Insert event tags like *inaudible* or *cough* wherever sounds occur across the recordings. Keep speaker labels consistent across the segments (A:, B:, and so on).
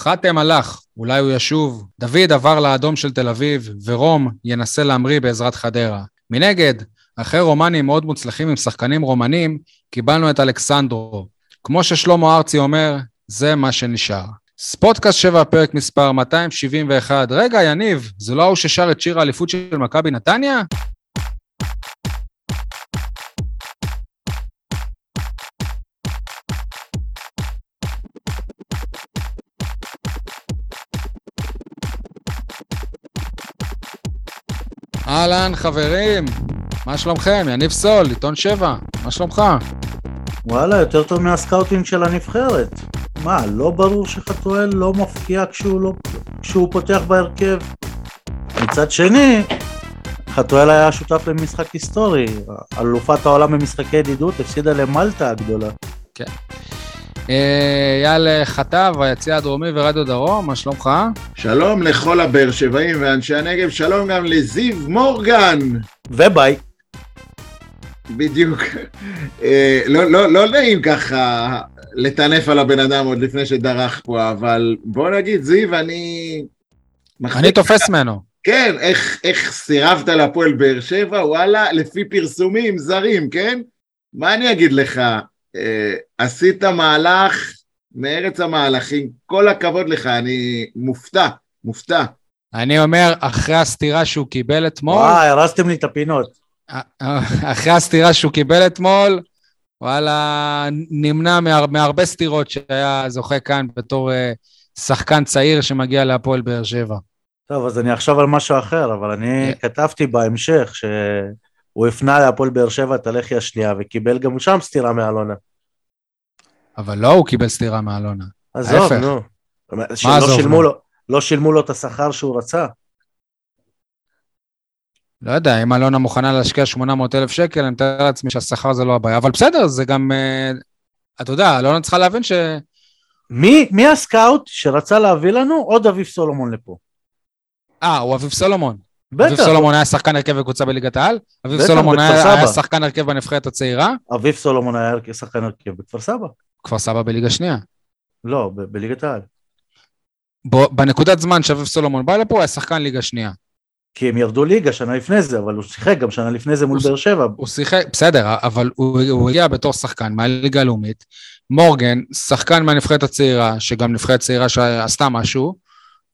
A: חתם הלך, אולי הוא ישוב. דוד עבר לאדום של תל אביב, ורום ינסה להמריא בעזרת חדרה. מנגד, אחרי רומנים מאוד מוצלחים עם שחקנים רומנים, קיבלנו את אלכסנדרו. כמו ששלמה ארצי אומר, זה מה שנשאר. ספוטקאסט 7, פרק מספר 271. רגע, יניב, זה לא ההוא ששר את שיר האליפות של מכבי נתניה? אהלן, חברים, מה שלומכם? יניב סול, עיתון 7, מה שלומך?
B: וואלה, יותר טוב מהסקאוטינג של הנבחרת. מה, לא ברור שחתואל לא מבקיע כשהוא, לא, כשהוא פותח בהרכב? מצד שני, חתואל היה שותף למשחק היסטורי. אלופת העולם במשחקי ידידות הפסידה למלטה הגדולה.
A: כן. אייל חטב, היציע הדרומי ורדיו דרום, מה שלומך?
C: שלום לכל הבאר שבעים ואנשי הנגב, שלום גם לזיו מורגן.
B: וביי.
C: בדיוק. אה, לא, לא, לא נעים ככה לטנף על הבן אדם עוד לפני שדרך פה, אבל בוא נגיד, זיו, אני...
A: אני תופס ממנו.
C: כן, איך, איך סירבת להפועל באר שבע, וואלה, לפי פרסומים זרים, כן? מה אני אגיד לך? אה, עשית מהלך מארץ המהלכים, כל הכבוד לך, אני מופתע, מופתע.
A: אני אומר, אחרי הסטירה שהוא קיבל אתמול...
B: וואי, הרסתם לי את הפינות.
A: אחרי הסטירה שהוא קיבל אתמול, וואלה, נמנע מהר, מהרבה סטירות שהיה זוכה כאן בתור uh, שחקן צעיר שמגיע להפועל באר שבע.
B: טוב, אז אני אחשוב על משהו אחר, אבל אני yeah. כתבתי בהמשך שהוא הפנה להפועל באר שבע את הלחי השנייה וקיבל גם שם סטירה מאלונה.
A: אבל לא הוא קיבל סטירה מאלונה.
B: עזוב, נו. מה עזוב? שילמו לו, לא שילמו לו את השכר שהוא רצה.
A: לא יודע, אם אלונה מוכנה להשקיע 800 אלף שקל, אני מתאר לעצמי שהשכר זה לא הבעיה, אבל בסדר, זה גם, uh, אתה יודע, אלונה צריכה להבין ש...
B: מי, מי הסקאוט שרצה להביא לנו עוד אביב סולומון לפה?
A: אה, הוא אביב סולומון.
B: בטח.
A: אביב סולומון היה שחקן הרכב בקבוצה בליגת העל? אביב סולומון היה, שחקן הרכב בנבחרת הצעירה?
B: אביב סולומון היה שחקן הרכב בכפר סבא.
A: כפר סבא בליגה שנייה.
B: לא, בליגת העל.
A: בנקודת זמן שאביב סולומון בא לפה, הוא היה שחקן ליגה שנייה.
B: כי הם ירדו ליגה שנה לפני זה, אבל הוא שיחק גם שנה לפני זה מול באר שבע.
A: הוא שיחק, בסדר, אבל הוא, הוא הגיע בתור שחקן מהליגה הלאומית. מורגן, שחקן מהנבחרת הצעירה, שגם נבחרת צעירה שעשתה משהו,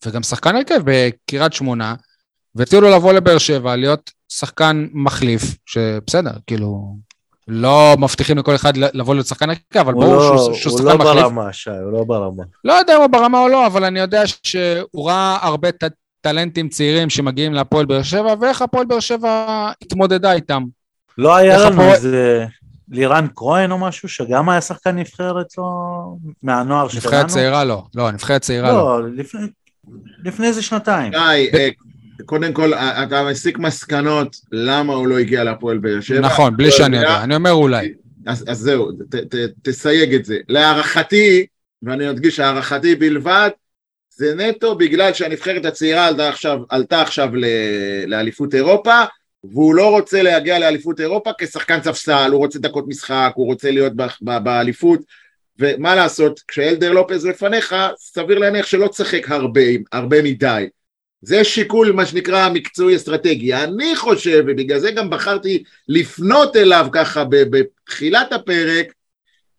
A: וגם שחקן הרכב בקריית שמונה, והציעו לו לבוא לבאר שבע, להיות שחקן מחליף, שבסדר, כאילו, לא מבטיחים לכל אחד לבוא להיות שחקן הרכב, אבל ברור
B: לא,
A: שהוא, שהוא
B: שחקן
A: מחליף.
B: הוא לא ברמה, שי, הוא לא ברמה.
A: לא יודע אם הוא ברמה או לא, אבל אני יודע שהוא ראה הרבה טלנטים צעירים שמגיעים להפועל באר שבע, ואיך הפועל באר שבע התמודדה איתם.
B: לא היה לנו הפועל... איזה לירן כהן או משהו, שגם היה שחקן נבחרת לא... מהנוער שלנו?
A: נבחרת צעירה לא, לא, נבחרת צעירה לא.
B: לא, לפני, לפני איזה שנתיים.
C: די, ב... קודם כל, אתה מסיק מסקנות למה הוא לא הגיע להפועל באר שבע.
A: נכון, בלי שאני יודע, אני אומר אולי.
C: אז, אז זהו, ת, ת, תסייג את זה. להערכתי, ואני אדגיש הערכתי בלבד, זה נטו בגלל שהנבחרת הצעירה עלתה עכשיו, עלתה עכשיו לאליפות אירופה, והוא לא רוצה להגיע לאליפות אירופה כשחקן ספסל, הוא רוצה דקות משחק, הוא רוצה להיות באליפות, ומה לעשות, כשאלדר לופז לפניך, סביר להניח שלא תשחק הרבה, הרבה מדי. זה שיקול, מה שנקרא, מקצועי אסטרטגי. אני חושב, ובגלל זה גם בחרתי לפנות אליו ככה בתחילת הפרק,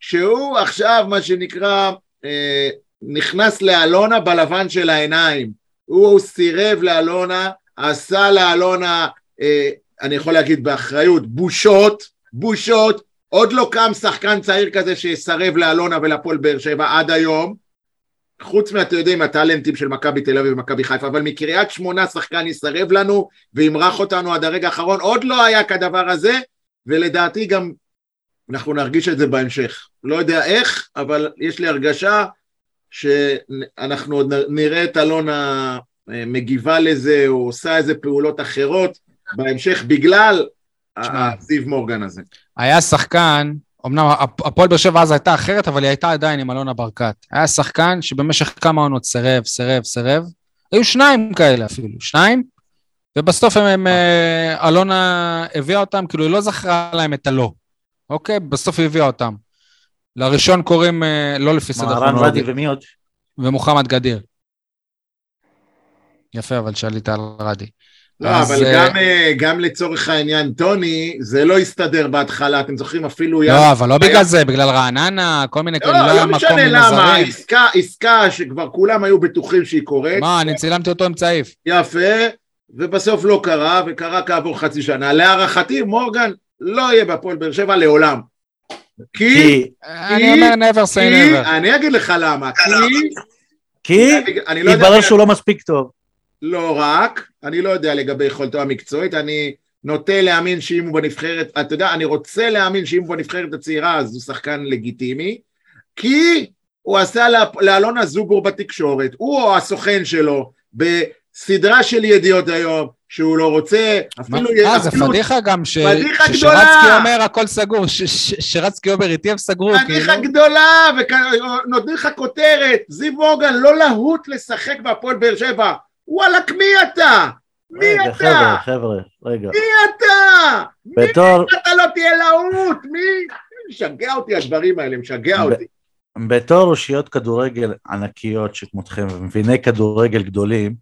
C: שהוא עכשיו, מה שנקרא, אה, נכנס לאלונה בלבן של העיניים. הוא סירב לאלונה, עשה לאלונה, אה, אני יכול להגיד באחריות, בושות, בושות. עוד לא קם שחקן צעיר כזה שיסרב לאלונה ולפועל באר שבע עד היום. חוץ מאתה יודעים הטאלנטים של מכבי תל אביב ומכבי חיפה, אבל מקריית שמונה שחקן יסרב לנו וימרח אותנו עד הרגע האחרון, עוד לא היה כדבר הזה, ולדעתי גם אנחנו נרגיש את זה בהמשך. לא יודע איך, אבל יש לי הרגשה שאנחנו עוד נראה את אלונה אה, מגיבה לזה או עושה איזה פעולות אחרות בהמשך בגלל הזיו מורגן הזה.
A: היה שחקן, אמנם הפועל באר שבע אז הייתה אחרת, אבל היא הייתה עדיין עם אלונה ברקת. היה שחקן שבמשך כמה עונות סירב, סירב, סירב. היו שניים כאלה אפילו, שניים, ובסוף הם, הם אה, אלונה הביאה אותם, כאילו היא לא זכרה להם את הלא. אוקיי? בסוף היא הביאה אותם. לראשון קוראים, אה, לא לפי סדר
B: כרונולוגי. מהרן ואדי ומי עוד?
A: ומוחמד גדיר. יפה, אבל שעלית על רדי.
C: לא,
A: אז,
C: אבל
A: אה,
C: גם, אה, גם לצורך העניין, טוני, זה לא הסתדר בהתחלה, אתם זוכרים אפילו... ים-
A: לא, אבל לא
C: היה-
A: בגלל זה, בגלל רעננה, כל מיני כאלה,
C: לא,
A: לא
C: לא
A: מקום
C: משנה למה. עסקה, עסקה שכבר כולם היו בטוחים שהיא קורית,
A: מה, אני צילמתי אותו עם צעיף.
C: יפה, ובסוף לא קרה, וקרה כעבור חצי שנה. להערכתי, מורגן לא יהיה בהפועל באר שבע לעולם. כי,
B: כי,
A: אני אומר never say
C: כי,
A: never.
C: אני אגיד לך למה, כי,
B: כי
C: אני, אני לא יודע,
B: התברר שהוא לא מספיק טוב.
C: לא רק, אני לא יודע לגבי יכולתו המקצועית, אני נוטה להאמין שאם הוא בנבחרת, אתה יודע, אני רוצה להאמין שאם הוא בנבחרת הצעירה אז הוא שחקן לגיטימי, כי הוא עשה לאלונה זובור בתקשורת, הוא או הסוכן שלו, בסדרה של ידיעות היום, שהוא לא רוצה, אפילו...
A: אה, זה פדיחה גם, ש-
C: פדיחה
A: ששרצקי. אומר הכל סגור, ש- ש- שרצקי אומר איתי הם סגרו,
C: פדיחה
A: כאילו.
C: גדולה, ונותנים לך כותרת, זיו מורגן לא להוט לשחק בהפועל באר שבע, וואלכ מי אתה? מי
B: רגע,
C: אתה?
B: חבר'ה, חבר'ה, רגע.
C: מי אתה? מי
B: בתור,
C: אתה לא תהיה להוט? מי? משגע אותי הדברים האלה, משגע
B: ב-
C: אותי.
B: בתור אושיות כדורגל ענקיות שכמותכם ומביני כדורגל גדולים,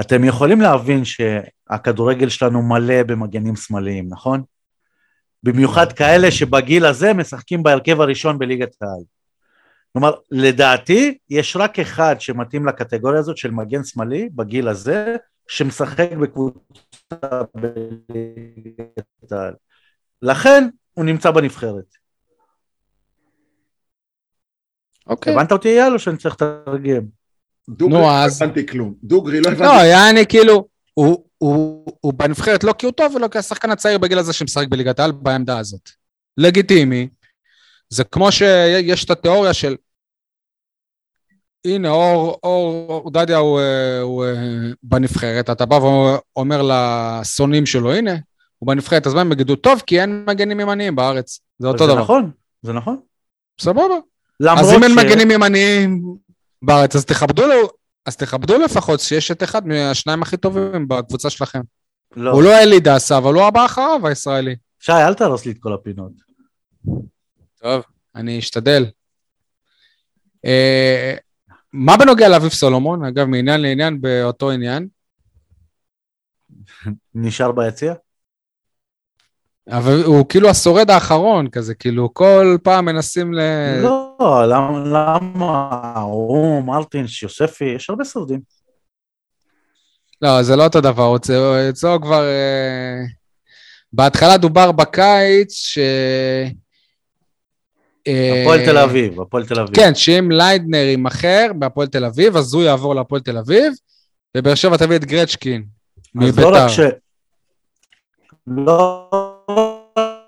B: אתם יכולים להבין שהכדורגל שלנו מלא במגנים שמאליים, נכון? במיוחד כאלה שבגיל הזה משחקים בהרכב הראשון בליגת העל. כלומר, לדעתי, יש רק אחד שמתאים לקטגוריה הזאת של מגן שמאלי בגיל הזה, שמשחק בקבוצה בליגת העל. לכן, הוא נמצא בנבחרת.
A: אוקיי.
B: הבנת אותי אייל או שאני צריך לתרגם?
C: דוגרי,
A: נו,
C: לא
A: אז-
C: הבנתי כלום. דוגרי, לא
A: לא,
C: הבנתי.
A: יעני כאילו, הוא- הוא הוא בנבחרת לא כי הוא טוב ולא כי השחקן הצעיר בגיל הזה שמשחק בליגת העל בעמדה הזאת. לגיטימי. זה כמו שיש את התיאוריה של הנה אור, אור, אור דדיה הוא, אה, הוא אה, בנבחרת, אתה בא ואומר לשונאים שלו, הנה, הוא בנבחרת, אז מה הם יגידו? טוב, כי אין מגנים ימניים בארץ. זה אותו
B: זה
A: דבר.
B: נכון, זה נכון.
A: סבבה.
B: למרות
A: אז אם אין
B: ש-
A: מגנים ימניים בארץ, אז תכבדו, אז תכבדו לפחות שיש את אחד מהשניים הכי טובים בקבוצה שלכם.
B: לא.
A: הוא לא אלי דסה, אבל הוא הבא אחריו, הישראלי.
B: שי, אל תהרוס לי את כל הפינות.
A: טוב, אני אשתדל. אה, מה בנוגע לאביב סולומון? אגב, מעניין לעניין באותו עניין.
B: נשאר ביציע?
A: אבל הוא כאילו השורד האחרון כזה, כאילו כל פעם מנסים ל...
B: לא, למה, למה, הוא, מרטינש, יוספי, יש הרבה שורדים.
A: לא, זה לא אותו דבר, אצלו כבר... אה, בהתחלה דובר בקיץ ש... אה,
B: הפועל תל אביב, הפועל תל אביב.
A: כן, שאם ליידנר יימכר בהפועל תל אביב, אז הוא יעבור להפועל תל אביב, ובאר שבע תביא את גרצ'קין
B: אז לא
A: מביתר.
B: רק ש... לא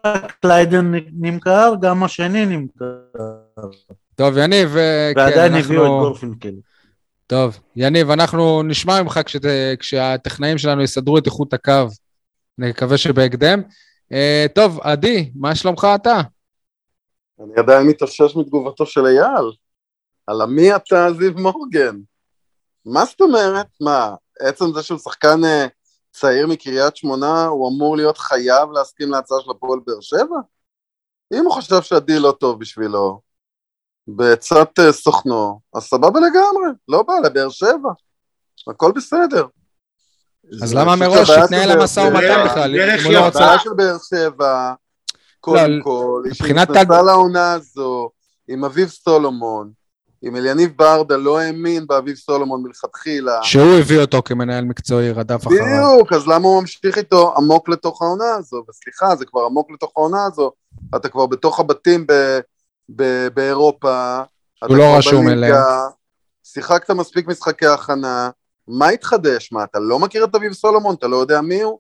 B: רק ליידן נמכר, גם השני נמכר.
A: טוב, יניב, אה, כן,
B: ועדיין הביאו את
A: אנחנו...
B: גורפינקל.
A: טוב, יניב, אנחנו נשמע ממך כשת... כשהטכנאים שלנו יסדרו את איכות הקו. נקווה שבהקדם. אה, טוב, עדי, מה שלומך אתה?
D: אני עדיין מתאושש מתגובתו של אייל. על המי אתה זיו מורגן? מה זאת אומרת? מה, עצם זה שהוא שחקן אה, צעיר מקריית שמונה, הוא אמור להיות חייב להסכים להצעה של הפועל באר שבע? אם הוא חושב שהדיל לא טוב בשבילו, בעצת אה, סוכנו, אז סבבה לגמרי, לא בא לבאר שבע, הכל בסדר.
A: אז למה מראש התנהל המשא ומתן בכלל?
C: דרך
A: לא
C: יפה.
A: רוצה...
D: הבעיה של באר שבע, קודם
A: לא,
D: כל, שנכנסה
A: תג-
D: לעונה הזו עם אביב סולומון, אם אליניב ברדה לא האמין באביב סולומון מלכתחילה,
A: שהוא הביא אותו כמנהל מקצועי, רדף אחריו.
D: בדיוק, אז למה הוא ממשיך איתו עמוק לתוך העונה הזו? וסליחה, זה כבר עמוק לתוך העונה הזו, אתה כבר בתוך הבתים ב- ב- באירופה,
A: הוא לא רשום אליהם.
D: שיחקת מספיק משחקי הכנה, מה התחדש? מה, אתה לא מכיר את אביב סולומון? אתה לא יודע מי הוא?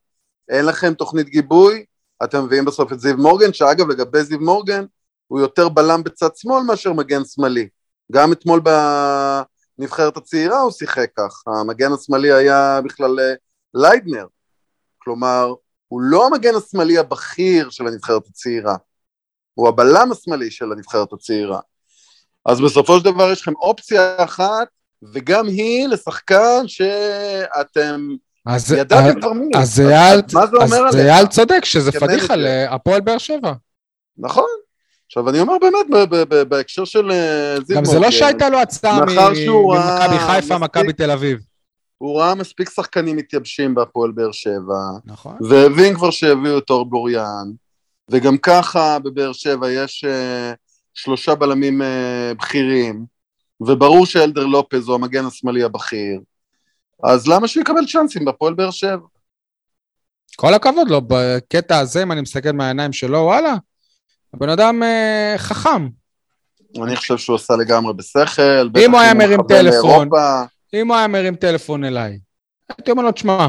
D: אין לכם תוכנית גיבוי? אתם מביאים בסוף את זיו מורגן, שאגב, לגבי זיו מורגן, הוא יותר בלם בצד שמאל מאשר מגן שמאלי. גם אתמול בנבחרת הצעירה הוא שיחק כך, המגן השמאלי היה בכלל אה, ליידנר. כלומר, הוא לא המגן השמאלי הבכיר של הנבחרת הצעירה, הוא הבלם השמאלי של הנבחרת הצעירה. אז בסופו של דבר יש לכם אופציה אחת, וגם היא לשחקן שאתם
A: אז
D: ידעתם כבר מי.
A: אז אייל אז צודק שזה. פדיחה להפועל באר שבע.
D: נכון. עכשיו, אני אומר באמת, ב- ב- ב- בהקשר של אה, זיו
A: גם זה לא שהייתה לו הצעה
D: שהוא ראה
A: ממכבי חיפה, מכבי תל אביב.
D: הוא ראה מספיק שחקנים מתייבשים בהפועל באר שבע,
A: נכון.
D: והבין כבר שהביאו את אור בוריאן, וגם ככה בבאר שבע יש אה, שלושה בלמים אה, בכירים, וברור שאלדר לופז הוא המגן השמאלי הבכיר, אז למה שהוא יקבל צ'אנסים בהפועל באר שבע?
A: כל הכבוד לו, בקטע הזה, אם אני מסתכל מהעיניים שלו, וואלה, הבן אדם אה, חכם.
D: אני חושב שהוא עשה לגמרי בשכל, בטח
A: הוא היה מרים טלפון.
D: לאירופה.
A: אם הוא היה מרים טלפון אליי, הייתי אומר לו, תשמע,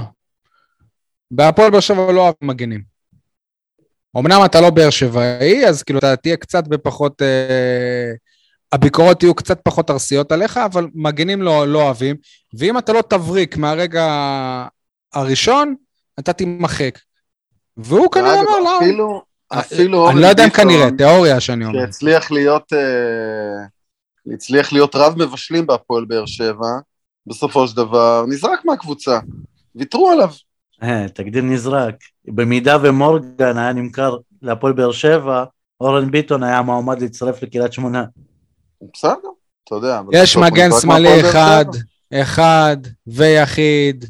A: בהפועל באר שבע לא אוהב מגנים. אמנם אתה לא באר שבעי, אז כאילו אתה תהיה קצת בפחות... אה, הביקורות יהיו קצת פחות ארסיות עליך, אבל מגנים לא, לא אוהבים. ואם אתה לא תבריק מהרגע הראשון, אתה תימחק. והוא כנראה אמר, לא...
D: אפילו, אפילו
A: אני לא יודע אם כנראה, תיאוריה שאני אומר.
D: שהצליח להיות, אה, הצליח להיות רב מבשלים בהפועל באר שבע, בסופו של דבר נזרק מהקבוצה, ויתרו עליו.
B: אה, תקדים נזרק. במידה ומורגן היה נמכר להפועל באר שבע, אורן ביטון היה מועמד להצטרף לקריית שמונה.
D: בסדר, אתה יודע.
A: יש מגן שמאלי אחד. אחד ויחיד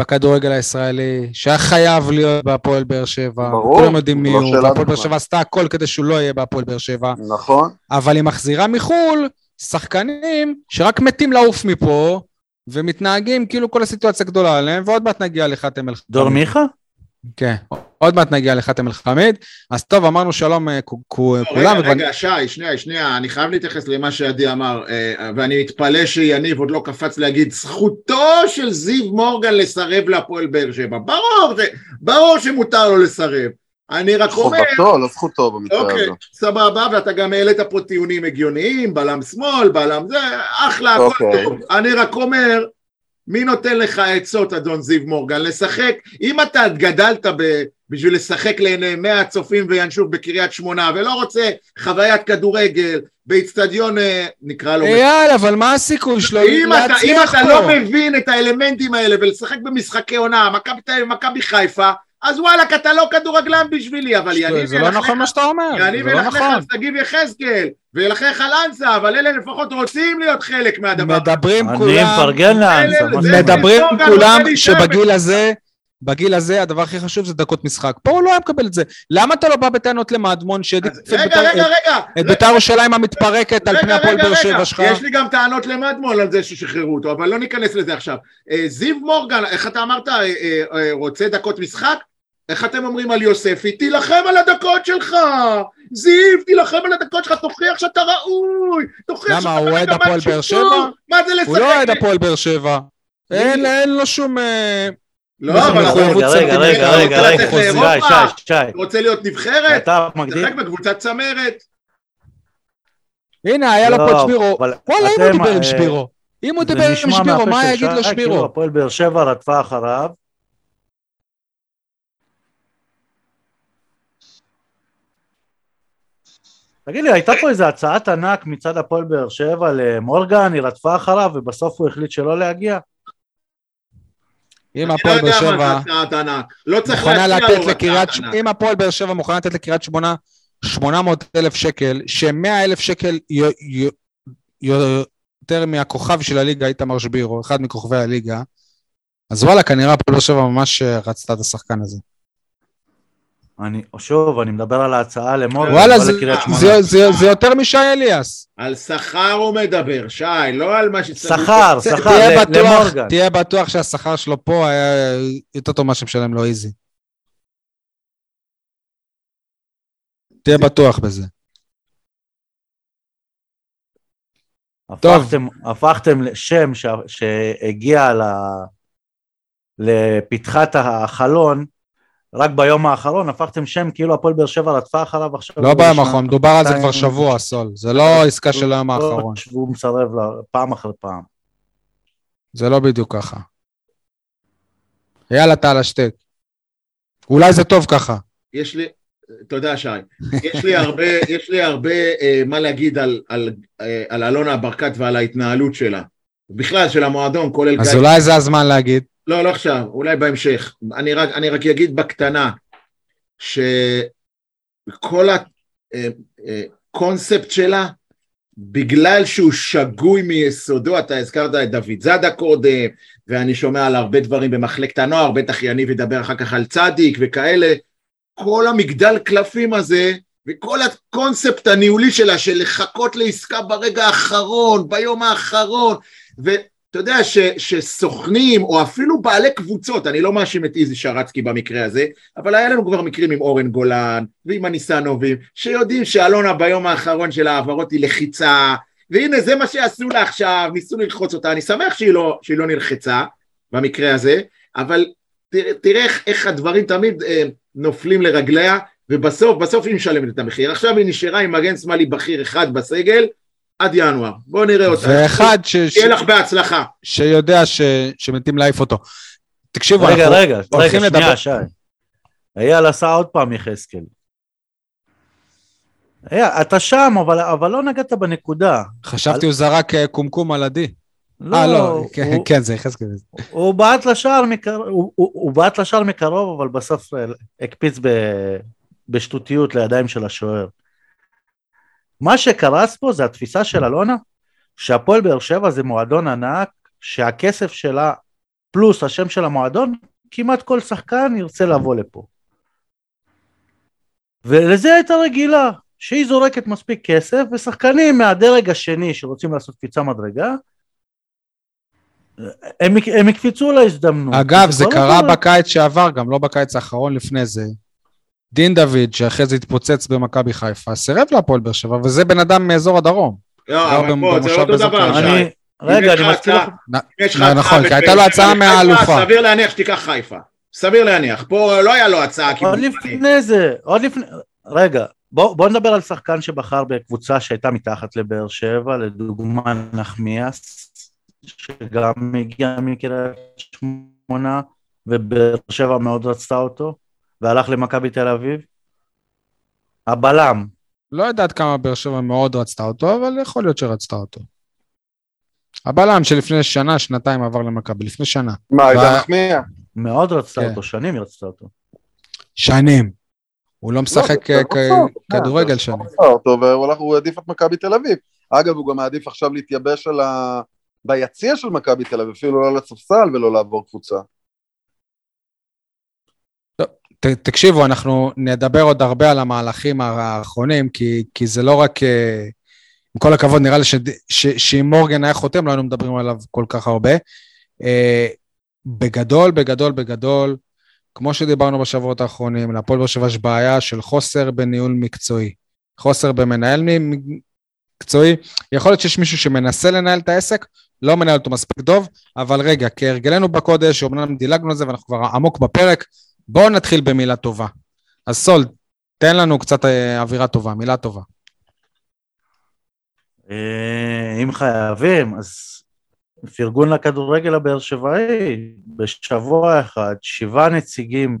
A: בכדורגל הישראלי, שהיה חייב להיות בהפועל באר שבע.
D: ברור,
A: כולם יודעים מי
D: לא
A: הוא, והפועל באר. שבע עשתה הכל כדי שהוא לא יהיה בהפועל באר שבע,
D: נכון,
A: אבל היא מחזירה מחו"ל שחקנים שרק מתים לעוף מפה, ומתנהגים כאילו כל הסיטואציה גדולה עליהם, ועוד מעט נגיע לחתם אל
B: דור מיכה?
A: כן, עוד מעט נגיע לחתם אל חמיד. אז טוב, אמרנו שלום אה,
C: לא,
A: כולם.
C: רגע, רגע, שי, שנייה, שנייה, אני חייב להתייחס למה שעדי אמר, אה, ואני מתפלא שיניב עוד לא קפץ להגיד, זכותו של זיו מורגן לסרב להפועל באר שבע. ברור, ברור שמותר לו לסרב. אני רק אומר,
D: חובתו, לא זכותו במקרה
C: אוקיי,
D: הזה.
C: סבבה, ואתה גם העלית פה טיעונים הגיוניים, בלם שמאל, בלם זה, אחלה, הכל
D: אוקיי.
C: טוב. אני רק אומר, מי נותן לך עצות, אדון זיו מורגן, לשחק? אם אתה גדלת ב... בשביל לשחק לעיני 100 צופים וינשוף בקריית שמונה, ולא רוצה חוויית כדורגל באיצטדיון, אה, נקרא לו...
A: אייל, אבל מה הסיכוי שלו
C: אם אתה, אם
A: להצליח
C: אתה לא
A: פה?
C: מבין את האלמנטים האלה ולשחק במשחקי עונה, מכבי תל אביב, מכבי חיפה, אז וואלכ, אתה לא כדורגלן בשבילי, אבל יניב
A: זה לא נכון מה שאתה אומר,
C: יניב
A: זה לא
C: ילכלך
A: נכון.
C: על שגיב יחזקאל, וילכלך על אנסה, אבל אלה לפחות רוצים להיות חלק מהדבר.
A: מדברים
B: אני
A: כולם,
B: מפרגן לאנסה?
A: מדברים
C: מורגן
A: כולם שבגיל הזה, בגיל הזה הדבר הכי חשוב זה דקות משחק. פה הוא לא היה מקבל את זה. למה אתה לא בא בטענות למדמון שהעדיף את בית"ר-
C: רגע, רגע.
A: את בית"ר ירושלים המתפרקת על פני הפועל באר. שבע שלך?
C: יש לי גם טענות למדמון על זה ששחררו אותו, אבל לא ניכנס לזה עכשיו. אה, זיו מורגן, איך אתה אמרת, אה, אה, רוצה דקות משחק? איך אתם אומרים על יוספי? תילחם על הדקות שלך! זיו, תילחם על הדקות שלך, תוכיח שאתה ראוי! תוכיח
A: למה,
C: שאתה
A: הוא אוהד הפועל באר. שבע?
C: מה זה לשחק?
A: הוא לא אוהד הפועל באר שבע. אין לו שום... אה,
C: לא, אבל אתה
A: מחויבות
B: רגע, רגע, רגע,
C: אתה
B: רגע,
C: רוצה
B: רגע,
C: לאירופה?
B: שי, שי,
C: אתה רוצה להיות נבחרת? תשחק בקבוצת צמרת.
A: הנה, היה לו פה את
B: לא,
A: שבירו.
B: אבל
A: וואלה, אם הוא דיבר עם
B: אה,
A: שבירו. אם הוא דיבר עם שבירו, מה יגיד לו
B: כאילו
A: שבירו?
B: הפועל באר שבע רדפה אחריו. תגיד לי, הייתה פה איזו הצעת ענק מצד הפועל באר שבע למורגן, היא רדפה אחריו ובסוף הוא החליט שלא להגיע?
A: אם
C: אני לא
A: הפועל באר
C: יודע מה
A: שבע
C: זה הצעת ענק. לא צריך להציע לו. הצעת ענק.
A: אם הפועל באר שבע מוכנה לתת לקריית שמונה 800 אלף שקל, ש-100 אלף שקל יותר מהכוכב של הליגה, איתמר שבירו, אחד מכוכבי הליגה, אז וואלה, כנראה הפועל באר שבע ממש אה, רצתה את השחקן הזה.
B: אני, שוב, אני מדבר על ההצעה למורגן,
A: וואלה,
B: לא
A: זה-. זה- זה- זה יותר משי אליאס.
C: על שכר הוא מדבר, שי, לא על מה שצריך.
B: שכר, שכר,
A: תהיה בטוח-
B: למורגן.
A: תהיה בטוח שהשכר שלו פה היה יותר טוב ממה שמשלם לו איזי. תהיה בטוח בזה. טוב.
B: הפכתם, הפכתם לשם ש, שהגיע ל, לפתחת החלון, רק ביום האחרון הפכתם שם כאילו הפועל באר שבע רדפה אחריו עכשיו.
A: לא ביום האחרון, מדובר על זה כבר שבוע, סול. זה לא עסקה של היום האחרון.
B: והוא מסרב לה, פעם אחר פעם.
A: זה לא בדיוק ככה. יאללה, טל, השתק. אולי זה טוב ככה.
C: יש לי, תודה שי, יש לי הרבה, יש לי הרבה אה, מה להגיד על, על, אה, על אלונה ברקת ועל ההתנהלות שלה. בכלל של המועדון, כולל
A: אז
C: גיא.
A: אולי זה הזמן להגיד.
C: לא, לא עכשיו, אולי בהמשך. אני רק, אני רק אגיד בקטנה, שכל אה, אה, קונספט שלה, בגלל שהוא שגוי מיסודו, אתה הזכרת את דוד זאדה קודם, ואני שומע על הרבה דברים במחלקת הנוער, בטח יניב ידבר אחר כך על צדיק וכאלה, כל המגדל קלפים הזה, וכל הקונספט הניהולי שלה של לחכות לעסקה ברגע האחרון, ביום האחרון, ואתה יודע ש, שסוכנים או אפילו בעלי קבוצות, אני לא מאשים את איזי שרצקי במקרה הזה, אבל היה לנו כבר מקרים עם אורן גולן ועם הניסנובים, שיודעים שאלונה ביום האחרון של ההעברות היא לחיצה, והנה זה מה שעשו לה עכשיו, ניסו ללחוץ אותה, אני שמח שהיא לא, שהיא לא נלחצה במקרה הזה, אבל תראה, תראה איך, איך הדברים תמיד אה, נופלים לרגליה, ובסוף, בסוף היא משלמת את המחיר. עכשיו היא נשארה עם מגן שמאלי בכיר אחד בסגל, עד ינואר. בואו נראה אותה.
A: ואחד ש...
C: שיהיה לך בהצלחה.
A: שיודע ש... שמתים להעיף אותו. תקשיבו,
B: רגע,
A: אנחנו
B: רגע,
A: הולכים
B: רגע,
A: לדבר...
B: שנייה, שי. אייל עשה עוד פעם יחזקאל. אתה שם, אבל, אבל לא נגעת בנקודה.
A: חשבתי הוא זרק אה, קומקום על עדי. אה, לא, כן,
B: הוא-
A: כן, זה יחזקאל.
B: הוא בעט לשער מקרוב, הוא, הוא, הוא בעט לשער מקרוב, אבל בסוף אה, הקפיץ ב, בשטותיות לידיים של השוער. מה שקרס פה זה התפיסה של אלונה, שהפועל באר שבע זה מועדון ענק, שהכסף שלה פלוס השם של המועדון, כמעט כל שחקן ירצה לבוא לפה. ולזה הייתה רגילה, שהיא זורקת מספיק כסף, ושחקנים מהדרג השני שרוצים לעשות קפיצה מדרגה, הם, הם יקפצו להזדמנות.
A: אגב, זה קרה בקיץ שעבר, גם לא בקיץ האחרון לפני זה. דין דוד, שאחרי זה התפוצץ במכבי חיפה, סירב להפועל באר שבע, וזה בן אדם מאזור הדרום.
C: לא, אבל פה, זה
A: במושב
C: אותו דבר. שי.
B: אני, רגע,
C: יש
B: אני מזכיר לך,
A: לא, נכון, כי הייתה לו הצעה
C: חיפה,
A: מהאלופה.
C: סביר להניח שתיקח חיפה. סביר להניח. פה לא היה לו הצעה
B: עוד. לפני זה, עוד לפני, רגע, בוא, בוא נדבר על שחקן שבחר בקבוצה שהייתה מתחת לבאר שבע, לדוגמה נחמיאס, שגם הגיע מקריית שמונה, ובאר שבע מאוד רצתה אותו, והלך למכבי תל אביב. הבלם,
A: לא יודעת כמה באר שבע מאוד רצתה אותו, אבל יכול להיות שרצתה אותו. הבלם שלפני שנה, שנתיים עבר למכבי, לפני שנה.
D: מה, עידן
A: וה-
D: נחמיה?
B: מאוד רצתה
A: כן.
B: אותו, שנים היא רצתה אותו.
A: שנים. הוא לא משחק
D: לא,
A: אה,
D: זה
A: כ-
D: רצה אותו,
A: כדורגל שנים.
D: רצה אותו, והוא הלך- הוא העדיף את מכבי תל אביב. אגב, הוא גם מעדיף עכשיו להתייבש על ה... ביציע של מכבי תל אביב, אפילו לא על הספסל ולא לעבור קבוצה.
A: ת, תקשיבו, אנחנו נדבר עוד הרבה על המהלכים האחרונים, כי, כי זה לא רק... אה, עם כל הכבוד, נראה לי שאם מורגן היה חותם, לא היינו מדברים עליו כל כך הרבה. אה, בגדול, בגדול, בגדול, כמו שדיברנו בשבועות האחרונים, להפועל באר שבע יש בעיה של חוסר בניהול מקצועי. חוסר במנהל מקצועי. יכול להיות שיש מישהו שמנסה לנהל את העסק, לא מנהל אותו מספיק טוב, אבל רגע, כהרגלנו בקודש, אמנם דילגנו על זה ואנחנו כבר עמוק בפרק, בואו נתחיל במילה טובה. אז סול, תן לנו קצת אה, אווירה טובה, מילה טובה.
B: אה, אם חייבים, אז פרגון לכדורגל הבאר שבעי, בשבוע אחד, שבעה נציגים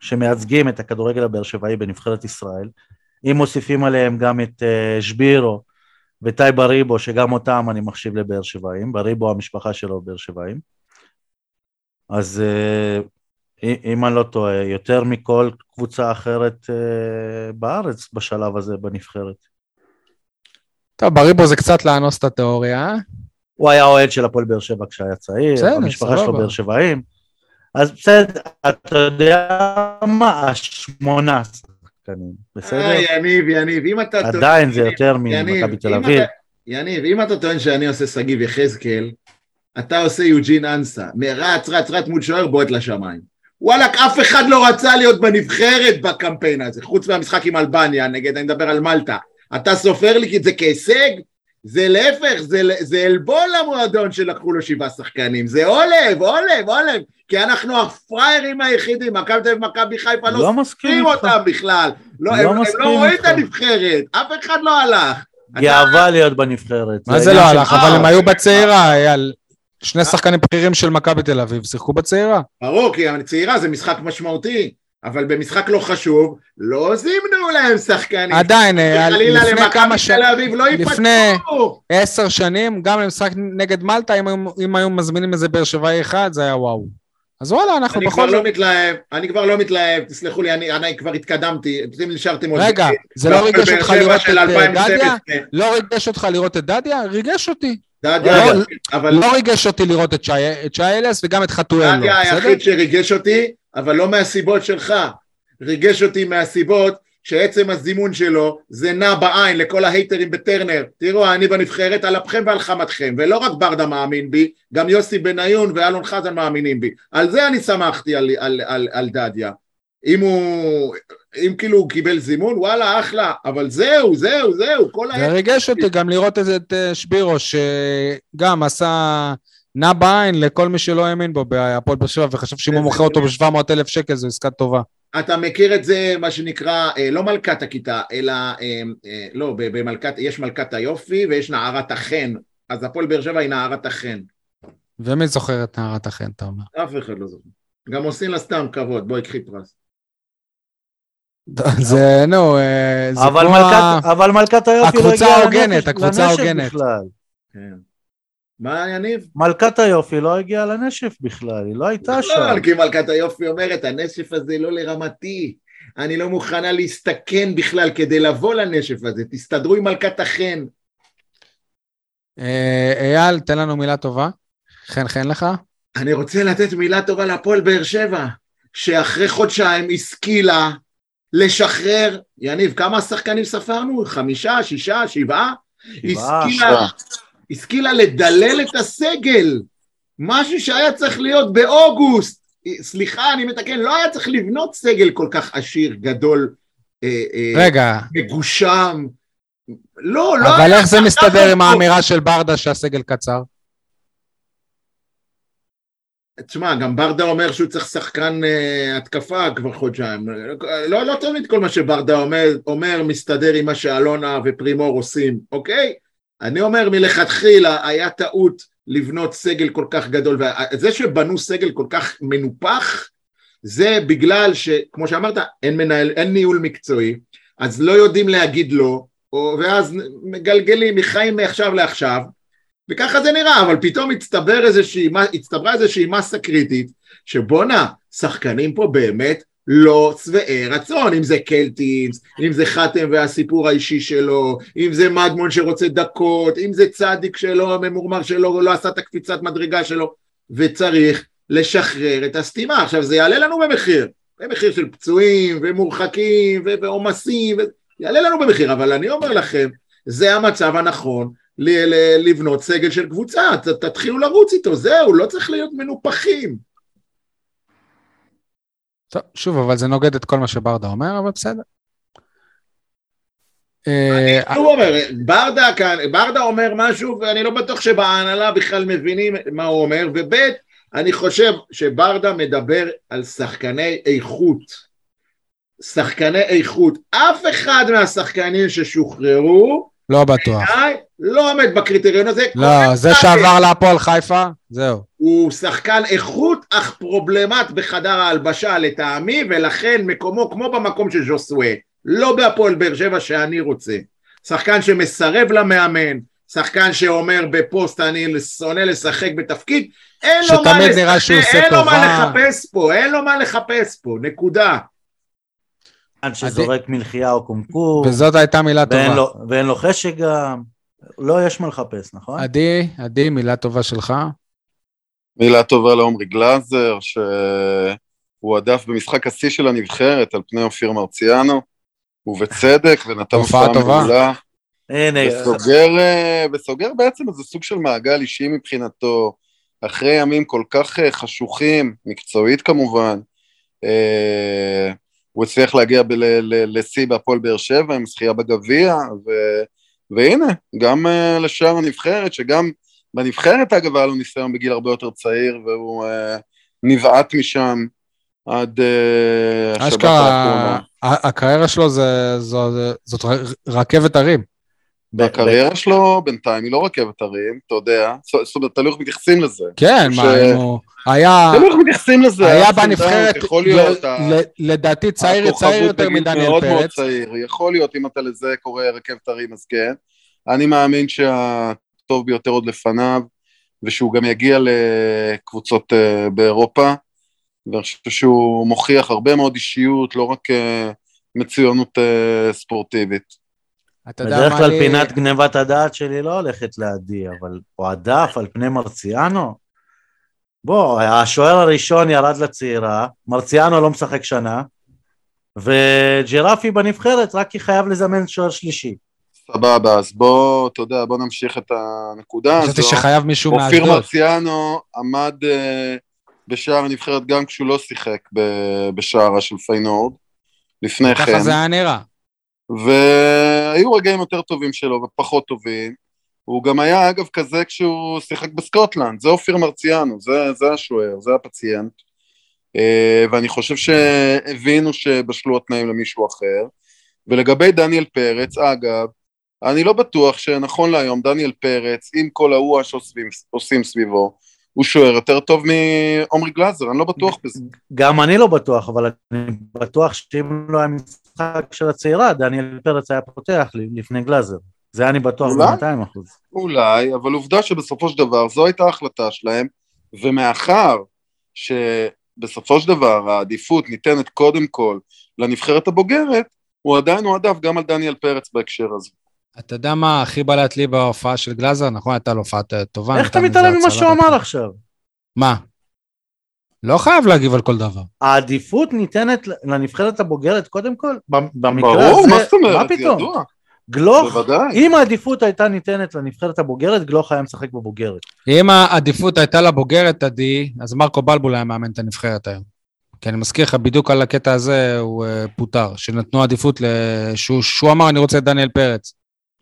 B: שמייצגים את הכדורגל הבאר שבעי בנבחרת ישראל, אם מוסיפים עליהם גם את אה, שבירו וטי בריבו, שגם אותם אני מחשיב לבאר שבעים, בריבו המשפחה שלו באר שבעים, אז אם אני לא טועה, יותר מכל קבוצה אחרת אה, בארץ בשלב הזה בנבחרת.
A: טוב, בריבו זה קצת לאנוס את התיאוריה, אה?
B: הוא היה אוהד של הפועל באר שבע כשהיה צעיר,
A: בסדר,
B: המשפחה שלו. באר שבעים. אז בסדר, אתה יודע מה? השמונה שחקנים, בסדר?
C: אה, יניב, יניב, אם אתה...
B: עדיין זה יותר ממכבי תל אביב.
C: יניב, אם אתה טוען שאני עושה שגיב יחזקאל, אתה עושה יוג'ין אנסה, מרץ, רץ, רץ מול שוער, בועט לשמיים. וואלכ, אף אחד לא רצה להיות בנבחרת בקמפיין הזה, חוץ מהמשחק עם אלבניה, נגד, אני מדבר על מלטה. אתה סופר לי את זה כהישג? זה להפך, זה, זה עלבון למועדון שלקחו לו שבעה שחקנים, זה עולב, עולב, עולב, כי אנחנו הפראיירים היחידים, מכבי תל אביב ומכבי חיפה לא
B: לא מסכים
C: סופרים. אותם בכלל, לא,
B: לא
C: הם, הם לא רואים. את הנבחרת, אף אחד לא הלך.
B: גאווה להיות בנבחרת.
A: מה זה לא הלך?
C: אה,
A: אבל הם
C: אה,
A: היו בצעירה, אייל. שני שחקנים בכירים של מכבי תל אביב שיחקו בצעירה.
C: ברור, כי הצעירה זה משחק משמעותי, אבל במשחק לא חשוב, לא זימנו להם שחקנים.
A: עדיין,
C: חלילה
A: לפני כמה שנים,
C: לא
A: לפני-. עשר שנים, גם למשחק נגד מלטה, אם אם היו מזמינים איזה באר שבעי אחד, זה היה וואו. אז וואלה, אנחנו
C: אני
A: בכל
C: כבר
A: זאת...
C: לא מתלהב, אני כבר לא מתלהב, תסלחו לי, אני, אני כבר התקדמתי, אתם נשארתם עוד...
A: רגע, זה לא
C: בהפועל
A: ריגש אותך לראות את, אה,
C: 2012.
A: דדיה? לא ריגש אותך לראות את דדיה? ריגש אותי.
C: דדיה,
A: לא,
C: אבל
A: לא ריגש אותי לראות את שי- אלס וגם את חתואל לא,
C: דדיה
A: בסדר?
C: היחיד שריגש אותי, אבל לא מהסיבות שלך. ריגש אותי מהסיבות שעצם הזימון שלו זה נע בעין לכל ההייטרים בטרנר. תראו, אני בנבחרת על אפכם ועל חמתכם, ולא רק ברדה מאמין בי, גם יוסי בניון ואלון חזן מאמינים בי. על זה אני שמחתי על, על, על, על דדיה. אם הוא, אם כאילו הוא קיבל זימון, וואלה, אחלה, אבל זהו, זהו, זהו, כל
A: זה ריגש אותי גם לראות את- את אה, שבירו, שגם עשה נע בעין לכל מי שלא האמין בו בהפועל באר שבע, וחשב שאם הוא מוכר אותו ב-700 אלף שקל זו עסקה טובה.
C: אתה מכיר את זה, מה שנקרא, אה, לא מלכת הכיתה, אלא, אה, לא, במלכת, יש מלכת היופי ויש נערת החן. אז הפועל באר שבע היא נערת החן.
A: ומי זוכר את נערת החן, אתה אומר?
C: אף אחד לא זוכר. גם עושים לה סתם כבוד, בואי קחי פרס. *laughs*
A: זה, נו, אה, זה כמו...
B: אבל מלכת היופי לא
A: הקבוצה
B: הגיעה
A: ההוגנת,
B: לנשף-
A: הקבוצה ההוגנת.
C: כן. מה יניב?
B: מלכת היופי לא הגיעה לנשף בכלל, היא לא הייתה שם.
C: לא, כי מלכת היופי אומרת, הנשף הזה לא לרמתי. אני לא מוכנה להסתכן בכלל כדי לבוא לנשף הזה. תסתדרו עם מלכת החן.
A: אה, אייל, תן לנו מילה טובה. חן חן לך.
C: אני רוצה לתת מילה טובה להפועל באר שבע, שאחרי חודשיים השכילה לשחרר, יניב, כמה שחקנים ספרנו? חמישה, שישה, שבעה?
B: שבעה,
C: השכילה, השכילה לדלל את הסגל, משהו שהיה צריך להיות באוגוסט. סליחה, אני מתקן, לא היה צריך לבנות סגל כל כך עשיר, גדול, אה, אה,
A: רגע,
C: מגושם. לא, לא
A: אבל איך זה מסתדר עם. האמירה של ברדה שהסגל קצר?
C: תשמע, גם ברדה אומר שהוא צריך שחקן uh, התקפה כבר חודשיים. לא, לא תמיד כל מה שברדה אומר, אומר מסתדר עם מה שאלונה ופרימור עושים, אוקיי? אני אומר מלכתחילה היה טעות לבנות סגל כל כך גדול, וזה שבנו סגל כל כך מנופח, זה בגלל שכמו שאמרת, אין, מנהל, אין ניהול מקצועי, אז לא יודעים להגיד לא, ואז מגלגלים מחיים מעכשיו לעכשיו, וככה זה נראה, אבל פתאום הצטבר איזושהי, הצטברה איזושהי מסה קריטית, שבואנה, שחקנים פה באמת לא שבעי רצון, אם זה קלטינס, אם זה חתם והסיפור האישי שלו, אם זה מדמון שרוצה דקות, אם זה צדיק שלו, הממורמר שלו, לא עשה את הקפיצת מדרגה שלו, וצריך לשחרר את הסתימה. עכשיו זה יעלה לנו במחיר, במחיר של פצועים ומורחקים ועומסים, יעלה לנו במחיר, אבל אני אומר לכם, זה המצב הנכון לבנות סגל של קבוצה, ת- תתחילו לרוץ איתו, זהו, לא צריך להיות מנופחים.
A: טוב, שוב, אבל זה נוגד את כל מה שברדה אומר, אבל בסדר. אה,
C: הוא אומר, ברדה כאן, ברדה אומר משהו ואני לא בטוח שבהנהלה בכלל מבינים מה הוא אומר, וב' אני חושב שברדה מדבר על שחקני איכות. שחקני איכות. אף אחד מהשחקנים ששוחררו,
A: לא בטוח.
C: בעיניי, לא עומד בקריטריון הזה.
A: לא, זה שעבר להפועל חיפה, זהו.
C: הוא שחקן איכות, אך פרובלמט בחדר ההלבשה לטעמי, ולכן מקומו כמו במקום של ז'וסווה, לא בהפועל באר שבע שאני רוצה. שחקן שמסרב למאמן, שחקן שאומר בפוסט אני שונא לשחק בתפקיד, אין לו מה אין לו. לחפש פה, אין לו מה לחפש פה, נקודה.
B: שחקן שזורק מלחייה או קומקום,
A: וזאת הייתה מילה
B: ואין
A: טובה.
B: לו- ואין לו חשק גם. לא, יש מה לחפש, נכון?
A: עדי, עדי, מילה טובה שלך.
D: מילה טובה לעומרי גלאזר, שהוא הדף במשחק השיא של הנבחרת על פני אופיר מרציאנו, ובצדק, ונתן
A: הופעה.
D: מעולה.
B: הנה,
D: וסוגר, אה, וסוגר בעצם איזה סוג של מעגל אישי מבחינתו, אחרי ימים כל כך אה, חשוכים, מקצועית כמובן. הוא הצליח להגיע לשיא בהפועל באר שבע עם זכייה בגביע, ו- והנה, גם אה, לשאר הנבחרת, שגם בנבחרת אגב היה לו ניסיון בגיל הרבה יותר צעיר, והוא אה, נבעט משם עד אה, השבת האחרונה.
A: הקריירה שלו זה- זו- זאת רכבת הרים.
B: ב-
D: הקריירה שלו בינתיים היא לא רכבת הרים, אתה יודע, זאת אומרת, תלוי איך מתייחסים לזה.
A: כן,
D: ש-
A: מה, אם הוא היה...
D: תלוי איך מתייחסים לזה.
A: היה בנבחרת, ל-
D: ה-
A: ל- לדעתי צעיר צעיר יותר מדניאל
D: מאוד מאוד
A: פרץ.
D: צעיר, יכול להיות אם אתה לזה קורא רכבת הרים אז כן. אני מאמין שהטוב ביותר עוד לפניו, ושהוא גם יגיע לקבוצות אה, באירופה. ואני חושב שהוא מוכיח הרבה מאוד אישיות, לא רק אה, מצוינות אה, ספורטיבית.
A: אתה יודע
B: בדרך
A: מה
B: כלל
A: לי-
B: פינת גנבת הדעת שלי לא הולכת לעדי, אבל הועדף על פני מרציאנו? בוא, השוער הראשון ירד לצעירה, מרציאנו לא משחק שנה, וג'רפי בנבחרת רק כי חייב לזמן שוער שלישי.
D: סבבה, אז בוא, אתה יודע, בוא נמשיך את הנקודה הזו.
A: חשבתי שחייב מישהו
D: אופיר
A: מאשדוד.
D: מרציאנו עמד אה, בשער הנבחרת גם כשהוא לא שיחק בשערה של פיינורד, לפני כן.
A: ככה זה היה נראה.
D: והיו רגעים יותר טובים שלו ופחות טובים. הוא גם היה אגב כזה כשהוא שיחק בסקוטלנד, זה אופיר מרציאנו, זה, זה השוער, זה הפציינט. אה, ואני חושב שהבינו שבשלו התנאים למישהו אחר. ולגבי דניאל פרץ, אגב, אני לא בטוח שנכון להיום דניאל פרץ, עם כל ההוא שעושים עושים סביבו, הוא שוער יותר טוב מעומרי גלאזר, אני לא בטוח בזה.
B: גם אני לא בטוח, אבל אני בטוח שאם לא היה משחק של הצעירה, דניאל פרץ היה פותח לפני גלאזר. זה אני בטוח
D: אולי?
B: ב-200 אחוז.
D: אולי, אבל עובדה שבסופו של דבר זו הייתה ההחלטה שלהם, ומאחר שבסופו של דבר העדיפות ניתנת קודם כל לנבחרת הבוגרת, הוא עדיין הועדף גם על דניאל פרץ בהקשר הזה.
A: אתה יודע מה הכי בלט לי בהופעה של גלאזר? נכון, הייתה לו הופעה טובה.
B: איך אתה מתעלם ממה שהוא. אמר עכשיו?
A: מה? לא חייב להגיב על כל דבר.
B: העדיפות ניתנת לנבחרת הבוגרת קודם כל? ב- במקרה
D: ברור,
B: הזה,
D: מה זאת אומרת?
B: מה פתאום?
D: ידוע,
B: גלוך,
D: בוודאי.
B: אם העדיפות הייתה ניתנת לנבחרת הבוגרת, גלוך היה משחק בבוגרת.
A: אם העדיפות הייתה לבוגרת, עדי, אז מרקו בלבול היה מאמן את הנבחרת היום. כי אני מזכיר לך, בדיוק על הקטע הזה הוא אה, פוטר, שנתנו עדיפות, שהוא, שהוא אמר, אני רוצה את דניאל פרץ.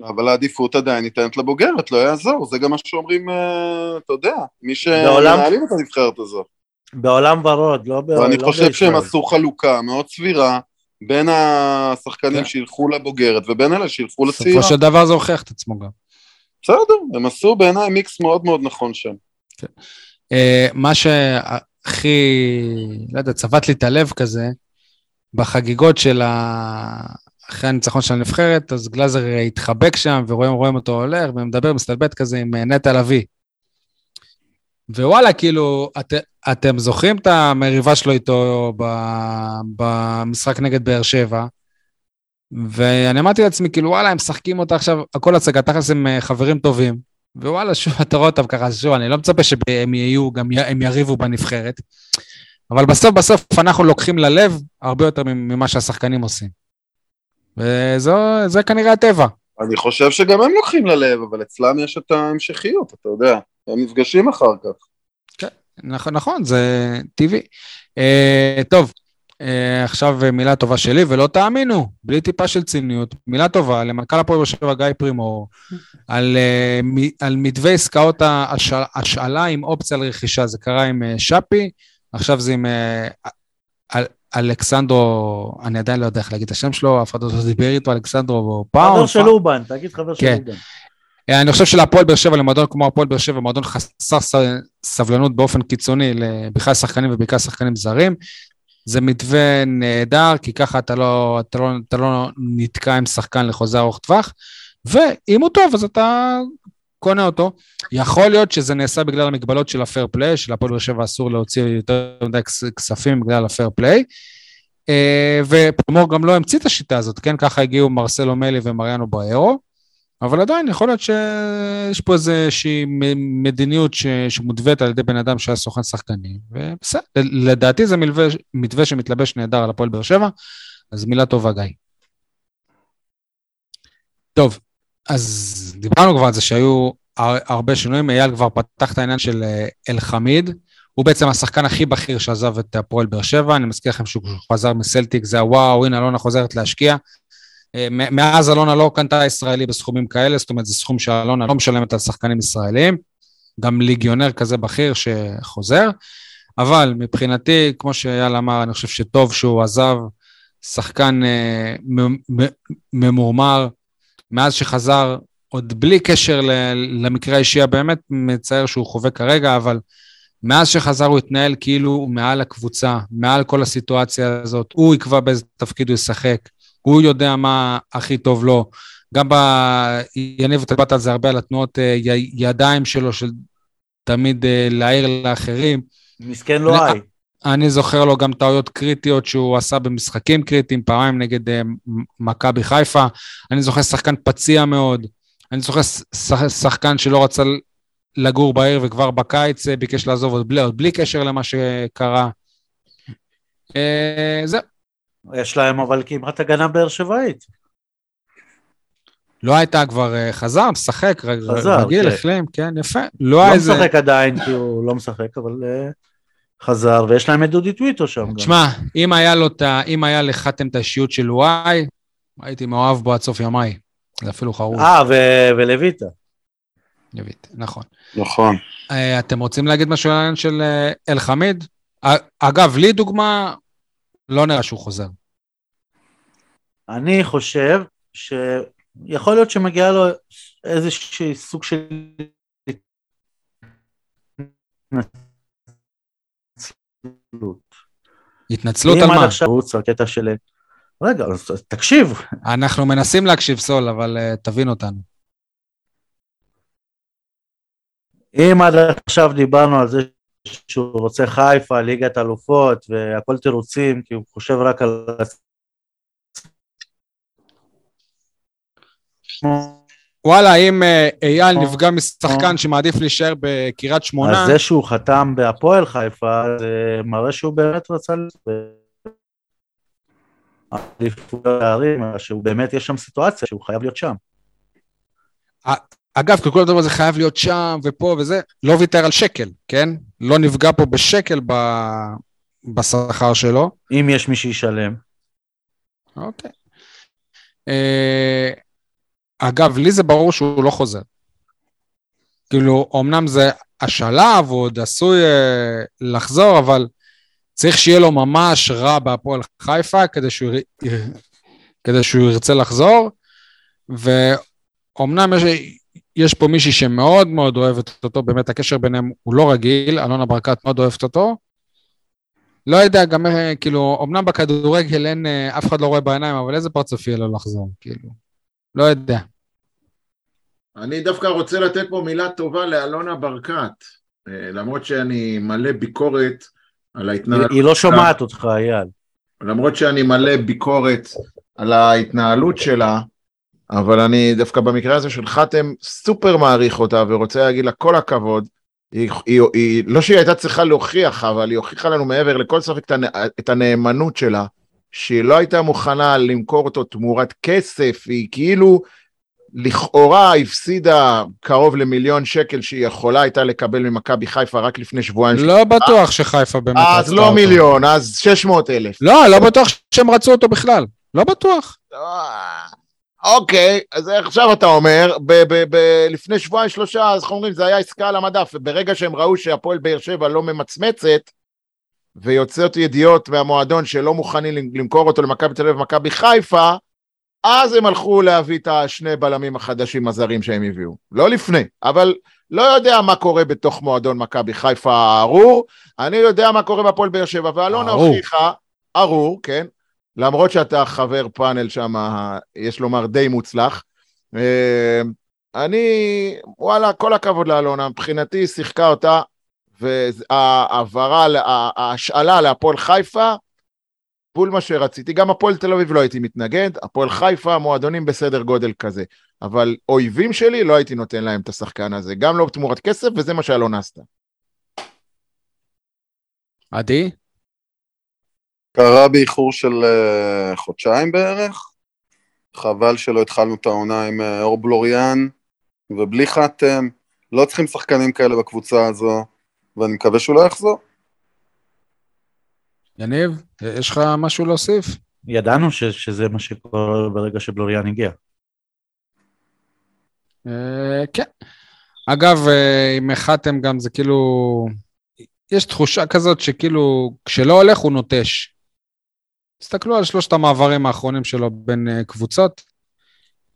D: אבל העדיפות עדיין ניתנת לבוגרת, לא יעזור, זה גם מה שאומרים, אה, אתה יודע, מי שמנהלים את הנבחרת הזאת.
B: בעולם ורוד, לא ב...
D: ואני
B: לא
D: חושב
B: בישראל.
D: שהם עשו חלוקה מאוד סבירה בין השחקנים
A: כן.
D: שילכו לבוגרת ובין אלה שילכו לצעירה.
A: בסופו של דבר זה הוכיח את עצמו גם.
D: בסדר, הם עשו בעיניי מיקס מאוד מאוד נכון שם.
A: אה, מה שהכי, לא יודע, צבט לי את הלב כזה, בחגיגות של ה... אחרי הניצחון של הנבחרת, אז גלאזר התחבק שם, ורואים רואים אותו הולך, ומדבר, מסתלבט כזה עם אה, נטע לביא. ווואלה, כאילו, את, אתם זוכרים את המריבה שלו איתו במשחק נגד באר שבע? ואני אמרתי לעצמי, כאילו, וואלה, הם משחקים אותה עכשיו, הכל הצגה, תכלס הם אה, חברים טובים. ווואלה, שוב, אתה רואה אותם ככה, שוב, אני לא מצפה שהם יהיו, גם י- הם יריבו בנבחרת. אבל בסוף בסוף אנחנו לוקחים ללב הרבה יותר ממה שהשחקנים עושים. וזה כנראה הטבע.
D: אני חושב שגם הם לוקחים ללב, אבל אצלם יש את ההמשכיות, אתה יודע. הם נפגשים אחר כך.
A: נכון, נכון, זה טבעי. אה, טוב, אה, עכשיו מילה טובה שלי, ולא תאמינו, בלי טיפה של ציניות, מילה טובה למנכ"ל הפועל באר שבע גיא פרימור, על, אה, מ- על מתווה עסקאות ההשאלה השאלה עם אופציה לרכישה, זה קרה עם אה, שפי, עכשיו זה עם אה, אל, אלכסנדרו, אני עדיין לא יודע איך להגיד את השם שלו, אף אחד לא דיבר איתו, אלכסנדרו פאון.
B: חבר של אובן, תגיד חבר של
A: כן.
B: אובן.
A: אה, אני חושב שלהפועל באר שבע, למועדון כמו הפועל באר שבע, מועדון חסר סבלנות באופן קיצוני, בכלל שחקנים ובעיקר שחקנים זרים. זה מתווה נהדר, כי ככה אתה לא, אתה לא, אתה לא נתקע עם שחקן לחוזה ארוך טווח, ואם הוא טוב, אז אתה קונה אותו. יכול להיות שזה נעשה בגלל המגבלות של ה fair play, שלהפועל באר שבע אסור להוציא יותר מדי כס- כספים בגלל ה fair play. אה, ופרמור גם לא המציא את השיטה הזאת, כן? ככה הגיעו מרסלו מלי ומריאנו בריירו. אבל עדיין יכול להיות שיש פה איזושהי מדיניות ש... שמותווית על ידי בן אדם שהיה סוכן שחקנים, ובסדר, לדעתי זה מלווה, מתווה שמתלבש נהדר על הפועל באר שבע, אז מילה טובה גיא. טוב, אז דיברנו כבר על זה שהיו הר- הרבה שינויים, אייל כבר פתח את העניין של אה, אל-חמיד, הוא בעצם השחקן הכי בכיר שעזב את הפועל באר שבע, אני מזכיר לכם שהוא חזר מסלטיק, זה הוואו, הנה אלונה חוזרת להשקיע. אה, מאז אלונה לא קנתה ישראלי בסכומים כאלה, זאת אומרת, זה סכום שאלונה לא משלמת על שחקנים ישראלים, גם ליגיונר כזה בכיר שחוזר, אבל מבחינתי, כמו שאייל אמר, אני חושב שטוב שהוא עזב שחקן אה, ממורמר, מאז שחזר, עוד בלי קשר למקרה האישי הבאמת מצער שהוא חווה כרגע, אבל מאז שחזר הוא התנהל כאילו הוא מעל הקבוצה, מעל כל הסיטואציה הזאת, הוא יקבע באיזה תפקיד הוא ישחק, הוא יודע מה הכי טוב לו. גם ב... יניב, אתה דיברת על זה הרבה, על התנועות אה, י- ידיים שלו, של תמיד אה, להעיר לאחרים.
B: מסכן
A: לא,
B: לואי.
A: אני זוכר לו גם טעויות קריטיות שהוא עשה במשחקים קריטיים, פעמיים נגד uh, מכבי חיפה. אני זוכר שחקן פציע מאוד. אני זוכר שחקן שלא רצה לגור בעיר וכבר בקיץ ביקש לעזוב עוד בלי, עוד בלי קשר למה שקרה. זהו.
B: יש להם אבל כמעט הגנה באר שבעית.
A: לא הייתה כבר, uh, חזר, משחק,
B: חזר,
A: רגיל,
B: כן.
A: החלים, כן, יפה.
B: לא
A: לא איזה...
B: משחק עדיין, כי הוא לא משחק, אבל uh, חזר, ויש להם את דודי טוויטו שם גם.
A: תשמע, אם היה לו את ה... אם היה לחתם את האישיות של וואי, הייתי מאוהב בו עד סוף ימיי. זה אפילו חרוז.
B: אה, ו- ולויטה.
A: יבית, נכון.
D: נכון.
A: אה, אתם רוצים להגיד משהו על העניין של אה, אל-חמיד? אה, אגב, לי דוגמה, לא נראה שהוא חוזר.
B: אני חושב שיכול להיות שמגיע לו איזשהו סוג של... התנצלות.
A: התנצלות
B: אם
A: על
B: עד
A: מה?
B: עכשיו הוא הקטע של... רגע, אז תקשיב,
A: אנחנו מנסים להקשיב סול, אבל אה, תבין אותנו.
B: אם עד עכשיו דיברנו על זה שהוא רוצה חיפה, ליגת אלופות, והכל תירוצים, כי הוא חושב רק על
A: וואלה, אם אה, אייל נפגע משחקן שמעדיף להישאר בקריית שמונה,
B: אז זה שהוא חתם בהפועל חיפה, זה מראה שהוא באמת רצה... אליפות הערים, אלא שהוא באמת, יש שם סיטואציה שהוא חייב להיות שם.
A: אגב, כי כל הדבר הזה חייב להיות שם ופה וזה, לא ויתר על שקל, כן? לא נפגע פה בשקל ב... בשכר שלו.
B: אם יש מי שישלם.
A: אוקיי. אה, אגב, לי זה ברור שהוא לא חוזר. כאילו, אמנם זה השלב, הוא עוד עשוי אה, לחזור, אבל צריך שיהיה לו ממש רע בהפועל חיפה כדי שהוא, כדי שהוא ירצה לחזור, ואומנם יש, יש פה מישהי שמאוד מאוד אוהבת אותו, באמת הקשר ביניהם הוא לא רגיל, אלונה ברקת מאוד אוהבת אותו. לא יודע, גם אה, כאילו, אמנם בכדורגל אין, אה, אף אחד לא רואה בעיניים, אבל איזה פרצוף יהיה לו לחזור, כאילו. לא יודע.
C: אני דווקא רוצה לתת פה מילה טובה לאלונה ברקת, אה, למרות שאני מלא ביקורת על ההתנהלות,
B: היא לא שומעת אותך, אייל.
C: למרות שאני מלא ביקורת על ההתנהלות שלה, אבל אני דווקא במקרה הזה של חתם סופר מעריך אותה ורוצה להגיד לה כל הכבוד. היא, היא, היא, לא שהיא הייתה צריכה להוכיח, אבל היא הוכיחה לנו מעבר לכל ספק את, הנ, את הנאמנות שלה, שהיא לא הייתה מוכנה למכור אותו תמורת כסף, היא כאילו לכאורה הפסידה קרוב למיליון שקל שהיא יכולה הייתה לקבל ממכבי חיפה רק לפני שבועיים.
A: לא בטוח שחיפה באמת
C: אז
A: רצתה
C: לא
A: אותו.
C: מיליון, אז 600 אלף.
A: לא, לא בטוח שהם רצו אותו בכלל. לא בטוח.
C: אוקיי, אז עכשיו אתה אומר, ב- ב- ב- לפני שבועיים שלושה, אז איך אומרים, זה היה עסקה על המדף, וברגע שהם ראו שהפועל באר שבע לא ממצמצת, ויוצאות ידיעות מהמועדון שלא מוכנים למכור אותו למכבי תל אביב ומכבי חיפה, אז הם הלכו להביא את השני בלמים החדשים הזרים שהם הביאו. לא לפני, אבל לא יודע מה קורה בתוך מועדון מכבי חיפה הארור, אני יודע מה קורה בהפועל באר שבע, ואלונה. הוכיחה, ארור, כן, למרות שאתה חבר פאנל שם, יש לומר די מוצלח. אה, אני, וואלה, כל הכבוד לאלונה, מבחינתי שיחקה אותה, וההעברה, ההשאלה להפועל חיפה, בול מה שרציתי. גם הפועל תל אביב לא הייתי מתנגד, הפועל חיפה, מועדונים בסדר גודל כזה. אבל אויבים שלי, לא הייתי נותן להם את השחקן הזה, גם לא תמורת כסף, וזה מה שאלונה עשתה.
A: עדי?
D: קרה באיחור של uh, חודשיים בערך. חבל שלא התחלנו את העונה עם uh, אור בלוריאן, ובלי חתם. לא צריכים שחקנים כאלה בקבוצה הזו, ואני מקווה שהוא לא יחזור.
A: יניב, יש לך משהו להוסיף?
B: ידענו ש, שזה מה שקורה ברגע שבלוריאן הגיע.
A: אה, כן. אגב, אה, אם החלטתם גם זה כאילו... יש תחושה כזאת שכאילו, כשלא הולך הוא נוטש. תסתכלו על שלושת המעברים האחרונים שלו בין אה, קבוצות.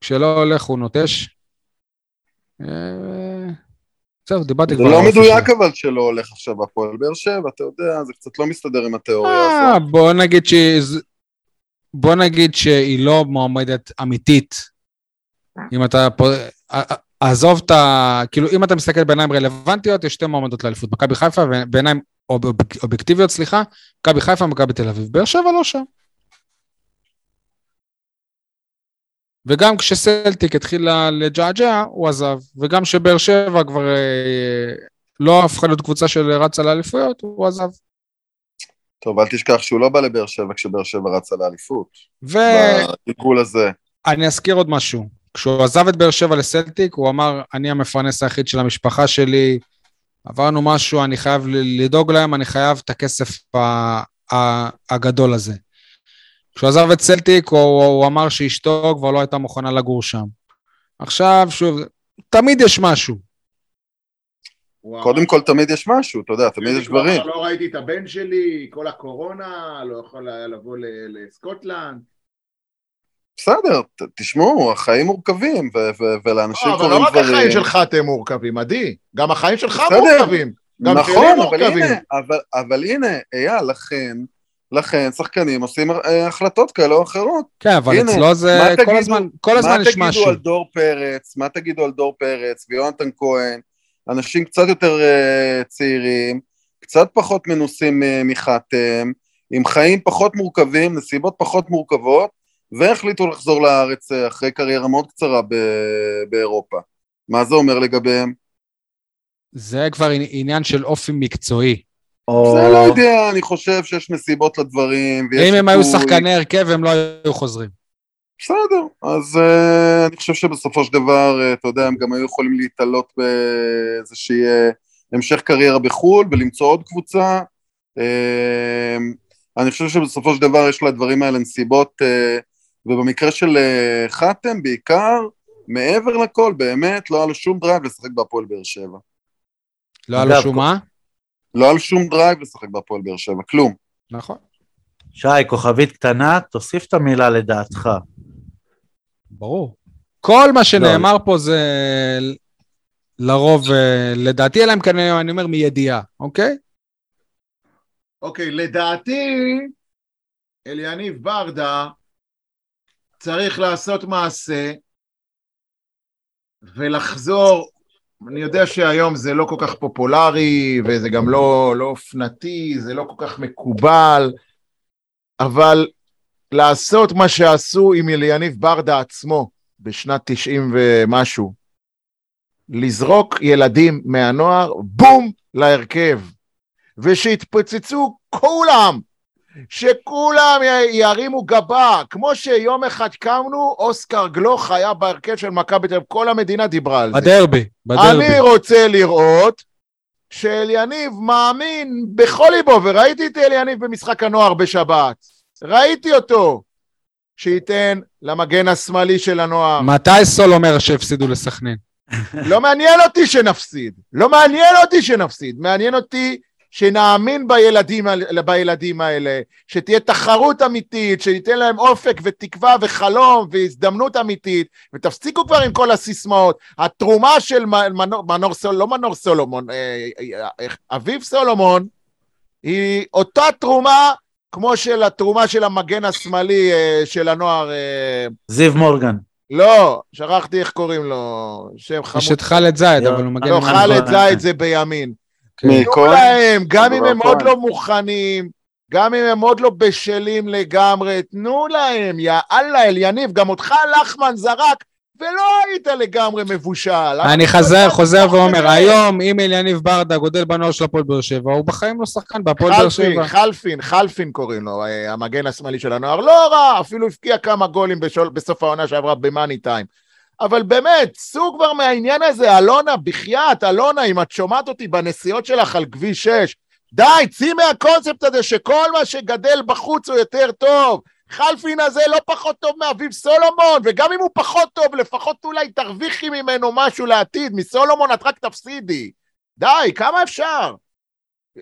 A: כשלא הולך הוא נוטש. אה, זהו, דיברתי
D: זה
A: כבר.
D: לא
A: על האופי
D: מדויק. אבל שלא הולך עכשיו הפועל באר שבע, אתה יודע, זה קצת לא מסתדר עם התיאוריה
A: אה,
D: הזאת.
A: בוא נגיד שהיא... בוא נגיד שהיא לא מועמדת אמיתית. אם אתה... עזוב את ה... כאילו, אם אתה מסתכל בעיניים רלוונטיות, יש שתי מועמדות לאליפות. מכבי חיפה ובעיניים אובייקטיביות, סליחה, מכבי חיפה, מכבי תל אביב. באר שבע לא שם. וגם כשסלטיק התחילה לג'עג'ע, הוא עזב. וגם כשבאר שבע כבר אה, לא הפכה להיות קבוצה של רצה לאליפויות, הוא עזב.
D: טוב, אל תשכח שהוא לא בא לבאר שבע כשבאר שבע רצה לאליפות.
A: ואני
D: בגבול הזה.
A: אזכיר עוד משהו. כשהוא עזב את באר שבע לסלטיק, הוא אמר, אני המפרנס היחיד של המשפחה שלי, עברנו משהו, אני חייב לדאוג להם, אני חייב את הכסף ה- ה- הגדול הזה. כשהוא עזב את סלטיק, הוא, הוא אמר שאשתו כבר לא הייתה מוכנה לגור שם. עכשיו, שוב, תמיד יש משהו.
D: קודם כל תמיד יש משהו, אתה יודע, תמיד יש דברים.
C: לא ראיתי את הבן שלי, כל הקורונה, לא יכול היה לבוא לסקוטלנד.
D: בסדר, תשמעו, החיים מורכבים, ו- ו- ולאנשים
C: לא, אבל לא רק
D: דברים.
C: החיים שלך אתם מורכבים, עדי. גם החיים שלך
D: בסדר.
C: מורכבים. גם
D: נכון, אבל
C: מורכבים.
D: הנה, אבל, אבל הנה, אייל, לכן, לכן שחקנים עושים אה, החלטות כאלה או אחרות.
A: כן, אבל
D: הנה,
A: אצלו זה
D: מה
A: כל
D: תגידו-
A: הזמן, כל הזמן יש
D: מה
A: משהו.
D: תגידו על דור פרץ, מה תגידו על דור פרץ ויונתן כהן, אנשים קצת יותר uh, צעירים, קצת פחות מנוסים uh, מחתם, עם חיים פחות מורכבים, נסיבות פחות מורכבות, והחליטו לחזור לארץ uh, אחרי קריירה מאוד קצרה ב- באירופה. מה זה אומר לגביהם?
A: זה כבר עניין של אופי מקצועי.
B: או...
D: זה לא יודע, אני חושב שיש נסיבות לדברים, ויש
A: אם הם היו. שחקני הרכב, הם לא היו חוזרים.
D: בסדר, אז uh, אני חושב שבסופו של דבר, uh, אתה יודע, הם גם היו יכולים להתעלות באיזושהי uh, המשך קריירה בחו"ל ולמצוא עוד קבוצה. אה, אני חושב שבסופו של דבר יש לדברים האלה נסיבות, אה, ובמקרה של אה, חתם בעיקר, מעבר לכל, באמת לא היה לו שום drive לשחק בהפועל באר שבע.
A: לא היה לו שום מה?
D: לא היה לו שום drive לשחק בהפועל באר שבע, כלום.
A: נכון.
B: שי, כוכבית קטנה, תוסיף את המילה לדעתך.
A: ברור. כל מה שנאמר פה זה לרוב, אה, לדעתי, אלא אם כן אני אומר מידיעה, אוקיי?
C: אוקיי, לדעתי, אליניב ברדה צריך לעשות מעשה ולחזור, אני יודע שהיום זה לא כל כך פופולרי וזה גם לא, לא אופנתי, זה לא כל כך מקובל, אבל לעשות מה שעשו עם אליניב ברדה עצמו בשנת 90 ומשהו, לזרוק ילדים מהנוער, בום, להרכב. ושיתפוצצו כולם, שכולם ירימו גבה, כמו שיום אחד קמנו, אוסקר גלוך היה בהרכב של מכבי תל אביב, כל המדינה דיברה על זה.
A: בדרבי, בדרבי.
C: אני רוצה לראות שאליניב מאמין בכל ליבו, וראיתי את אליניב במשחק הנוער בשבת, ראיתי אותו, שייתן למגן השמאלי של הנוער.
A: מתי סול אומר שהפסידו לסכנין?
C: לא מעניין אותי שנפסיד, לא מעניין אותי שנפסיד, מעניין אותי שנאמין בילדים, בילדים האלה, שתהיה תחרות אמיתית, שניתן להם אופק ותקווה וחלום והזדמנות אמיתית, ותפסיקו כבר עם כל הסיסמאות. התרומה של מנור, מנור סול, לא מנור סולומון, אה, אה, אה, אביב סולומון, היא אותה תרומה כמו של התרומה של המגן השמאלי של הנוער,
B: זיו מורגן.
C: לא, שכחתי איך קוראים לו, שם חמוד.
A: יש את חאלד זייד, אבל הוא מגן...
C: לא. חאלד זייד זה בימין.
A: כן.
C: תנו
D: כהן?
C: להם, גם אם הם. עוד לא מוכנים, גם אם הם עוד לא בשלים לגמרי, תנו להם, יא אללה, אליניב, גם אותך לחמן זרק, ולא היית לגמרי מבושל.
A: אני חזר, חוזר ואומר, היום אם אליניב ברדה גודל בנוער של הפועל באר שבע, הוא בחיים לא שחקן בהפועל באר שבע.
C: חלפין, חלפין קוראים לו, אה, המגן השמאלי של הנוער, לא רע, אפילו הבקיע כמה גולים בשול, בסוף העונה שעברה במאני טיים. אבל באמת, צאו כבר מהעניין הזה, אלונה, בחייאת, אלונה, אם את שומעת אותי בנסיעות שלך על כביש 6, די, צאי מהקונספט הזה שכל מה שגדל בחוץ הוא יותר טוב. חלפין הזה לא פחות טוב מאביב סולומון, וגם אם הוא פחות טוב, לפחות אולי תרוויחי ממנו משהו לעתיד. מסולומון את רק תפסידי. די, כמה אפשר?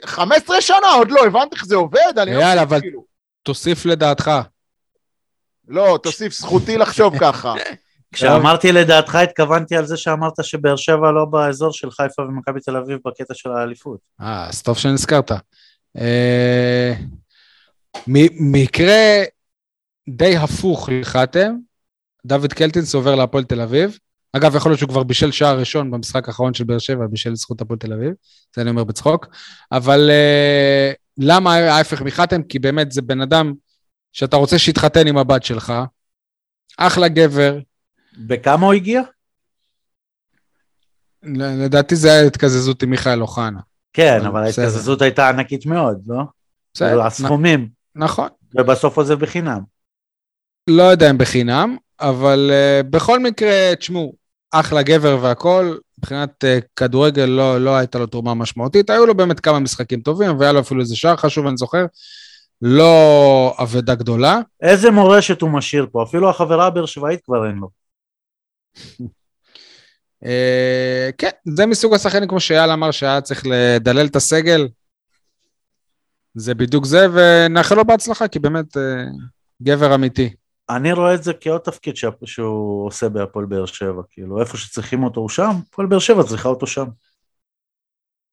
C: 15 שנה, עוד לא הבנתי איך זה עובד, אני לא
A: אייל,
C: מבין,
A: אבל-
C: כאילו.
A: תוסיף לדעתך.
C: לא, תוסיף זכותי לחשוב ככה. *laughs*
B: כשאמרתי לדעתך התכוונתי על זה שאמרת שבאר שבע לא באזור של חיפה ומכבי תל אביב בקטע של האליפות.
A: אה, אז טוב שנזכרת. אה, מקרה די הפוך לחתם, דוד קלטינס עובר להפועל תל אביב, אגב, יכול להיות שהוא כבר בישל שער ראשון במשחק האחרון של באר שבע, בישל זכות הפועל תל אביב, זה אני אומר בצחוק. אבל uh, למה ההפך מחתם? כי באמת זה בן אדם שאתה רוצה שיתחתן עם הבת שלך, אחלה גבר.
B: בכמה הוא הגיע?
A: לדעתי זה היה התקזזות עם מיכאל אוחנה.
B: כן, אבל ההתקזזות הייתה ענקית מאוד, לא? בסדר. הסכומים.
A: נכון.
B: ובסוף עוזב בחינם.
A: לא יודע אם בחינם, אבל uh, בכל מקרה, תשמעו, אחלה גבר והכול, מבחינת uh, כדורגל לא, לא הייתה לו תרומה משמעותית, היו לו באמת כמה משחקים טובים, והיה לו אפילו איזה שער חשוב, אני זוכר, לא אבדה גדולה.
B: איזה מורשת הוא משאיר פה, אפילו החברה הבאר שבעית כבר אין לו.
A: Uh, כן, זה מסוג השחקנים כמו שאייל אמר שהיה צריך לדלל את הסגל. זה בדיוק זה, ונאחל לו בהצלחה, כי באמת uh, גבר אמיתי.
B: אני רואה את זה כעוד תפקיד שהוא עושה בהפועל באר שבע, כאילו איפה שצריכים אותו הוא שם, הפועל באר שבע צריכה אותו שם.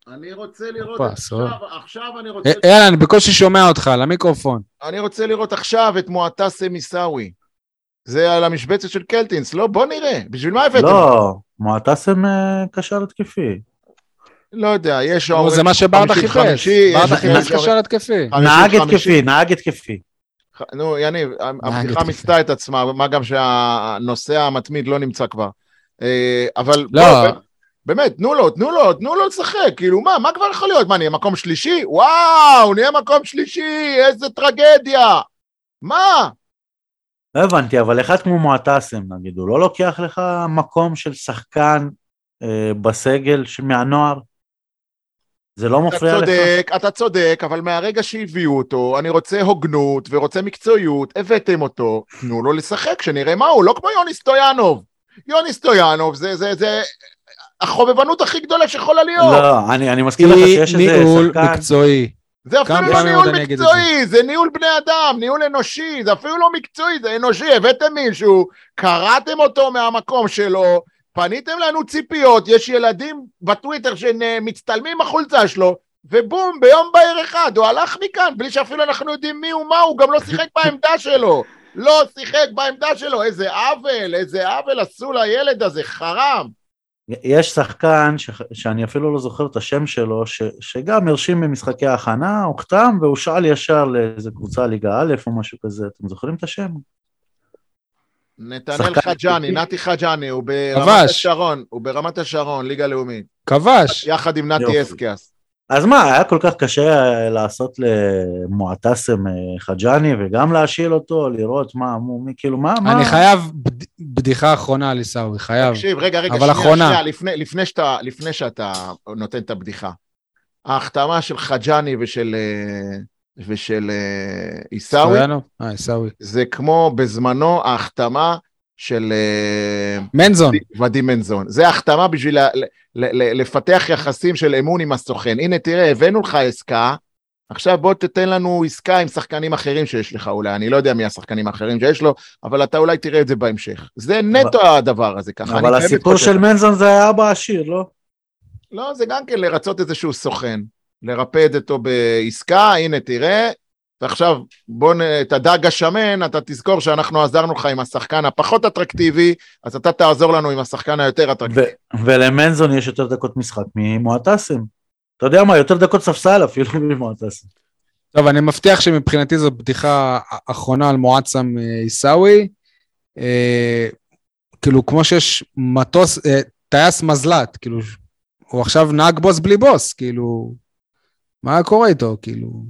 C: אני רוצה לראות עכשיו, עכשיו אני רוצה...
A: יאללה, אה, אני בקושי שומע אותך, למיקרופון.
C: אני רוצה לראות עכשיו את מועטסם עיסאווי. זה על המשבצת של קלטינס, לא? בוא נראה, בשביל מה הבאתם?
B: לא, מועטסם אה, קשר התקפי.
C: לא יודע, יש...
A: זה מה שברדה חיפש, ברדה חיפש קשר התקפי.
B: נהג התקפי, נהג התקפי.
C: נו, יניב, הבדיחה מיצתה את עצמה, מה גם שהנוסע המתמיד לא נמצא כבר. אה, אבל לא. באמת, תנו לו, תנו לו, תנו לו לשחק, כאילו מה, מה כבר יכול להיות? מה, נהיה מקום שלישי? וואו, נהיה מקום שלישי, איזה טרגדיה! מה?
B: לא הבנתי, אבל אחד כמו מועטסם, נגיד, הוא לא לוקח לך מקום של שחקן אה, בסגל מהנוער? זה לא מפריע
C: לך? צודק, אתה צודק, אבל מהרגע שהביאו אותו, אני רוצה הוגנות ורוצה מקצועיות, הבאתם אותו, תנו לו לשחק, שנראה מה הוא, לא כמו יוני סטויאנוב. יוני סטויאנוב זה, זה, זה החובבנות הכי גדולה שיכולה להיות.
B: לא, אני, אני מסכים לך שיש איזה
A: שחקן... ניהול מקצועי.
C: זה אפילו לא ניהול מקצועי, זה. זה ניהול בני אדם, ניהול אנושי, זה אפילו לא מקצועי, זה אנושי, הבאתם מישהו, קראתם אותו מהמקום שלו, פניתם לנו ציפיות, יש ילדים בטוויטר שמצטלמים עם החולצה שלו, ובום, ביום בהיר אחד, הוא הלך מכאן, בלי שאפילו אנחנו יודעים מי הוא מה, הוא גם לא שיחק בעמדה שלו. לא שיחק בעמדה שלו, איזה עוול, איזה עוול עשו לילד הזה, חרם.
B: יש שחקן ש... שאני אפילו לא זוכר את השם שלו, ש... שגם הרשים במשחקי ההכנה, הוחתם והושאל ישר לאיזה קבוצה ליגה א' או משהו כזה, אתם זוכרים את השם?
C: נתנאל חג'אני, נתי חג'אני, הוא ברמת השרון, הוא ברמת השרון, ליגה לאומית.
A: כבש.
C: יחד עם נתי אסקיאס.
B: אז מה, היה כל כך קשה לעשות למועטסם אה, חג'אני וגם להשיל אותו, לראות מה, מי, כאילו, מה, מה?
A: אני חייב בד... בדיחה אחרונה על עיסאווי, חייב.
C: תקשיב, רגע, רגע, שנייה, אחרונה. שנייה, לפני, לפני, שאתה, לפני שאתה נותן את הבדיחה. ההחתמה של חג'אני ושל... אה, ושל אה,
A: אה, עיסאווי.
C: זה כמו בזמנו ההחתמה של...
A: אה, מנזון.
C: ודים מנזון. זה החתמה בשביל לפתח יחסים של אמון עם הסוכן. הנה, תראה, הבאנו לך עסקה, עכשיו בוא תתן לנו עסקה עם שחקנים אחרים שיש לך אולי, אני לא יודע מי השחקנים האחרים שיש לו, אבל אתה אולי תראה את זה בהמשך. זה נטו אבל... הדבר הזה ככה.
B: אבל הסיפור של מנזון זה היה אבא עשיר, לא?
C: לא, זה גם כן לרצות איזשהו סוכן. לרפד אותו בעסקה, הנה תראה, ועכשיו בוא, נ... את הדג השמן, אתה תזכור שאנחנו עזרנו לך עם השחקן הפחות אטרקטיבי, אז אתה תעזור לנו עם השחקן היותר אטרקטיבי.
B: ו- ולמנזון יש יותר דקות משחק ממועטסם. אתה יודע מה, יותר דקות ספסל אפילו *laughs* ממועטסם.
A: טוב, אני מבטיח שמבחינתי זו בדיחה אחרונה על מועצם אה, עיסאווי. אה, כאילו, כמו שיש מטוס, אה, טייס מזל"ט, כאילו, הוא עכשיו נהג בוס בלי בוס, כאילו... מה קורה איתו? כאילו,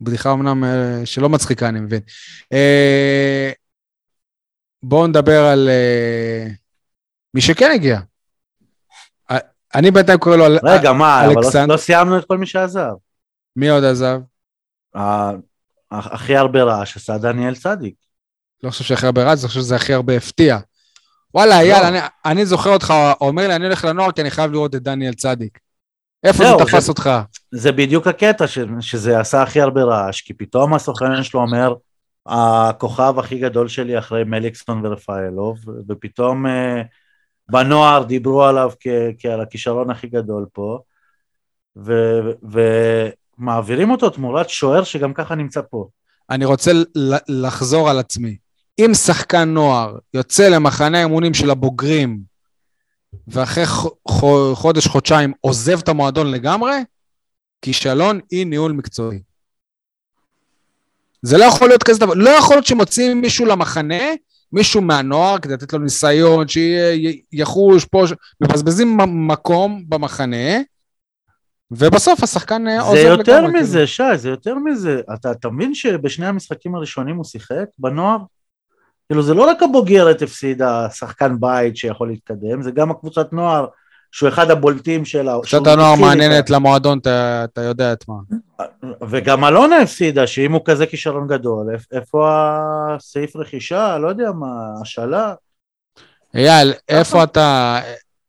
A: בדיחה אמנם אה, שלא מצחיקה, אני מבין. אה, בואו נדבר על אה, מי שכן הגיע. אני בינתיים קורא לו
B: רגע, מה, אבל לא, לא סיימנו את כל מי שעזב.
A: מי עוד עזב?
B: הכי הרבה רעש עשה דניאל צדיק.
A: לא חושב שהכי הרבה רעש, אני חושב שזה הכי הרבה הפתיע. וואלה, אייל, לא. אני זוכר אותך אומר לי, אני הולך לנוער כי אני חייב לראות את דניאל צדיק. איפה זה תפס אותך?
B: זה בדיוק הקטע, ש, שזה עשה הכי הרבה רעש, כי פתאום הסוכן שלו אומר, הכוכב הכי גדול שלי אחרי מליקסון ורפאלוב, ופתאום uh, בנוער דיברו עליו כ, כעל הכישרון הכי גדול פה, ו, ומעבירים אותו תמורת שוער שגם ככה נמצא פה.
A: אני רוצה לחזור על עצמי. אם שחקן נוער יוצא למחנה האמונים של הבוגרים ואחרי חודש, חודשיים עוזב את המועדון לגמרי, כישלון אי ניהול מקצועי. זה לא יכול להיות כזה דבר, לא יכול להיות שמוציאים מישהו למחנה, מישהו מהנוער, כדי לתת לו ניסיון, שיחוש פה, ש- מבזבזים מקום במחנה, ובסוף השחקן אה, עוזב
B: זה
A: לגמרי.
B: יותר
A: כאילו.
B: מזה, שי, זה יותר מזה. אתה, אתה מבין שבשני המשחקים הראשונים הוא שיחק בנוער? כאילו זה לא רק הבוגרת הפסידה שחקן בית שיכול להתקדם, זה גם הקבוצת נוער שהוא אחד הבולטים שלה.
A: קבוצת הנוער מעניינת. למועדון, אתה אתה יודע את מה.
B: וגם אלונה הפסידה, שאם הוא כזה כישרון גדול, איפ- איפה הסעיף רכישה? לא יודע מה, השאלה?
A: אייל, איפה אתה,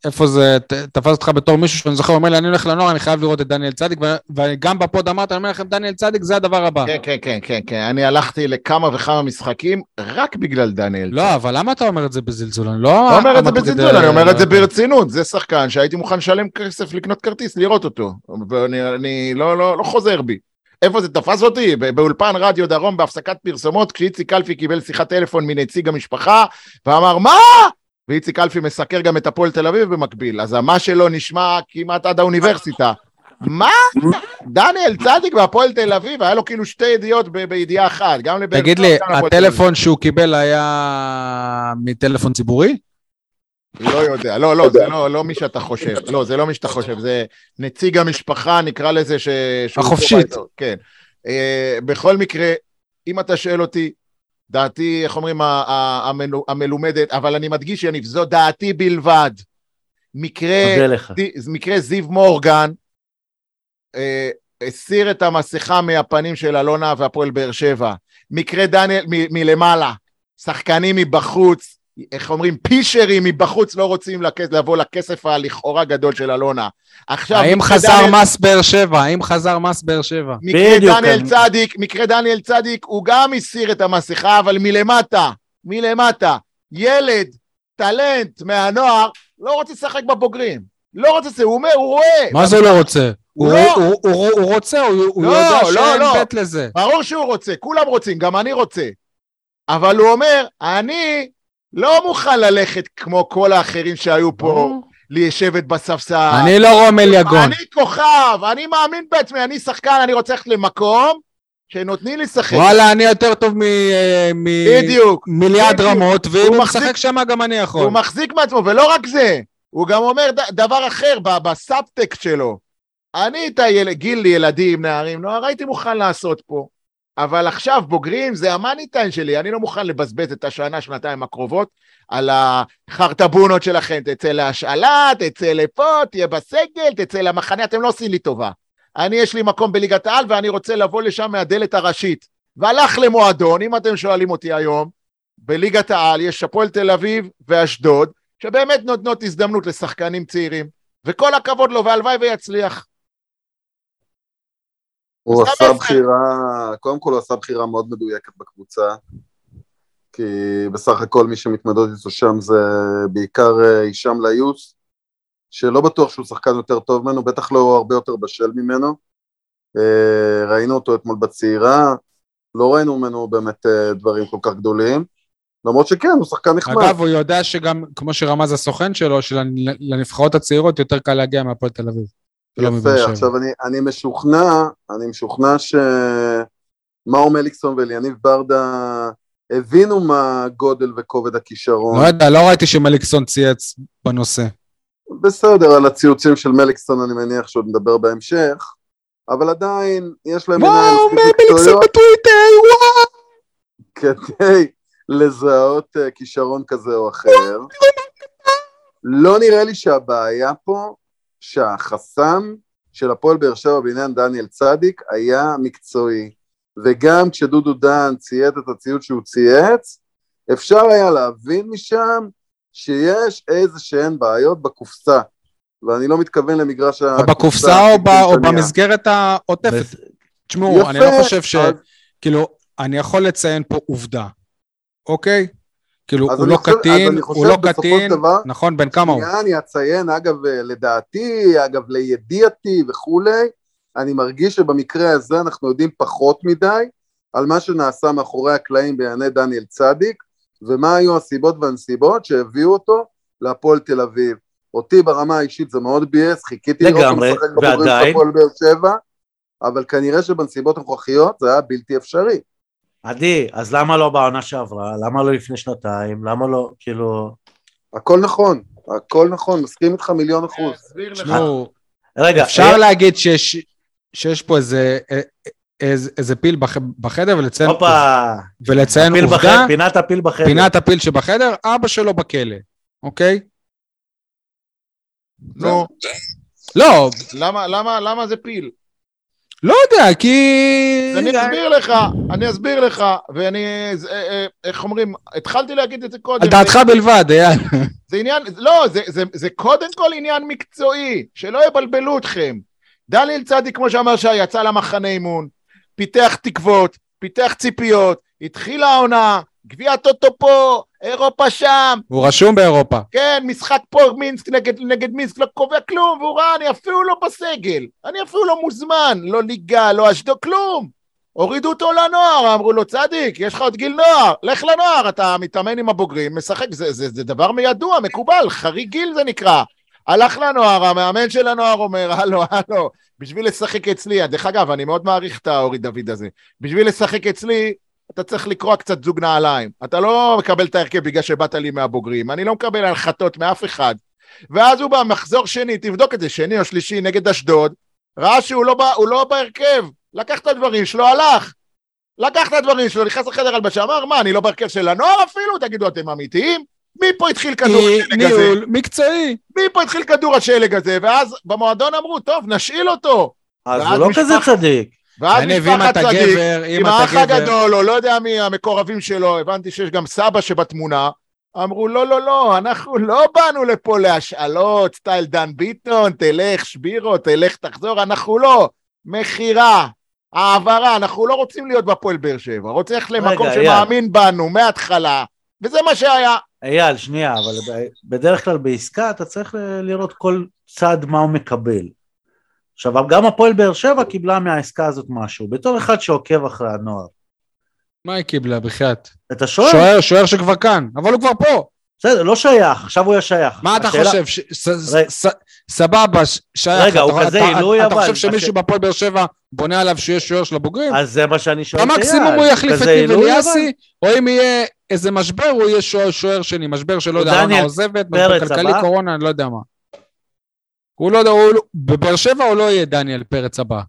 A: איפה זה תפס אותך בתור מישהו שאני זוכר, אומר לי, אני הולך לנוער, אני חייב לראות את דניאל צדיק, וגם בפוד אמרת, אני אומר לכם, דניאל צדיק זה הדבר הבא.
C: כן, כן, כן, כן, כן. אני הלכתי לכמה וכמה משחקים רק בגלל דניאל.
A: לא, אבל למה אתה אומר את זה בזלזול? אני לא...
C: לא אומר את זה בזלזול, אני אומר את זה ברצינות. זה שחקן שהייתי מוכן לשלם כסף לקנות כרטיס, לראות אותו. ואני אני לא, לא, לא חוזר בי. איפה זה תפס אותי? באולפן רדיו דרום בהפסקת פרסומות, כשאיציק קלפי קיבל שיחת טלפון מנציג המשפחה, ואמר, מה? ואיציק קלפי מסקר גם את הפועל תל אביב במקביל, אז המה שלו נשמע כמעט עד האוניברסיטה. מה? דניאל צדיק והפועל תל אביב, היה לו כאילו שתי ידיעות ב- בידיעה אחת, גם לבאר
A: תגיד לי. הטלפון שהוא קיבל היה מטלפון ציבורי?
C: לא יודע, לא, לא, זה לא, לא מי שאתה חושב, לא, זה לא מי שאתה חושב, זה נציג המשפחה, נקרא לזה ש...
A: החופשית.
C: כן. Uh, בכל מקרה, אם אתה שואל אותי, דעתי, איך אומרים, המלומדת, אבל אני מדגיש, יניב, זו דעתי בלבד. מקרה, מקרה זיו מורגן, אה, הסיר את המסכה מהפנים של אלונה והפועל באר שבע. מקרה דניאל מ- מלמעלה, שחקנים מבחוץ, איך אומרים, פישרים מבחוץ לא רוצים לכס, לבוא לכסף הלכאורה גדול של אלונה. עכשיו,
A: האם חזר
C: דניאל-
A: מס באר שבע? האם חזר מס באר שבע?
C: מקרה דניאל
B: אני-
C: צדיק, מקרה דניאל צדיק, הוא גם הסיר את המסכה, אבל מלמטה, מלמטה. ילד, טלנט מהנוער, לא רוצה לשחק בבוגרים. לא רוצה לשחק, הוא אומר, הוא רואה.
A: מה זה לא רוצה? הוא
C: לא.
A: הוא- הוא- הוא רוצה, הוא הוא
C: לא,
A: יודע
C: לא,
A: שאין
C: לא.
A: בית לזה.
C: ברור שהוא רוצה, כולם רוצים, גם אני רוצה. אבל הוא אומר, אני לא מוכן ללכת כמו כל האחרים שהיו פה, לשבת בספסל.
A: אני לא רומל יגון.
C: אני כוכב, אני מאמין בעצמי, אני שחקן, אני רוצה ללכת למקום שנותנים לי לשחק.
A: וואלה, אני יותר טוב מ... אה, מ-
C: בדיוק.
A: מיליארד
C: בדיוק.
A: רמות, ואם
C: הוא
A: משחק שם גם אני יכול.
C: הוא מחזיק מעצמו, ולא רק זה, הוא גם אומר ד- דבר אחר ב- בסאבטקסט שלו. אני את היל... גיל ילדים, נערים, נוער, הייתי מוכן לעשות פה. אבל עכשיו בוגרים זה המאני טיים שלי, אני לא מוכן לבזבז את השנה, שנתיים הקרובות על החרטבונות שלכם. תצא להשאלה, תצא לפה, תהיה בסגל, תצא למחנה, אתם לא עושים לי טובה. אני, יש לי מקום בליגת העל ואני רוצה לבוא לשם מהדלת הראשית. והלך למועדון, אם אתם שואלים אותי היום, בליגת העל יש הפועל תל אביב ואשדוד, שבאמת נותנות הזדמנות לשחקנים צעירים, וכל הכבוד לו, והלוואי ויצליח.
D: הוא עשה בחירה, קודם כל הוא עשה בחירה מאוד מדויקת בקבוצה, כי בסך הכל מי שמתמודד איתו שם זה בעיקר אה, הישאם ליוס, שלא בטוח שהוא שחקן יותר טוב ממנו, בטח לא הרבה יותר בשל ממנו. אה, ראינו אותו אתמול בצעירה, לא ראינו ממנו באמת אה, דברים כל כך גדולים, למרות שכן, הוא שחקן נחמד.
A: אגב, הוא יודע שגם, כמו שרמז הסוכן שלו, שלנבחרות הצעירות יותר קל להגיע מהפועל תל אביב.
D: יפה. עכשיו אני, אני משוכנע, אני משוכנע שמאור מליקסון ואליניב ברדה הבינו מה גודל וכובד הכישרון.
A: לא יודע, לא ראיתי שמליקסון צייץ בנושא.
D: בסדר, על הציוצים של מליקסון אני מניח שעוד נדבר בהמשך, אבל עדיין יש להם עיניים
A: וואו, מליקסון בטוויטר, וואו!
D: כדי לזהות אה, כישרון כזה או אחר. לא נראה לי שהבעיה פה, שהחסם של הפועל באר שבע בעניין דניאל צדיק היה מקצועי. וגם כשדודו דן צייץ את הציוץ שהוא צייץ, אפשר היה להבין משם שיש איזה שהן בעיות בקופסה. ואני לא מתכוון למגרש
A: או
D: הקופסה.
A: בקופסה או ב- או. במסגרת העוטפת. תשמעו, אני לא חושב ש...
D: אז-
A: כאילו, אני יכול לציין פה עובדה, אוקיי? כאילו,
D: אז
A: הוא
D: אני
A: לא
D: חושב- אז
A: קטין,
D: אני חושב
A: הוא לא קטין, נכון, בן כמה הוא?
D: אני אציין, אגב, אה, לדעתי, אגב, לידיעתי וכולי, אני מרגיש שבמקרה הזה אנחנו יודעים פחות מדי על מה שנעשה מאחורי הקלעים בענייני דניאל צדיק, ומה היו הסיבות והנסיבות שהביאו אותו להפועל תל אביב. אותי ברמה האישית זה מאוד ביאס, חיכיתי לראות אותו משחק בבוגרים של הפועל באר שבע, אבל כנראה שבנסיבות הנוכחיות זה היה בלתי אפשרי.
B: עדי, אז למה לא בעונה שעברה? למה לא לפני שנתיים? למה לא, כאילו...
D: הכל נכון, הכל נכון, מסכים איתך מיליון אחוז.
A: תשמעו,
B: רגע,
A: אפשר
B: אה,
A: להגיד שיש, שיש פה איזה, אה, איזה, איזה פיל בח, בחדר ולציין,
B: הופה,
A: ולציין
B: הפיל
A: עובדה,
B: בחדר, פינת הפיל בחדר.
A: פינת הפיל שבחדר, אבא שלו בכלא, אוקיי?
C: נו,
A: לא,
C: למה, למה, למה זה פיל?
A: לא יודע, כי...
C: אני אסביר לך, אני אסביר לך, ואני, אה, אה, איך אומרים, התחלתי להגיד את זה קודם.
A: על דעתך בלבד, אייל.
C: זה עניין, לא, זה, זה, זה קודם כל עניין מקצועי, שלא יבלבלו אתכם. דניאל צדיק, כמו שאמר שי, יצא למחנה אימון, פיתח תקוות, פיתח ציפיות, התחילה העונה, גביע טוטו פה, אירופה שם,
A: הוא רשום באירופה.
C: כן, משחק פה מינסק נגד, נגד מינסק, לא קובע כלום, והוא ראה, אני אפילו לא בסגל, אני אפילו לא מוזמן, לא ליגה, לא אשדוד, כלום. הורידו אותו לנוער, אמרו לו, צדיק, יש לך עוד גיל נוער, לך לנוער, אתה מתאמן עם הבוגרים, משחק, זה, זה, זה דבר ידוע, מקובל, חריג גיל זה נקרא. הלך לנוער, המאמן של הנוער אומר, הלו, הלו, בשביל לשחק אצלי, דרך אגב, אני מאוד מעריך את האורי דוד הזה, בשביל לשחק אצלי, אתה צריך לקרוע קצת זוג נעליים. אתה לא מקבל את ההרכב בגלל שבאת לי מהבוגרים, אני לא מקבל הנחתות מאף אחד. ואז הוא במחזור שני, תבדוק את זה, שני או שלישי נגד אשדוד, ראה שהוא לא, בא, הוא לא בהרכב, לקח את הדברים שלו, הלך. לקח את הדברים שלו, נכנס לחדר הלבשה, אמר, מה, אני לא בהרכב של הנוער אפילו? תגידו, אתם אמיתיים? מי פה התחיל כדור השלג הזה?
A: ניהול מקצועי.
C: מי פה התחיל כדור השלג הזה? ואז במועדון אמרו, טוב, נשאיל אותו.
B: אז הוא לא
C: משפח-
B: כזה צדיק.
C: ואז משפחת צדיק, עם האח
A: גבר,
C: הגדול, או לא יודע מי המקורבים שלו, הבנתי שיש גם סבא שבתמונה, אמרו, לא, לא, לא, אנחנו לא באנו לפה להשאלות, סטייל דן ביטון, תלך, שבירו, תלך, תחזור, אנחנו לא. מכירה, העברה, אנחנו לא רוצים להיות בהפועל באר שבע, רוצים ללכת למקום
B: רגע,
C: שמאמין בנו מההתחלה, וזה מה שהיה.
B: אייל, שנייה, אבל בדרך כלל בעסקה אתה צריך לראות כל צד מה הוא מקבל. עכשיו, גם הפועל באר שבע קיבלה מהעסקה הזאת משהו, בתור אחד שעוקב אחרי הנוער.
A: מה היא קיבלה, בחייאת?
B: אתה שואל?
A: שוער, שוער שכבר כאן, אבל הוא כבר פה.
B: בסדר, לא שייך, עכשיו הוא יהיה שייך.
A: מה אתה חושב? סבבה, שייך.
B: רגע, הוא
A: אתה-
B: כזה
A: אתה-
B: עילוי,
A: אתה
B: אבל.
A: חושב שמישהו
B: הש-
A: בהפועל באר שבע בונה עליו שיהיה שוער של הבוגרים?
B: אז זה מה שאני שואל את.
A: במקסימום הוא יחליף את ניב אליאסי, או אם יהיה איזה משבר, הוא יהיה שוער- שני. משבר שלא יודע, עונה עוזבת, משבר כלכלי? קורונה, אני לא יודע מה. הוא לא יודע, הוא לא- בבאר שבע הוא לא יהיה דניאל פרץ הבא.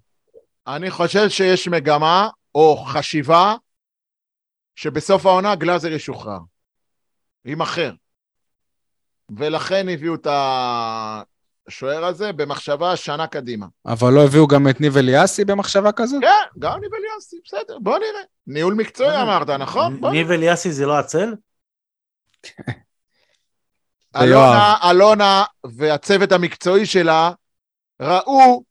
C: אני חושב שיש מגמה, או חשיבה, שבסוף העונה גלאזר ישוחרר. יימכר. ולכן הביאו את השוער הזה במחשבה שנה קדימה.
A: אבל לא הביאו גם את ניב אליאסי במחשבה כזאת?
C: כן, גם ניב אליאסי, בסדר, בוא נראה. ניהול מקצועי אמרת, נכון?
B: ניב אליאסי זה לא הצל? *laughs*
C: אלונה, אלונה והצוות המקצועי שלה ראו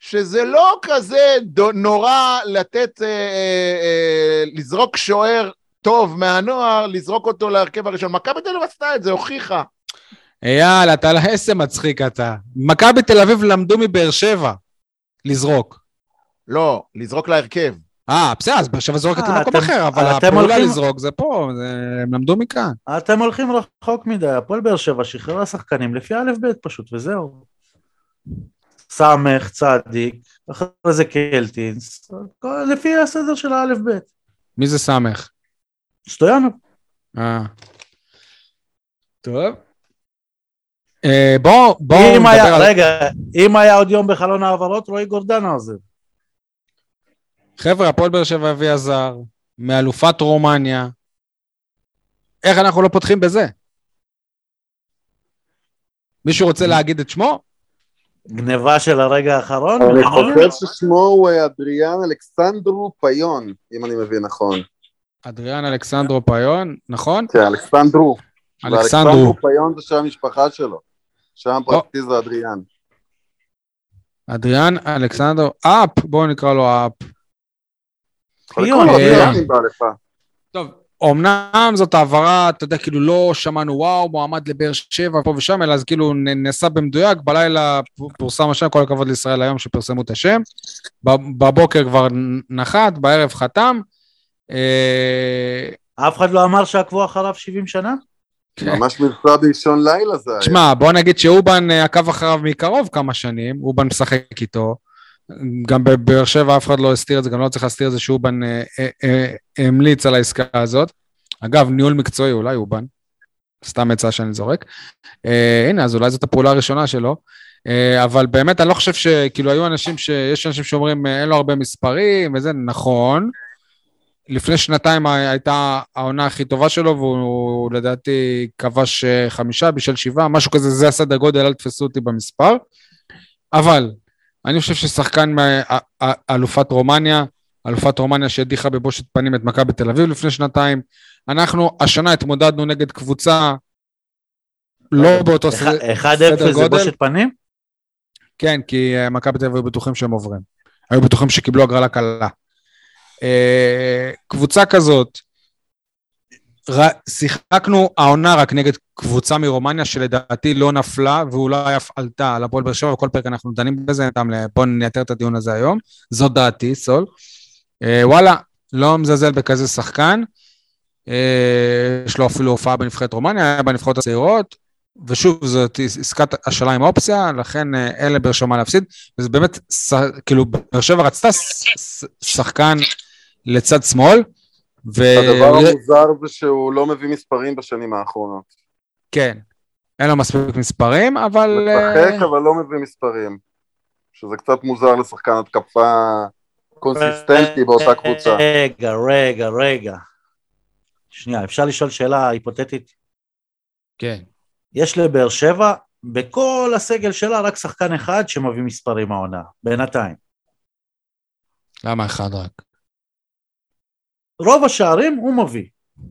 C: שזה לא כזה נורא לתת, אה, אה, אה, לזרוק שוער טוב מהנוער, לזרוק אותו להרכב הראשון. מכבי תל אביב עשתה את זה, הוכיחה.
A: אייל, אתה לא איזה מצחיק אתה. מכבי תל אביב למדו מבאר שבע לזרוק.
C: לא, לזרוק להרכב.
A: אה, בסדר, אז באר שבע זורקת
B: אה,
A: למקום אחר, אבל הפעולה לזרוק זה פה, הם למדו מכאן.
B: אתם הולכים רחוק מדי, הפועל באר שבע שחררה שחקנים לפי א' ב' פשוט, וזהו. סמך, צדיק, אחרי זה קלטינס, לפי הסדר של האלף ב'.
A: מי זה סמך?
B: סטויאנוב.
A: אה. טוב. אה, בואו בואו
B: אם היה,
A: נדבר על...
B: רגע, אם היה עוד יום בחלון העברות, רועי גורדנה עוזב.
A: חבר'ה, הפועל באר שבע הביאה זר, מאלופת רומניה. איך אנחנו לא פותחים בזה? מישהו רוצה להגיד את שמו?
B: גניבה של הרגע האחרון.
D: אני
B: נכון?
D: חושב ששמו הוא אה, אדריאן אלכסנדרו פיון, אם אני מבין נכון.
A: אדריאן אלכסנדרו פיון, נכון?
D: כן, אלכסנדרו.
A: אלכסנדרו.
D: פיון זה שם המשפחה שלו. שם פרקטי זה אדריאן.
A: אדריאן אלכסנדרו, אפ, בואו נקרא לו אפ.
B: פיון,
D: כל
A: אה,
D: אדריאנים באלפה.
A: טוב, אמנם זאת העברה, אתה יודע, כאילו לא שמענו וואו, מועמד לבאר שבע פה ושם, אלא אז כאילו נעשה במדויק, בלילה פורסם השם, כל הכבוד לישראל היום שפרסמו את השם, בבוקר כבר נחת, בערב חתם. אה,
B: אף אחד לא אמר שעקבו אחריו 70 שנה?
A: כן.
D: ממש מבצע באישון לילה זה היה.
A: תשמע, בוא נגיד שאובן אה, עקב אחריו מקרוב כמה שנים, אובן משחק איתו. גם בבאר שבע אף אחד לא הסתיר את זה, גם לא צריך להסתיר את זה שאובן אה, אה, אה, המליץ על העסקה הזאת. אגב, ניהול מקצועי, אולי אובן. סתם עצה שאני זורק. הנה, אז אולי זאת הפעולה הראשונה שלו. אבל באמת, אני לא חושב ש... כאילו, היו אנשים ש... יש אנשים שאומרים, אין לו הרבה מספרים, וזה נכון. לפני שנתיים הייתה העונה הכי טובה שלו, והוא לדעתי כבש חמישה בשל שבעה, משהו כזה, זה הסדר גודל, אל תתפסו אותי במספר. אבל אני חושב ששחקן מאלופת רומניה, אלופת רומניה שהדיחה בבושת פנים את מכבי תל אביב לפני שנתיים, אנחנו השנה התמודדנו נגד קבוצה לא באותו סדר גודל.
B: 1-0 זה בושת פנים?
A: כן, כי אה, מכבי תל אביב היו בטוחים שהם עוברים. היו בטוחים שקיבלו הגרלה קלה. אה, קבוצה כזאת, שיחקנו העונה רק נגד קבוצה מרומניה שלדעתי לא נפלה ואולי אף עלתה על הפועל באר שבע, וכל פרק אנחנו דנים בזה, בואו נייתר את הדיון הזה היום, זאת דעתי, סול. אה, וואלה, לא מזלזל בכזה שחקן, יש לו אפילו הופעה בנבחרת רומניה, היה בנבחרות הצעירות, ושוב, זאת עסקת השאלה עם אופציה, לכן אה, אין לבאר שבע מה להפסיד, וזה באמת, כאילו, באר שבע רצתה שחקן לצד שמאל,
D: ו... הדבר המוזר זה שהוא לא מביא מספרים בשנים האחרונות.
A: כן, אין לו מספיק מספרים, אבל...
D: משחק, אה, אבל לא מביא מספרים. שזה קצת מוזר לשחקן התקפה קונסיסטנטי באותה קבוצה.
B: רגע, רגע, רגע. שנייה, אפשר לשאול שאלה היפותטית?
A: כן.
B: יש לבאר שבע, בכל הסגל שלה רק שחקן אחד שמביא מספרים העונה, בינתיים.
A: למה אחד רק?
B: רוב השערים הוא מביא.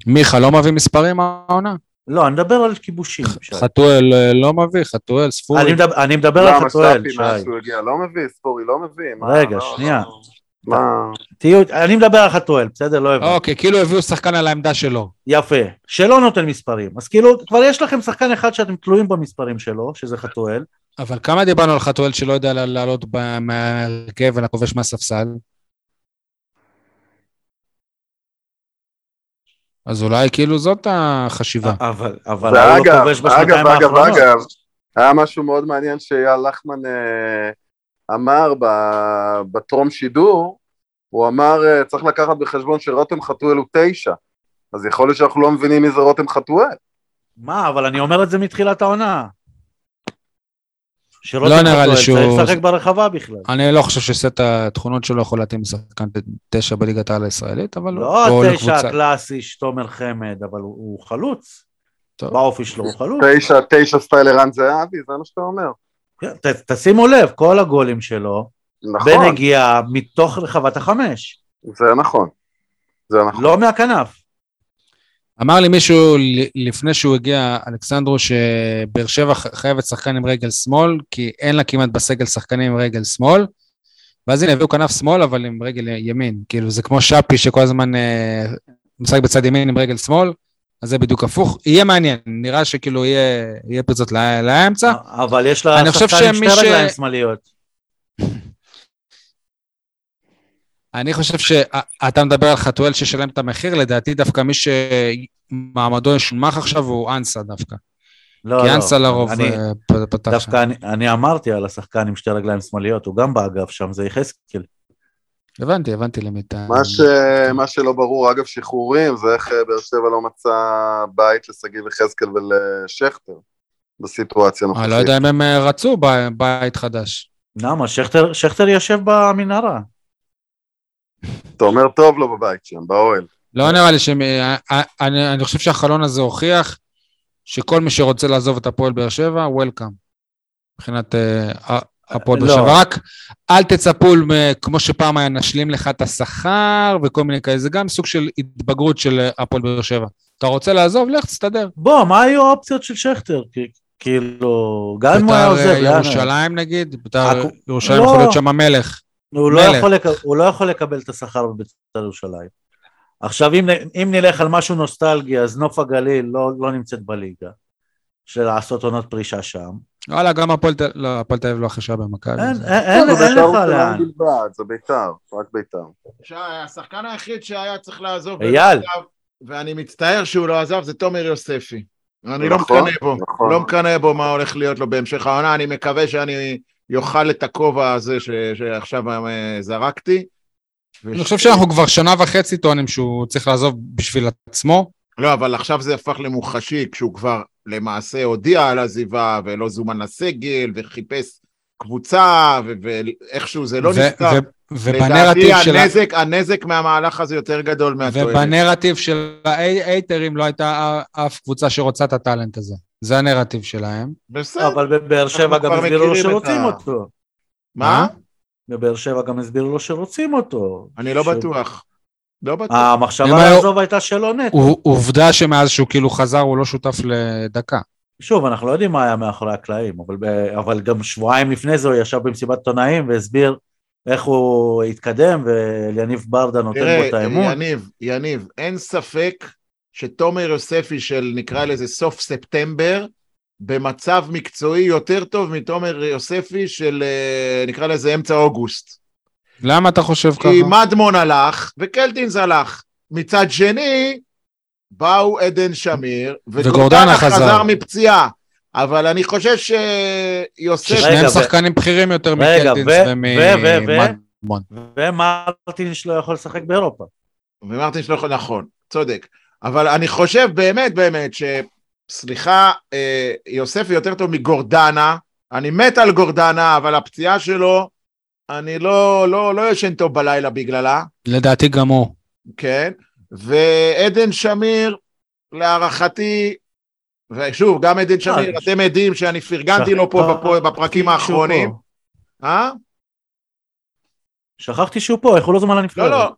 A: מיכה לא מביא מספרים העונה?
B: לא, אני מדבר על כיבושים.
A: חתואל אה, לא מביא, חתואל, ספורי.
B: אני מדבר, אני מדבר על חתואל,
D: שי. למה סטאפי מאז שהוא הגיע לא מביא, ספורי לא מביא.
B: רגע,
D: לא,
B: שנייה.
D: לא. מה?
B: תהיו, אני מדבר על חתואל, בסדר? לא הבנתי.
A: אוקיי, כאילו הביאו שחקן על העמדה שלו.
B: יפה, שלא נותן מספרים. אז כאילו, כבר יש לכם שחקן אחד שאתם תלויים במספרים שלו, שזה חתואל.
A: אבל כמה דיברנו על חתואל שלא יודע לעלות מהרכב ולכובש מהספסל? אז אולי כאילו זאת החשיבה.
B: אבל, אבל הוא לא כובש בשנתיים האחרונות.
D: אגב, אגב, היה משהו מאוד מעניין שאייל לחמן אה, אמר בטרום שידור, הוא אמר, אה, צריך לקחת בחשבון שרותם חתואל הוא תשע, אז יכול להיות שאנחנו לא מבינים מי זה רותם חתואל.
B: מה, אבל אני אומר את זה מתחילת העונה.
A: לא נראה לי שהוא...
B: צריך לשחק ברחבה בכלל.
A: אני לא חושב שסט התכונות שלו יכול להתאים לשחקן תשע בליגת העל הישראלית, אבל...
B: לא התשע הקלאסי שתומר חמד, אבל הוא חלוץ. טוב. באופי שלו הוא חלוץ.
D: תשע, תשע סטייל ערן זהבי, זה מה שאתה אומר.
B: כן, ת, תשימו לב, כל הגולים שלו, נכון. בנגיעה מתוך רחבת החמש.
D: זה נכון. זה נכון.
B: לא מהכנף.
A: אמר לי מישהו לפני שהוא הגיע, אלכסנדרו, שבאר שבע חייבת שחקן עם רגל שמאל, כי אין לה כמעט בסגל שחקנים עם רגל שמאל. ואז הנה, הביאו כנף שמאל, אבל עם רגל ימין. כאילו, זה כמו שפי שכל הזמן אה, משחק בצד ימין עם רגל שמאל. אז זה בדיוק הפוך. יהיה מעניין, נראה שכאילו יהיה, יהיה פריצות לאמצע.
B: אבל יש לה שחקן עם שתי רגליים שמאליות.
A: אני חושב שאתה מדבר על חתואל ששלם את המחיר, לדעתי דווקא מי שמעמדו ישונמך עכשיו הוא אנסה דווקא. לא, כי לא. אנסה לרוב אני, אה, פתח
B: דווקא שם. דווקא אני, אני אמרתי על השחקן עם שתי רגליים שמאליות, הוא גם באגף שם, זה יחזקאל.
A: הבנתי, הבנתי למי אתה...
D: מה, ש... מה שלא ברור, אגב, שחרורים, זה איך אה, באר שבע לא מצא בית לשגיב יחזקאל ולשכטר בסיטואציה
A: הנוכחית. אני לא יודע אם הם אה, רצו בית חדש.
B: למה? שכטר, שכטר יושב במנהרה.
D: אתה אומר טוב לו בבית שם, באוהל.
A: לא נראה לי שהם... אה, אני, אני חושב שהחלון הזה הוכיח שכל מי שרוצה לעזוב את הפועל באר שבע, וולקאם. מבחינת הפועל באר לא. שבע. רק אל תצפו, כמו שפעם היה, נשלים לך את השכר וכל מיני כאלה, זה גם סוג של התבגרות של הפועל באר שבע. אתה רוצה לעזוב? לך תסתדר.
B: בוא, מה היו האופציות של שכטר? כאילו, גם אם הוא היה עוזב,
A: בית"ר ירושלים נגיד? בית"ר ירושלים יכול להיות שם המלך.
B: הוא לא, יכול לק... הוא לא יכול לקבל את השכר בבית"ר ירושלים. עכשיו, אם, אם נלך על משהו נוסטלגי, אז נוף הגליל לא, לא נמצאת בליגה, של לעשות עונות פרישה שם.
A: וואלה, גם הפועל תל אביב, לא, תל אביב לא חשבה במכבי.
B: אין, אין, אין לך לאן.
D: זה בית"ר, רק בית"ר.
C: השחקן היחיד שהיה צריך לעזוב,
B: אייל.
C: ואני מצטער שהוא לא עזב, זה תומר יוספי. אני לא
D: נכון,
C: מקנא בו,
D: נכון.
C: לא מקנא בו מה הולך להיות לו בהמשך העונה, אני מקווה שאני יאכל את הכובע הזה ש- שעכשיו אה, זרקתי.
A: אני חושב שאנחנו כבר שנה וחצי טוענים שהוא צריך לעזוב בשביל עצמו.
C: לא, אבל עכשיו זה הפך למוחשי, כשהוא כבר למעשה הודיע על עזיבה, ולא זומן לסגל, וחיפש קבוצה, ו- ואיכשהו זה לא
A: ו-
C: נפתר.
A: ו- ובנרטיב
C: לדעתי
A: של
C: הנזק, הנזק מהמהלך הזה יותר גדול מהתועלת.
A: ובנרטיב של ההייטרים לא הייתה אף קבוצה שרוצה את הטאלנט הזה. זה הנרטיב שלהם.
C: בסדר,
B: אבל בבאר שבע גם הסבירו לו שרוצים אותו.
C: מה?
B: בבאר שבע גם הסבירו לו שרוצים אותו.
C: אני לא בטוח. לא בטוח.
B: המחשבה לעזוב הייתה שלו נטו.
A: עובדה שמאז שהוא כאילו חזר הוא לא שותף לדקה.
B: שוב, אנחנו לא יודעים מה היה מאחורי הקלעים, אבל, ב... אבל גם שבועיים לפני זה הוא ישב במסיבת עיתונאים והסביר איך הוא התקדם, ויניב ברדה נותן בו את
C: תראה,
B: האמון.
C: יניב, יניב, אין ספק שתומר יוספי של נקרא לזה סוף ספטמבר, במצב מקצועי יותר טוב מתומר יוספי של אה, נקרא לזה אמצע אוגוסט.
A: למה אתה חושב ככה?
C: כי מדמון הלך וקלטינס הלך. מצד שני, באו עדן שמיר,
A: וגורדנה חזר.
C: חזר מפציעה. אבל אני חושב שיוסף...
A: ששניהם
B: רגע, ו-
A: שחקנים בכירים יותר מקלטינס
B: ו- ו- ו- ו-
A: ומדמון.
B: ומרטין שלא יכול לשחק באירופה.
C: ומרטין שלא יכול, נכון, צודק. אבל אני חושב באמת באמת ש... סליחה, אה, יוספי יותר טוב מגורדנה, אני מת על גורדנה, אבל הפציעה שלו, אני לא, לא, לא ישן טוב בלילה בגללה,
A: לדעתי גם הוא.
C: כן? ועדן שמיר, להערכתי, ושוב, גם עדן שמיר,
B: אה,
C: אתם עדים שאני פרגנתי לו פה בפ- בפרקים
B: שהוא
C: האחרונים.
B: פה.
C: אה?
B: שכחתי שהוא פה, איך הוא לא זומן לנבחרת?
C: לא, לא.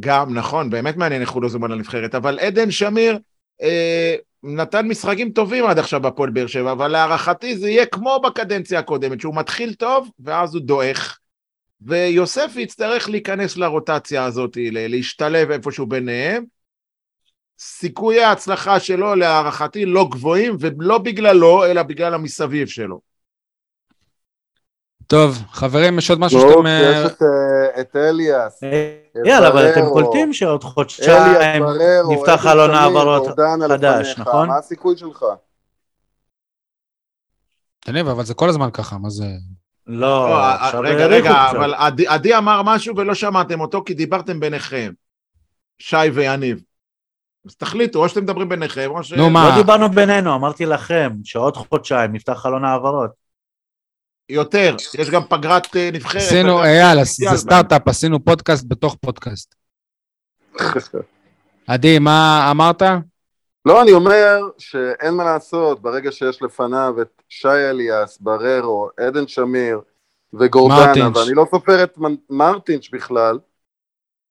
C: גם, נכון, באמת מעניין איך הוא לא זומן לנבחרת, אבל עדן שמיר אה, נתן משחקים טובים עד עכשיו בפועל באר שבע, אבל להערכתי זה יהיה כמו בקדנציה הקודמת, שהוא מתחיל טוב, ואז הוא דועך. ויוספי יצטרך להיכנס לרוטציה הזאת, להשתלב איפשהו ביניהם. סיכויי ההצלחה שלו להערכתי לא גבוהים, ולא בגללו, אלא בגלל המסביב שלו.
A: טוב, חברים, יש עוד משהו שאתם...
D: יש
A: אה,
D: את, אה, את אליאס.
B: אה, יאללה, אבל אתם. קולטים שעוד חודשיים נפתח חלון העברות חדש. נכון?
D: מה הסיכוי שלך?
A: תניב, אבל זה כל הזמן ככה, מה זה...
B: לא,
C: לא, רגע, רגע. אבל עדי אמר משהו ולא שמעתם אותו כי דיברתם ביניכם. שי ויניב. אז תחליטו, או שאתם מדברים ביניכם, או ש...
A: נו, מה?
B: לא דיברנו בינינו, אמרתי לכם שעוד חודשיים נפתח חלון העברות.
C: יותר, יש גם פגרת אה, נבחרת.
A: עשינו, יאללה. זה סטארט-אפ, עשינו פודקאסט בתוך פודקאסט. *laughs* עדי, מה אמרת?
D: לא, אני אומר שאין מה לעשות, ברגע שיש לפניו את שי אליאס, בררו, עדן שמיר וגורדנה,
A: מרטינש.
D: ואני לא סופר את מרטינש בכלל,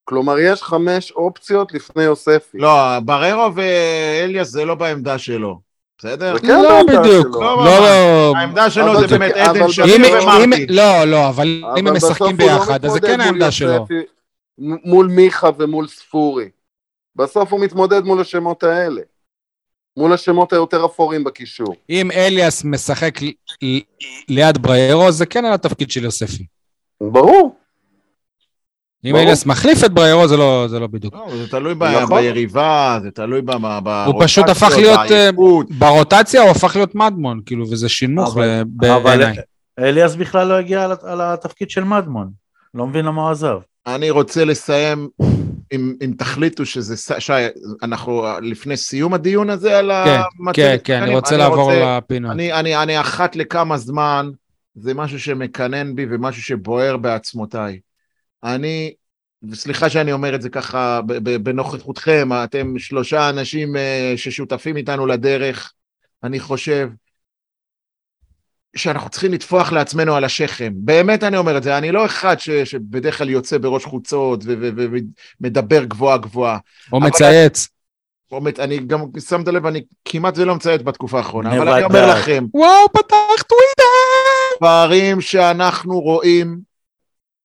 D: כלומר יש חמש אופציות לפני יוספי.
C: לא, בררו ואליאס זה לא בעמדה שלו, בסדר?
D: כן
A: לא בדיוק. לא,
C: לא,
A: לא.
C: העמדה שלו זה באמת
D: אבל
C: עדן שמיר ומרטין.
A: לא, לא, אבל אם הם משחקים
D: לא
A: ביחד, אז זה כן העמדה שלו.
D: מול מיכה ומול ספורי. בסוף הוא מתמודד מול השמות האלה. מול השמות היותר אפורים בקישור.
A: אם אליאס משחק ל- ל- ליד בריירו, זה כן על התפקיד של יוספי.
D: ברור.
A: אם. אליאס מחליף את בריירו, זה לא זה לא בדיוק.
C: לא, זה תלוי ב-
D: נכון.
C: ביריבה, זה תלוי ב- ב...
A: הוא פשוט הפך להיות, אה,
C: בעייפות.
A: ברוטציה הוא הפך להיות מדמון, כאילו, וזה
B: אבל
A: בעיניי.
B: אליאס בכלל לא הגיע על- על התפקיד של מדמון. לא מבין למה הוא עזב.
C: אני רוצה לסיים, אם, אם תחליטו שזה, שי, אנחנו לפני סיום הדיון הזה על
A: כן,
C: המצבת
A: כן, כן, אני רוצה לעבור לפינות.
C: אני, אני, אני אחת לכמה זמן, זה משהו שמקנן בי ומשהו שבוער בעצמותיי. אני, וסליחה שאני אומר את זה ככה בנוכחותכם, אתם שלושה אנשים אה, ששותפים איתנו לדרך, אני חושב שאנחנו צריכים לטפוח לעצמנו על השכם. באמת אני אומר את זה, אני לא אחד ש, שבדרך כלל יוצא בראש חוצות ו- ו- ו- ומדבר גבוהה גבוהה.
A: או מצייץ.
C: באמת, אני גם שמת לב, אני כמעט ולא מציית בתקופה האחרונה, אבל אני. אומר לכם,
A: וואו, פתח טוויטר!
C: דברים שאנחנו רואים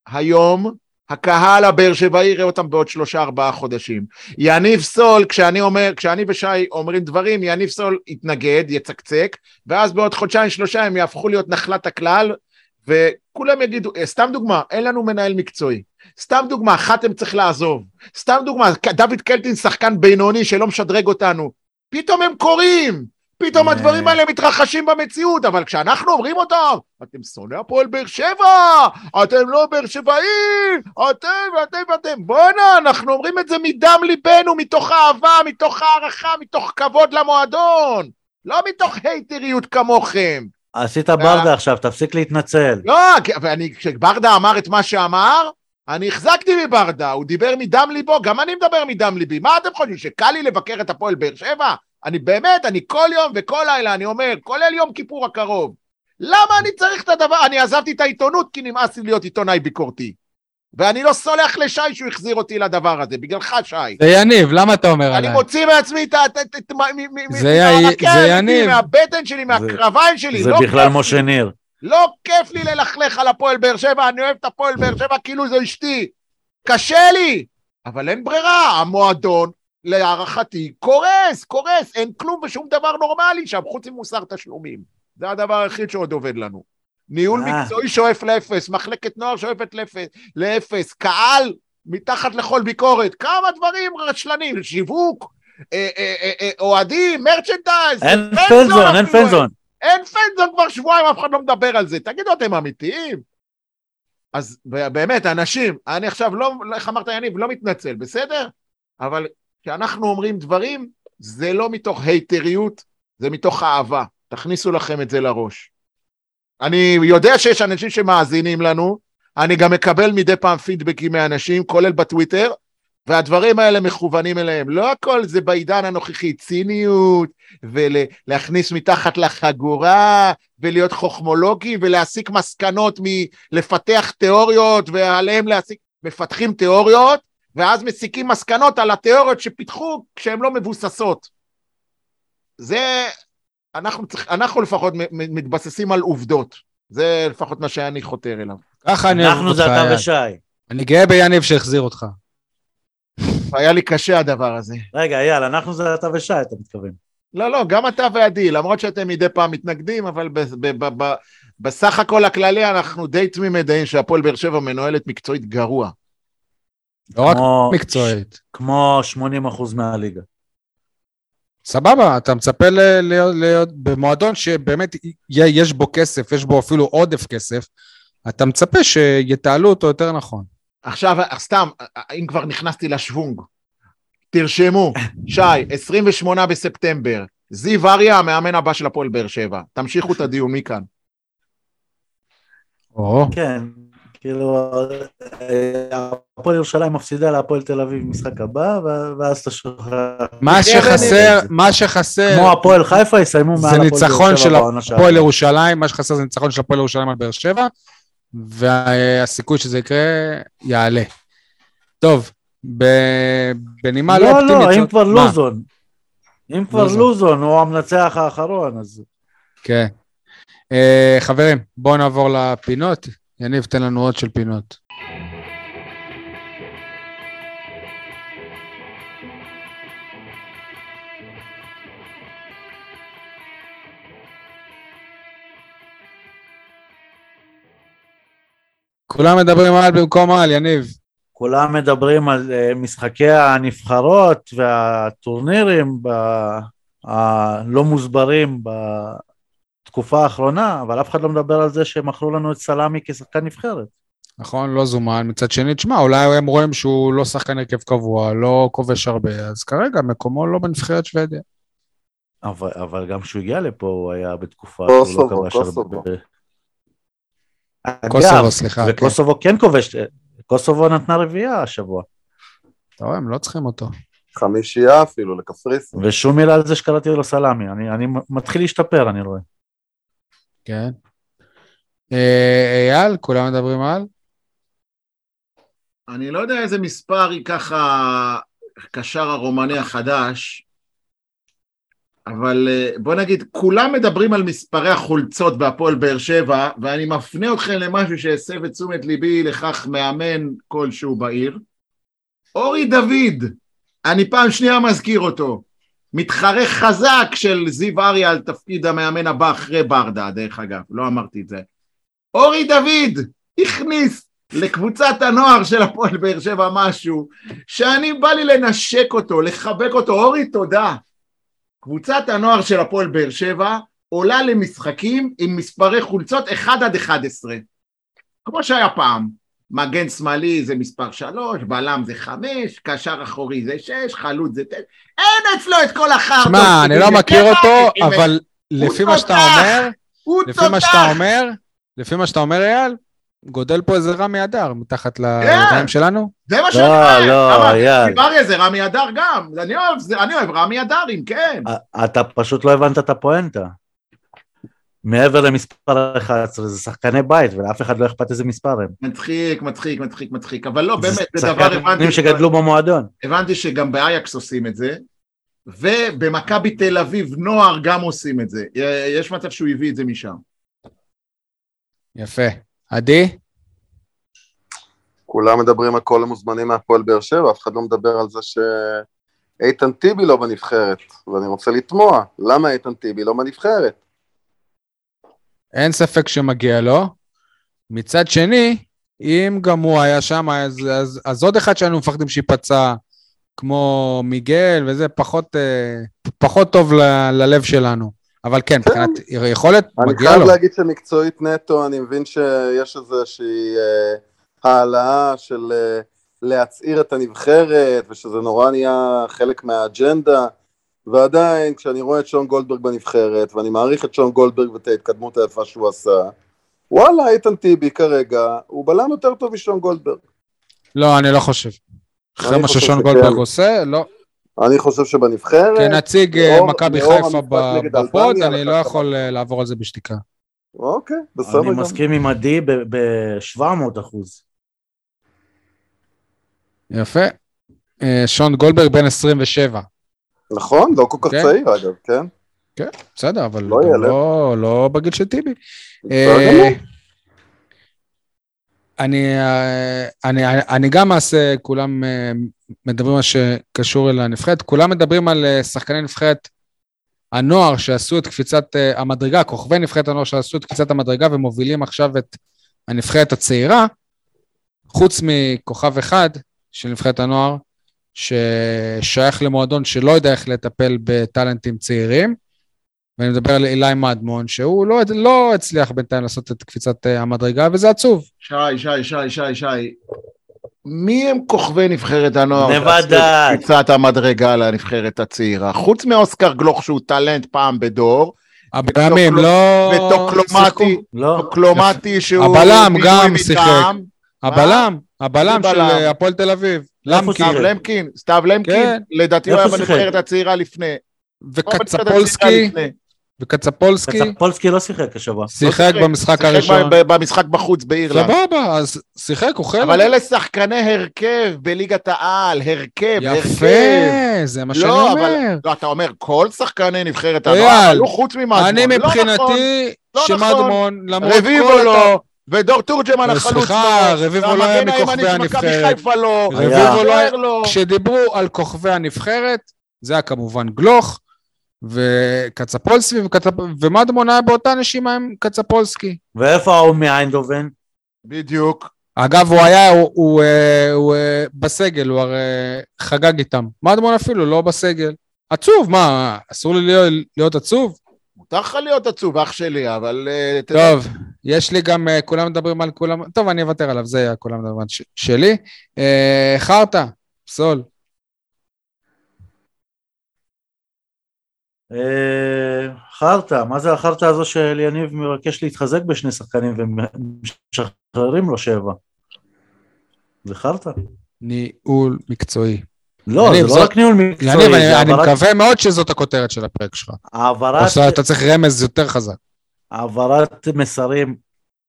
C: היום, הקהל הבאר שבעי יראה אותם בעוד שלושה ארבעה חודשים. יניב סול, כשאני אומר, כשאני ושי אומרים דברים, יניב סול יתנגד, יצקצק, ואז בעוד חודשיים שלושה הם יהפכו להיות נחלת הכלל, וכולם יגידו, אה, סתם דוגמה, אין לנו מנהל מקצועי. סתם דוגמה, חתם צריך לעזוב. סתם דוגמה, דוד קלטין שחקן בינוני שלא משדרג אותנו. פתאום הם קוראים, פתאום
B: אה.
C: הדברים האלה מתרחשים במציאות, אבל כשאנחנו אומרים אותם, אתם שונאי הפועל באר שבע, אתם לא באר שבעים, אתם ואתם ואתם, בואנה, אנחנו אומרים את זה מדם ליבנו, מתוך אהבה, מתוך הערכה, מתוך כבוד למועדון, לא מתוך הייטריות כמוכם.
B: עשית ברדה עכשיו, תפסיק להתנצל.
C: לא, ואני, כשברדה אמר את מה שאמר, אני החזקתי מברדה, הוא דיבר מדם ליבו, גם אני מדבר מדם ליבי. מה אתם חושבים, שקל לי לבקר את הפועל באר שבע? אני באמת, אני כל יום וכל לילה, אני אומר, כולל יום כיפור הקרוב. למה אני צריך את הדבר? אני עזבתי את העיתונות כי נמאס לי להיות עיתונאי ביקורתי. ואני לא סולח לשי שהוא החזיר אותי לדבר הזה, בגללך, שי.
A: זה יניב, למה אתה אומר
C: אני
A: עליי?
C: מוציא מעצמי את ה...
A: זה יניב.
C: מהבטן שלי, מהקרביים שלי.
B: זה
C: לא
B: בכלל משה. ניר.
C: לא כיף לי ללכלך על הפועל באר שבע, אני אוהב את הפועל באר שבע כאילו זו אשתי. קשה לי, אבל אין ברירה, המועדון, להערכתי, קורס, קורס, אין כלום ושום דבר נורמלי שם, חוץ ממוסר תשלומים. זה הדבר היחיד שעוד עובד לנו. ניהול
B: אה.
C: מקצועי שואף לאפס, מחלקת נוער שואפת לאפס, לאפס, קהל מתחת לכל ביקורת, כמה דברים רשלנים, שיווק, אה, אה, אוהדים, מרצ'נדייז,
B: אין
C: פנזון
B: אין פנזון.
C: אין פנזון כבר שבועיים, אף אחד לא מדבר על זה. תגידו, אתם אמיתיים? אז באמת, אנשים, אני עכשיו לא, איך אמרת יניב, לא מתנצל, בסדר? אבל כשאנחנו אומרים דברים, זה לא מתוך היתריות, זה מתוך אהבה. תכניסו לכם את זה לראש. אני יודע שיש אנשים שמאזינים לנו, אני גם מקבל מדי פעם פידבקים מאנשים, כולל בטוויטר, והדברים האלה מכוונים אליהם. לא הכל זה בעידן הנוכחי, ציניות, ולהכניס מתחת לחגורה, ולהיות חוכמולוגי, ולהסיק מסקנות מלפתח תיאוריות, ועליהם להסיק, מפתחים תיאוריות, ואז מסיקים מסקנות על התיאוריות שפיתחו כשהן לא מבוססות. זה, אנחנו, צריך, אנחנו לפחות מתבססים על עובדות. זה לפחות מה שאני חותר אליו.
A: ככה אני אוהב
B: אנחנו
A: אותך,
B: זה אתה. ושי.
A: אני גאה ביניב שהחזיר אותך.
C: היה לי קשה הדבר הזה.
B: רגע, אייל, אנחנו זה אתה ושי, אתה מתכוון.
C: לא, לא, גם אתה ועדי, למרות שאתם מדי פעם מתנגדים, אבל ב- ב- ב- ב- בסך הכל הכללי אנחנו די תמימי דעים שהפועל באר שבע מנוהלת מקצועית גרוע.
A: לא רק מקצועית.
B: כמו 80% מהליגה.
A: סבבה, אתה מצפה ל- להיות, במועדון שבאמת יש בו כסף, יש בו אפילו עודף כסף, אתה מצפה שיתעלו אותו יותר נכון.
C: עכשיו, סתם, אם כבר נכנסתי לשוונג, תרשמו, שי, 28 בספטמבר, זיו אריה, המאמן הבא של הפועל באר שבע. תמשיכו את הדיון מכאן.
A: או,
B: כן, כאילו, אה, הפועל ירושלים מפסידה להפועל תל אביב במשחק הבא, ואז אתה שוכח.
A: מה שחסר, מה שחסר,
B: כמו הפועל חיפה יסיימו
A: זה
B: מעל הפועל
A: ניצחון
B: באר
A: של
B: שבע בעונה שעברה.
A: הפועל ירושלים, מה שחסר זה ניצחון של הפועל ירושלים על באר שבע, והסיכוי שזה יקרה יעלה. טוב, ב- בנימה לא
B: לא,
A: אופטימית...
B: לא, אם
A: זאת-
B: כבר? לוזון. אם כבר
A: לוזון.
B: לוזון הוא המנצח האחרון, אז...
A: כן. אה, חברים, בואו נעבור לפינות. יניב, תן לנו עוד של פינות. כולם מדברים על במקום על, יניב.
B: כולם מדברים על אה, משחקי הנבחרות והטורנירים ב- הלא מוסברים בתקופה האחרונה, אבל אף אחד לא מדבר על זה שמכרו לנו את סלאמי כשחקן נבחרת.
A: נכון, לא זומן. מצד שני, תשמע, אולי הם רואים שהוא לא שחקן הרכב קבוע, לא כובש הרבה, אז כרגע מקומו לא בנבחרת שוודיה.
B: אבל, אבל גם כשהוא הגיע לפה הוא היה בתקופה
D: קוסובו,
B: שהוא לא כבש
D: קוסובו.
B: הרבה.
A: קוסובו, סליחה. כן.
B: וקוסובו כן כובש, קוסובו נתנה רביעייה השבוע.
A: אתה רואה, הם לא צריכים אותו.
D: חמישייה אפילו לקפריסין.
B: ושום מילה על זה שקראתי לו סלאמי, אני, אני מתחיל להשתפר, אני רואה.
A: כן. אה, אייל, כולם מדברים על?
E: אני לא יודע איזה מספר היא ככה קשר הרומני החדש, אבל אה, בוא נגיד, כולם מדברים על מספרי החולצות בהפועל באר שבע, ואני מפנה אתכם למשהו שהסב את תשומת ליבי לכך מאמן כלשהו בעיר. אורי דוד, אני פעם שנייה מזכיר אותו, מתחרה חזק של זיו אריה על תפקיד המאמן הבא אחרי ברדה, דרך אגב, לא אמרתי את זה. אורי דוד הכניס לקבוצת הנוער של הפועל באר שבע משהו, שאני בא לי לנשק אותו, לחבק אותו, אורי תודה.
C: קבוצת הנוער של הפועל באר שבע עולה למשחקים עם מספרי חולצות 1 עד 11. כמו שהיה פעם. מגן שמאלי זה מספר 3, בלם זה 5, קשר אחורי זה 6, חלוץ זה 9. אין אצלו את כל החרטות.
A: שמע, אני לא מכיר אותו, אבל לפי מה שאתה. אומר, לפי מה שאתה. אומר, לפי מה שאתה אומר, אייל, גודל פה איזה רמי אדר מתחת
C: כן.
A: לידיים שלנו.
C: זה מה שאני
B: לא,
C: אומר.
B: לא,
C: אמרתי,
B: אייל.
C: דיבריה זה רמי אדר גם. אני אוהב, רמי אדרים, כן.
B: א- אתה פשוט לא הבנת את הפואנטה. מעבר למספר 11 זה שחקני בית ולאף אחד לא אכפת איזה מספר הם.
C: מצחיק, מצחיק, מצחיק, מצחיק. אבל לא, באמת,
B: זה
C: זה דבר
B: שחקנים
C: הבנתי.
B: שגדלו במועדון.
C: הבנתי שגם באייקס עושים את זה, ובמכבי תל אביב נוער גם עושים את זה. יש מצב שהוא הביא את זה משם.
A: יפה. עדי?
D: כולם מדברים על כל המוזמנים מהפועל באר שבע, אף אחד לא מדבר על זה שאיתן טיבי לא בנבחרת, ואני רוצה לתמוה, למה איתן טיבי לא בנבחרת?
A: אין ספק שמגיע לו. מצד שני, אם גם הוא היה שם, אז, אז, אז עוד אחד שהיינו מפחדים שייפצע, כמו מיגל וזה, פחות, אה, פחות טוב ל, ללב שלנו. אבל כן, מבחינת יכולת,
D: אני
A: מגיע
D: חייב
A: לו.
D: להגיד שמקצועית נטו, אני מבין שיש איזושהי אה, העלאה של אה, להצעיר את הנבחרת, ושזה נורא נהיה חלק מהאג'נדה, ועדיין, כשאני רואה את שון גולדברג בנבחרת, ואני מעריך את שון גולדברג ואת ההתקדמות היפה שהוא עשה, וואלה, איתן טיבי כרגע, הוא בלם יותר טוב משון גולדברג.
A: לא, אני לא חושב. אחרי מה ששון. גולדברג עושה, לא.
D: אני חושב שבנבחרת,
A: כנציג אה, מכבי חיפה בפוד, אני לא יכול. אה, לעבור על זה בשתיקה.
D: אוקיי, בסדר
B: אני. מסכים עם עדי ב-700 אחוז.
A: יפה. אה, שון גולדברג בן 27.
D: נכון, לא כל כך
A: כן.
D: צעיר אגב, כן?
A: בסדר, אבל
D: לא.
A: לא, לא בגיל של טיבי. אה,
D: גמור.
A: אני, אה, אני, אני גם אעשה, כולם אה, מדברים על שקשור אל הנבחרת, כולם מדברים על אה, שחקני נבחרת הנוער שעשו את קפיצת אה, המדרגה, כוכבי נבחרת הנוער שעשו את קפיצת המדרגה ומובילים עכשיו את הנבחרת הצעירה, חוץ מכוכב אחד של נבחרת הנוער, ששייך למועדון שלא יודע איך לטפל בטאלנטים צעירים, ואני מדבר על אילי מדמון, שהוא לא, לא הצליח בינתיים לעשות את קפיצת אה, המדרגה, וזה עצוב.
C: שי, שי, שי, שי, שי. מי הם כוכבי נבחרת הנוער? את קפיצת המדרגה לנבחרת הצעירה? חוץ מאוסקר גלוך שהוא טאלנט פעם בדור,
A: הבלמים לא...
C: וטוקלומטי.
B: לא,
C: טוקלומטי שהוא...
A: הבלם גם. שיחק. הבלם, הבלם של? אה, הפועל תל אביב.
C: סתיו למקין, סתיו למקין,
A: כן.
C: לדעתי הוא היה? בנבחרת הצעירה לפני.
A: וקצפולסקי,
C: לפני.
A: וקצפולסקי
B: קצפולסקי לא שיחק השבוע.
A: שיחק במשחק
C: שיחק
A: הראשון.
C: במשחק בחוץ באירלנד.
A: סבבה, אז שיחק, הוא חלק.
C: אבל אלה שחקני הרכב בליגת העל, הרכב, הרכב.
A: יפה, זה מה שאני
C: לא, אבל-
A: אומר.
C: לא, אתה אומר, כל שחקני נבחרת הנוער חוץ ממדמון.
A: אני
C: לא נכון.
A: מבחינתי,
C: לא נכון.
A: שמדמון, למרות
C: רביבו
A: כל...
C: לא, ודור תורג'מן
A: אה,
C: החלוץ
A: סליחה, רביבו לא היה מכוכבי הנבחרת.
C: לא,
A: רביבו. לא היה... כשדיברו על כוכבי הנבחרת, זה היה כמובן גלוך, וקצפולסקי, וקצפ... ומדמון היה באותה נשימה עם קצפולסקי.
B: ואיפה ההוא מאיינדובן?
C: בדיוק.
A: אגב, הוא היה, הוא, הוא, אה, הוא אה, בסגל, הוא הרי חגג איתם. מדמון אפילו לא בסגל. עצוב, מה, אסור לי להיות, להיות עצוב?
C: מותר לך להיות עצוב, אח שלי, אבל... אה,
A: טוב, יש לי גם, אה, כולם מדברים על כולם, טוב, אני אוותר עליו, זה היה כולם מדברים על ש... שלי. אה, חרטא, פסול.
B: חרטא, מה זה החרטא הזו של יניב מבקש להתחזק בשני שחקנים ומשחררים לו שבע? זה חרטא.
A: ניהול מקצועי.
B: לא, זה לא רק ניהול מקצועי,
A: יניב, אני, מקווה מאוד שזאת הכותרת של הפרק שלך.
B: העברת,
A: או שאתה צריך רמז יותר חזק.
B: העברת מסרים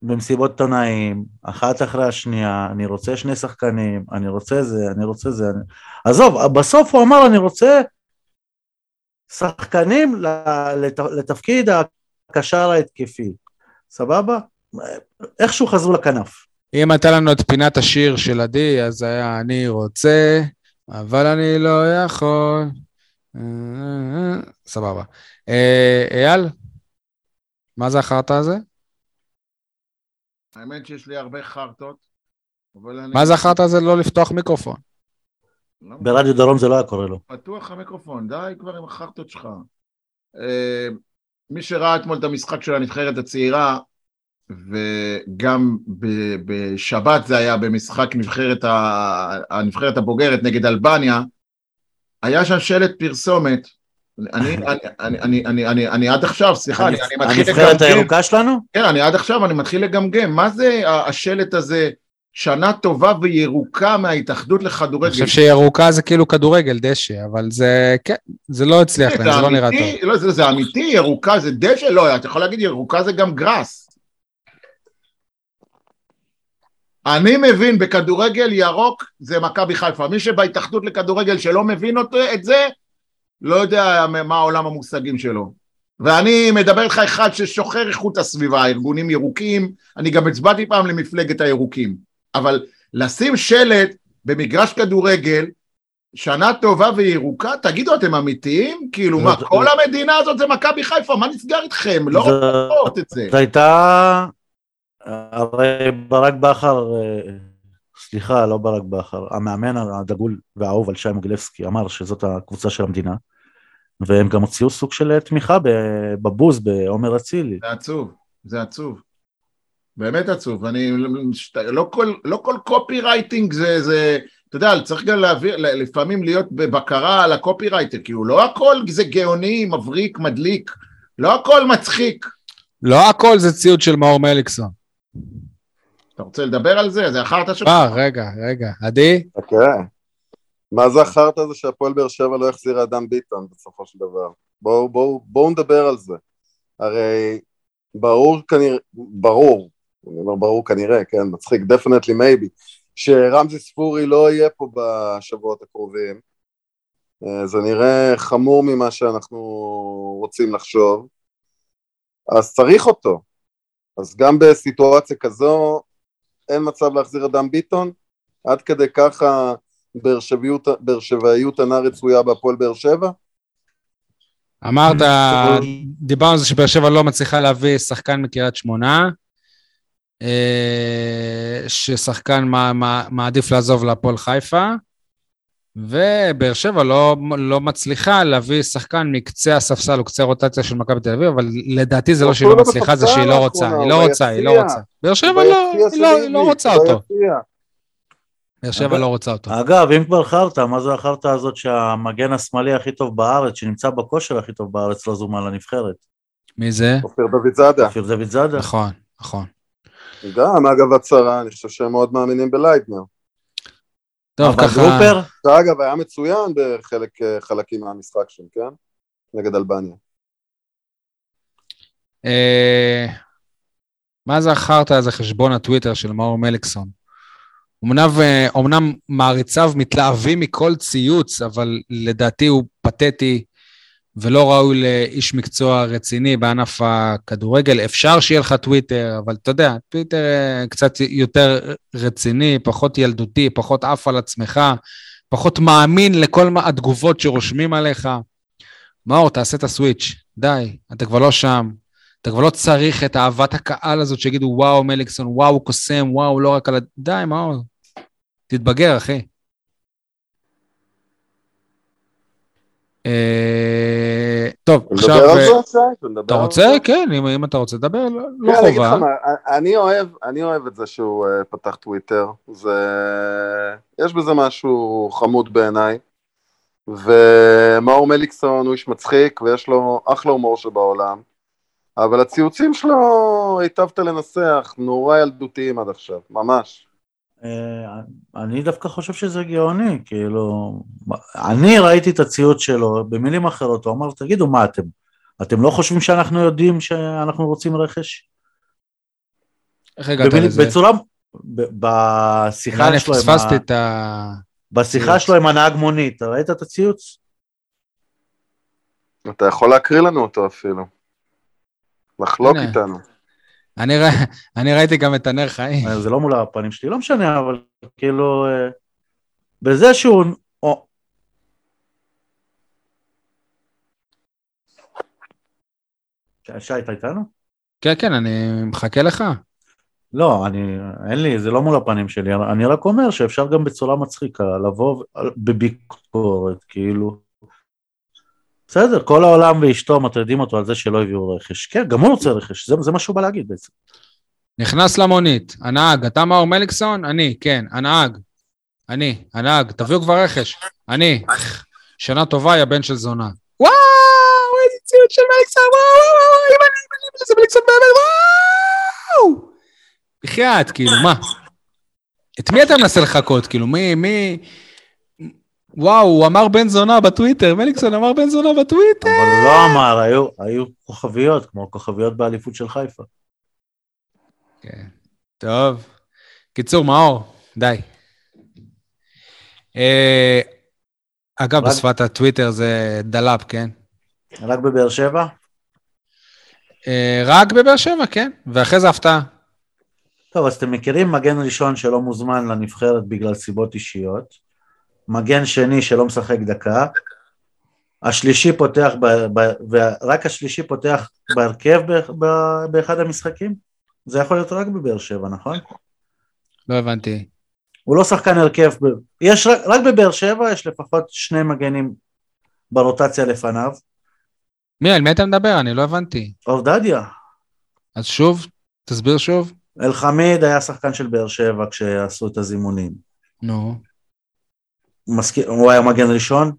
B: במסיבות עיתונאים, אחת אחרי השנייה, אני רוצה שני שחקנים, אני רוצה זה, אני רוצה זה. אני... עזוב, בסוף הוא אמר, אני רוצה שחקנים לת... לתפקיד הקשר ההתקפי. סבבה? איכשהו חזרו לכנף.
A: אם הייתה לנו את פינת השיר של עדי, אז היה אני רוצה, אבל אני לא יכול. סבבה. אה, אייל, מה זה החרטא הזה?
C: האמת שיש לי הרבה חרטות.
A: מה זה החרטא הזה לא לפתוח מיקרופון?
C: לא
B: ברדיו דרום זה לא היה קורה לו.
C: פתוח המיקרופון, די כבר עם החרטות שלך. אה, מי שראה אתמול את המשחק של הנבחרת הצעירה, וגם בשבת זה היה במשחק נבחרת ה- הנבחרת הבוגרת נגד אלבניה, היה שם שלט פרסומת. אני, *laughs* אני, אני, אני, אני, אני, אני עד עכשיו, סליחה, אני, אני מתחיל
B: הנבחרת
C: לגמגם.
B: הירוקה שלנו?
C: כן, אני עד עכשיו, אני מתחיל לגמגם. מה זה השלט הזה, שנה טובה וירוקה מההתאחדות
A: אני
C: לכדורגל?
A: חושב שירוקה זה כאילו כדורגל, דשא, אבל זה, כן, זה לא הצליח להם, זה לא נראה טוב.
C: לא, זה, זה אמיתי, ירוקה זה דשא? לא, אתה יכול להגיד ירוקה זה גם גראס. אני מבין, בכדורגל ירוק זה מכבי חיפה. מי שבהתאחדות לכדורגל שלא מבין אותו, את זה, לא יודע מה עולם המושגים שלו. ואני מדבר איתך אחד ששוחר איכות הסביבה, ארגונים ירוקים, אני גם הצבעתי פעם למפלגת הירוקים. אבל לשים שלט במגרש כדורגל, שנה טובה וירוקה, תגידו, אתם אמיתיים? כאילו, מה, כל המדינה הזאת זה מכבי חיפה, מה נסגר איתכם? לא רוצה לראות את זה.
B: זו הייתה... הרי ברק בכר, אה, סליחה, לא ברק בכר, המאמן הדגול והאהוב על שי מוגילבסקי אמר שזאת הקבוצה של המדינה, והם גם הוציאו סוג של תמיכה ב- בבוז בעומר אצילי.
C: זה עצוב, זה עצוב. באמת עצוב. אני, לא כל, לא כל copywriting זה, זה, אתה יודע, צריך גם להעביר, לפעמים להיות בבקרה על ה copywriter, כאילו לא הכל זה גאוני, מבריק, מדליק, לא הכל מצחיק.
A: לא הכל זה ציוץ של מאור מליקסון.
C: אתה רוצה לדבר על זה? זה החרטא שלך.
A: אה, רגע, רגע. עדי?
D: כן. מה זה החרטא הזה שהפועל באר שבע לא החזירה אדם ביטון בסופו של דבר? בואו בואו בואו נדבר על זה. הרי ברור כנראה, ברור, אני אומר ברור כנראה, כן, מצחיק, definitely maybe, שרמזי ספורי לא יהיה פה בשבועות הקרובים. אה, זה נראה חמור ממה שאנחנו רוצים לחשוב. אז צריך אותו. אז גם בסיטואציה כזו אין מצב להחזיר אדם ביטון, עד כדי ככה באר שבעיות- אינה רצויה בהפועל באר שבע?
A: אמרת, דיברנו על זה שבאר שבע לא מצליחה להביא שחקן מקריית שמונה, אה, ששחקן מע- מע- מעדיף לעזוב להפועל חיפה, ובאר שבע לא, לא מצליחה להביא שחקן מקצה הספסל או קצה הרוטציה של מכבי תל אביב, אבל לדעתי זה לא שהיא לא
D: אפילו
A: מצליחה, זה שהיא לא
D: בספסל
A: רוצה, היא לא רוצה, היא לא. רוצה. באר שבע לא, לא, לא רוצה אותו. באר שבע לא רוצה אותו.
B: אגב, אם כבר חרטא, מה זה החרטא הזאת שהמגן השמאלי הכי טוב בארץ, שנמצא בכושר הכי טוב בארץ, לא זומן לנבחרת?
A: מי זה?
D: אופיר דוד זאדה.
B: אופיר דוד זאדה.
A: נכון, נכון.
D: גם, אגב, הצהרה, אני חושב שהם מאוד מאמינים בלייטנר.
A: טוב, ככה...
B: גרופר,
D: שאגב, היה מצוין בחלק, אה, חלקים מהמשחק שם, כן? נגד אלבניה.
A: אה, מה זה החרטא הזה חשבון הטוויטר של מאור מליקסון? אמנם, אה, אמנם מעריציו מתלהבים מכל ציוץ, אבל לדעתי הוא פתטי ולא ראוי לאיש מקצוע רציני בענף הכדורגל. אפשר שיהיה לך טוויטר, אבל אתה יודע, טוויטר אה, קצת יותר רציני, פחות ילדותי, פחות עף על עצמך, פחות מאמין לכל התגובות שרושמים עליך. מאור, תעשה את הסוויץ', די, אתה כבר לא שם. אתה כבר לא צריך את אהבת הקהל הזאת שיגידו וואו מליקסון, וואו קוסם, וואו לא רק על ה... די, מאור. תתבגר, אחי. טוב, עכשיו...
D: נדבר על
A: אה,
D: זה
A: אתה רוצה? כן, אם, אתה רוצה לדבר, לא, לא
D: כן,
A: חובה.
D: אני אוהב, אני אוהב את זה שהוא אה, פתח טוויטר, זה... יש בזה משהו חמוד בעיניי, ומאור מליקסון הוא איש מצחיק ויש לו אחלה הומור שבעולם, אבל הציוצים שלו היטבת לנסח, נורא ילדותיים עד עכשיו, ממש.
B: אה, אני דווקא חושב שזה גאוני, כאילו, אני ראיתי את הציוץ שלו, במילים אחרות, הוא אמר, תגידו, מה אתם, אתם לא חושבים שאנחנו יודעים שאנחנו רוצים רכש?
A: איך הגעת
B: במילים-
A: לזה?
B: בצורה, ב- בשיחה שלו, עם
A: פספסתי
B: ה-
A: את ה...
B: בשיחה. שלו עם הנהג מונית, אתה ראית את הציוץ?
D: אתה יכול להקריא לנו אותו אפילו. לחלוק. איתנו.
A: אני, רא... אני ראיתי גם את הנר חיים.
B: זה לא מול הפנים שלי, לא משנה, אבל כאילו, אה, בזה שהוא... או- שי, אתה איתנו?
A: כן, כן, אני מחכה לך.
B: לא, אני, אין לי, זה לא מול הפנים שלי, אני רק אומר שאפשר גם בצורה מצחיקה לבוא בביקורת, כאילו, בסדר, כל העולם ואשתו מטרידים אותו על זה שלא הביאו רכש. כן, גם הוא רוצה רכש, זה, זה מה שהוא בא להגיד בעצם.
A: נכנס למונית, הנהג, אתה מאור מליקסון? אני, כן, הנהג. אני, הנהג, תביאו כבר רכש. אני. שנה טובה, יא בן של זונה. וואו, איזה ציוד של מליקסון, וואו, וואו, וואו, אם אני, אם אני, זה מליקסון באמת, וואו! בחייאת, כאילו, מה? את מי אתה מנסה לחכות? כאילו, מי, מי... וואו, הוא אמר בן זונה בטוויטר, מליקסון אמר בן זונה בטוויטר.
B: אבל לא אמר, היו, היו כוכביות, כמו כוכביות באליפות של חיפה.
A: כן. טוב. קיצור, מאור, די. אה, אגב,
B: רק-
A: בשפת הטוויטר זה דלאפ, כן?
B: רק בבאר שבע?
A: אה, רק בבאר שבע, כן. ואחרי זה הפתעה.
B: טוב, אז אתם מכירים מגן ראשון שלא מוזמן לנבחרת בגלל סיבות אישיות, מגן שני שלא משחק דקה, השלישי פותח, ב, ב, ורק השלישי פותח בהרכב ב, ב, באחד המשחקים? זה יכול להיות רק בבאר שבע, נכון?
A: לא הבנתי.
B: הוא לא שחקן הרכב, ב... יש רק, רק בבאר שבע יש לפחות שני מגנים ברוטציה לפניו,
A: מי, על מי אתה מדבר? אני לא הבנתי.
B: עובדדיה,
A: אז שוב, תסביר שוב.
B: אלחמיד היה שחקן של באר שבע כשעשו את הזימונים.
A: נו.
B: הוא מסכים- הוא היה מגן ראשון?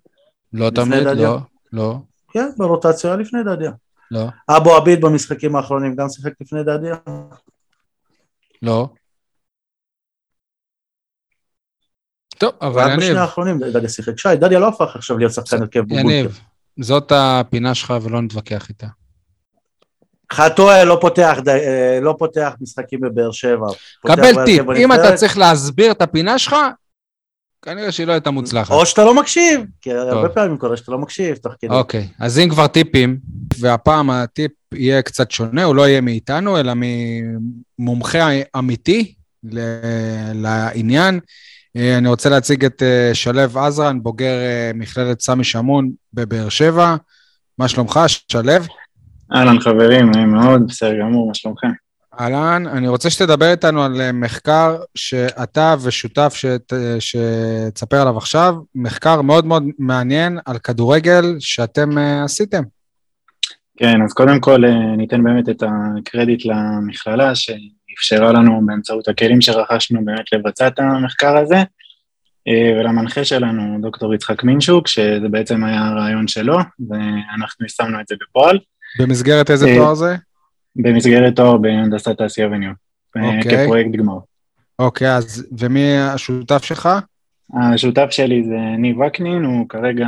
A: לא תמיד,
B: דדיה?
A: לא, לא,
B: כן, ברוטציה היה לפני דדיה.
A: לא,
B: אבו עביד במשחקים האחרונים גם שיחק לפני דדיה?
A: לא. טוב, אבל
B: רק בשני
A: יניב,
B: האחרונים דדיה שיחק. שי, דדיה לא הפך עכשיו להיות שחקן הרכב בבונקר.
A: יניב, זאת הפינה שלך ולא נתווכח איתה.
B: חתואל לא פותח, אה, לא פותח משחקים בבאר שבע.
A: קבל טיפ, אם אתה צריך להסביר את הפינה שלך, כנראה שהיא לא הייתה מוצלחת.
B: או שאתה לא מקשיב, כי הרבה פעמים קורה שאתה לא מקשיב תוך כדי.
A: אוקיי, אז אם כבר טיפים, והפעם הטיפ יהיה קצת שונה, הוא לא יהיה מאיתנו, אלא ממומחה אמיתי ל- לעניין. אה, אני רוצה להציג את אה, שלו עזרן, בוגר אה, מכללת סמי שמון בבאר שבע. מה שלומך, שלו?
F: אהלן חברים, נעים מאוד, בסדר גמור, מה שלומכם?
A: אהלן, אני רוצה שתדבר איתנו על אה, מחקר שאתה ושותף שת, אה, שתספר עליו עכשיו, מחקר מאוד מאוד מעניין על כדורגל שאתם אה, עשיתם.
F: כן, אז קודם כל ניתן באמת את הקרדיט למכללה שאפשרה לנו באמצעות הכלים שרכשנו באמת לבצע את המחקר הזה, ולמנחה שלנו, דוקטור יצחק מינשוק, שזה בעצם היה הרעיון שלו, ואנחנו יישמנו את זה בפועל,
A: במסגרת איזה תואר זה?
F: במסגרת תואר בהנדסת תעשייה וניהול, אה,
A: אוקיי.
F: כפרויקט גמר.
A: אוקיי, אז ומי השותף שלך?
F: השותף שלי זה ניב וקנין, הוא כרגע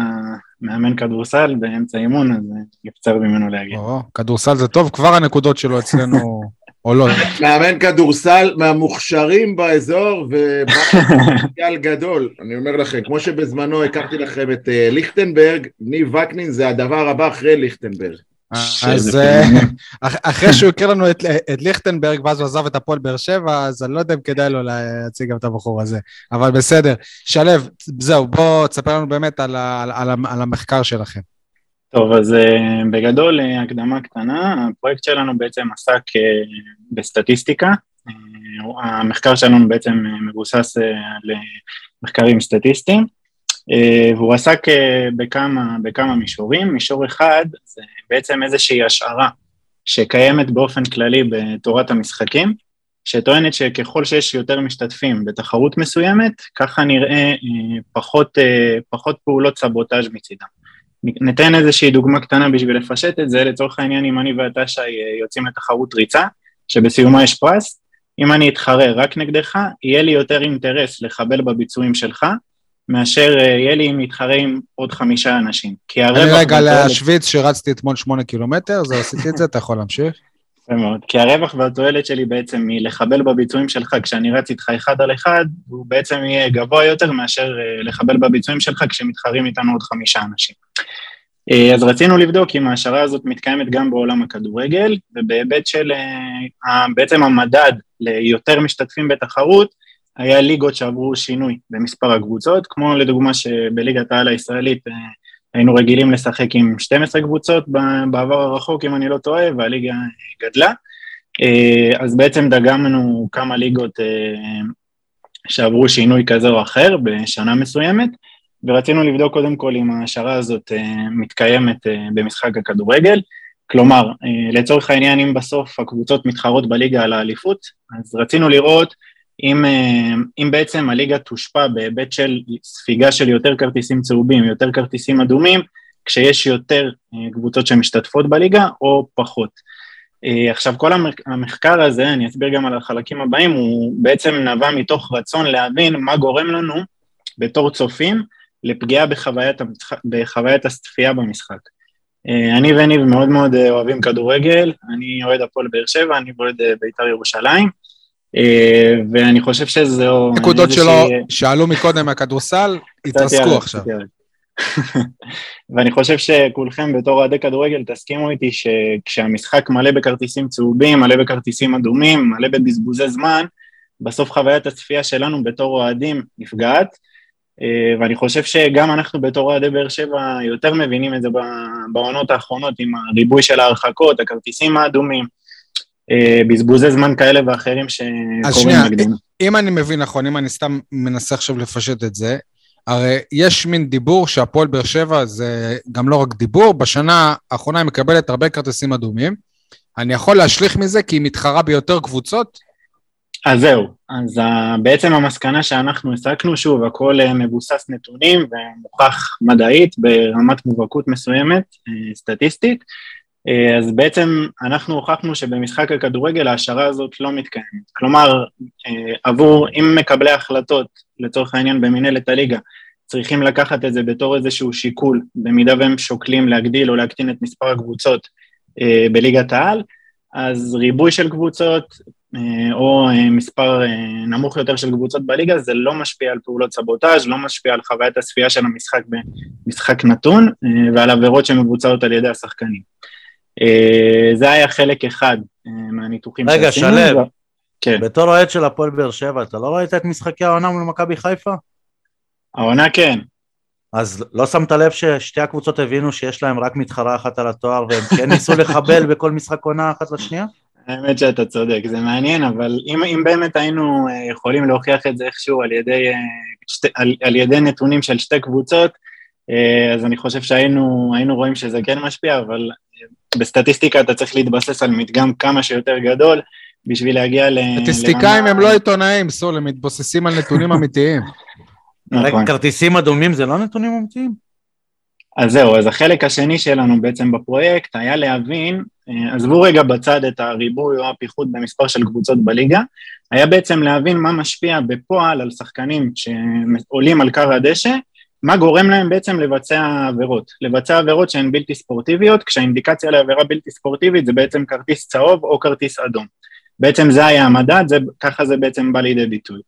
F: מאמן כדורסל באמצע אימון, אז אה, נבצר ממנו להגיע.
A: או, כדורסל זה טוב, כבר הנקודות שלו אצלנו *laughs* עולות.
C: מאמן כדורסל מהמוכשרים באזור ובפוטנציאל גדול. אני אומר לכם, כמו שבזמנו הכרתי לכם את אה, ליכטנברג, ניב וקנין זה הדבר הבא אחרי ליכטנברג.
A: אז אה, *laughs* אח- אחרי שהוא הכיר לנו את את ליכטנברג, ואז הוא עזב את הפועל באר שבע, אז אני לא יודע אם כדאי לו להציג גם את הבחור הזה. אבל בסדר. שלו, זהו, בוא תספר לנו באמת על על ה- על המחקר שלכם.
F: טוב, אז uh, בגדול, הקדמה קטנה, הפרויקט שלנו בעצם עסק בסטטיסטיקה. המחקר שלנו בעצם מבוסס על מחקרים סטטיסטיים, והוא עסק uh, בכמה, בכמה מישורים. מישור אחד זה בעצם איזושהי השערה שקיימת באופן כללי בתורת המשחקים, שטוענת שככל שיש יותר משתתפים בתחרות מסוימת, ככה נראה uh, פחות, פחות פעולות סבוטאז' מצידם. ניתן איזושהי דוגמה קטנה בשביל לפשט את זה, לצורך העניין אם אני ואתה שי יוצאים לתחרות ריצה, שבסיומה יש פרס, אם אני אתחרה רק נגדך, יהיה לי יותר אינטרס לחבל בביצועים שלך, מאשר אה, יהיה לי אם להתחרה עם עוד חמישה אנשים. כי
A: אני
F: הרווח...
A: רגע
F: והתועלת-
A: להשוויץ שרצתי אתמול שמונה קילומטר, זהו, עשיתי את זה, אתה יכול להמשיך. *laughs*
F: יפה מאוד. כי הרווח והתועלת שלי בעצם מלחבל בביצועים שלך כשאני רץ איתך אחד על אחד, הוא בעצם יהיה גבוה יותר מאשר אה, לחבל בביצועים שלך כשמתחרים איתנו עוד חמישה אנשים. אה, אז רצינו לבדוק אם ההשערה הזאת מתקיימת גם בעולם הכדורגל, ובהיבט של בעצם המדד ליותר משתתפים בתחרות, היה ליגות שעברו שינוי במספר הקבוצות, כמו לדוגמה שבליגת העל הישראלית אה, היינו רגילים לשחק עם 12 קבוצות בעבר הרחוק, אם אני לא טועה, והליגה גדלה. אה, אז בעצם דגמנו כמה ליגות אה, שעברו שינוי כזה או אחר בשנה מסוימת, ורצינו לבדוק קודם כל אם ההשערה הזאת אה, מתקיימת אה, במשחק הכדורגל. כלומר, אה, לצורך העניין, אם בסוף הקבוצות מתחרות בליגה על האליפות, אז רצינו לראות אם, אם בעצם הליגה תושפע בהיבט של ספיגה של יותר כרטיסים צהובים, יותר כרטיסים אדומים, כשיש יותר קבוצות שמשתתפות בליגה או פחות. עכשיו כל המחקר הזה, אני אסביר גם על החלקים הבאים, הוא בעצם נבע מתוך רצון להבין מה גורם לנו בתור צופים לפגיעה בחוויית, בחוויית הצפייה במשחק. אה, אני וניב מאוד מאוד אה, אוהבים כדורגל, אני אוהד הפועל באר שבע, אני אוהד אה, בית"ר ירושלים, ואני חושב שזו...
A: נקודות שלו שעלו מקודם מהכדורסל, *laughs* התרסקו עכשיו. *laughs*
F: ואני חושב שכולכם בתור אוהדי כדורגל תסכימו איתי שכשהמשחק מלא בכרטיסים צהובים, מלא בכרטיסים אדומים, מלא בבזבוזי זמן, בסוף חוויית הצפייה שלנו בתור אוהדים נפגעת. אה, ואני חושב שגם אנחנו בתור אוהדי באר שבע יותר מבינים את זה בעונות האחרונות עם הריבוי של ההרחקות, הכרטיסים האדומים, אה, בזבוזי זמן כאלה ואחרים שקורים נגדנו.
A: אם אני מבין נכון, אם אני סתם מנסה עכשיו לפשט את זה, הרי יש מין דיבור שהפועל באר שבע זה גם לא רק דיבור, בשנה האחרונה היא מקבלת הרבה כרטיסים אדומים. אני יכול להשליך מזה כי היא מתחרה ביותר קבוצות,
F: אז זהו, אז uh, בעצם המסקנה שאנחנו הסקנו, שוב, הכל uh, מבוסס נתונים ומוכח מדעית ברמת מובהקות מסוימת, סטטיסטית, אז בעצם אנחנו הוכחנו שבמשחק הכדורגל ההשערה הזאת לא מתקיימת. כלומר, uh, עבור, אם מקבלי החלטות, לצורך העניין במנהלת הליגה, צריכים לקחת את זה בתור איזשהו שיקול, במידה והם שוקלים להגדיל או להקטין את מספר הקבוצות uh, בליגת העל, אז ריבוי של קבוצות, אה, או אה, מספר אה, נמוך יותר של קבוצות בליגה, זה לא משפיע על פעולות סבוטאז', לא משפיע על חוויית הצפייה של המשחק במשחק נתון, ועל עבירות שמבוצעות על ידי השחקנים. זה היה חלק אחד מהניתוחים
B: רגע, שלו, כן. בתור אוהד של הפועל באר שבע, אתה לא ראית את משחקי העונה מול מכבי חיפה?
F: העונה כן.
B: אז לא שמת לב ששתי הקבוצות הבינו שיש להם רק מתחרה אחת על התואר והם כן ניסו *laughs* לחבל בכל משחק עונה אחת לשנייה?
F: האמת שאתה צודק, זה מעניין, אבל אם, אם באמת היינו אה, יכולים להוכיח את זה איכשהו על ידי, אה, שתי, על, על ידי נתונים של שתי קבוצות, אה, אז אני חושב שהיינו רואים שזה כן משפיע, אבל בסטטיסטיקה אתה צריך להתבסס על מדגם כמה שיותר גדול בשביל להגיע ל...
A: סטטיסטיקאים הם לא עיתונאים, סול, הם מתבוססים על נתונים *laughs* אמיתיים.
B: נכון. כרטיסים אדומים זה לא נתונים אמיתיים?
F: אז זהו, אז החלק השני שלנו בעצם בפרויקט היה להבין, אה, עזבו רגע בצד את הריבוי או הפיחות במספר של קבוצות בליגה, היה בעצם להבין מה משפיע בפועל על שחקנים שעולים על קר הדשא, מה גורם להם בעצם לבצע עבירות, לבצע עבירות שהן בלתי ספורטיביות, כשהאינדיקציה לעבירה בלתי ספורטיבית זה בעצם כרטיס צהוב או כרטיס אדום. בעצם זה היה המדד, זה, ככה זה בעצם בא לידי ביטוי.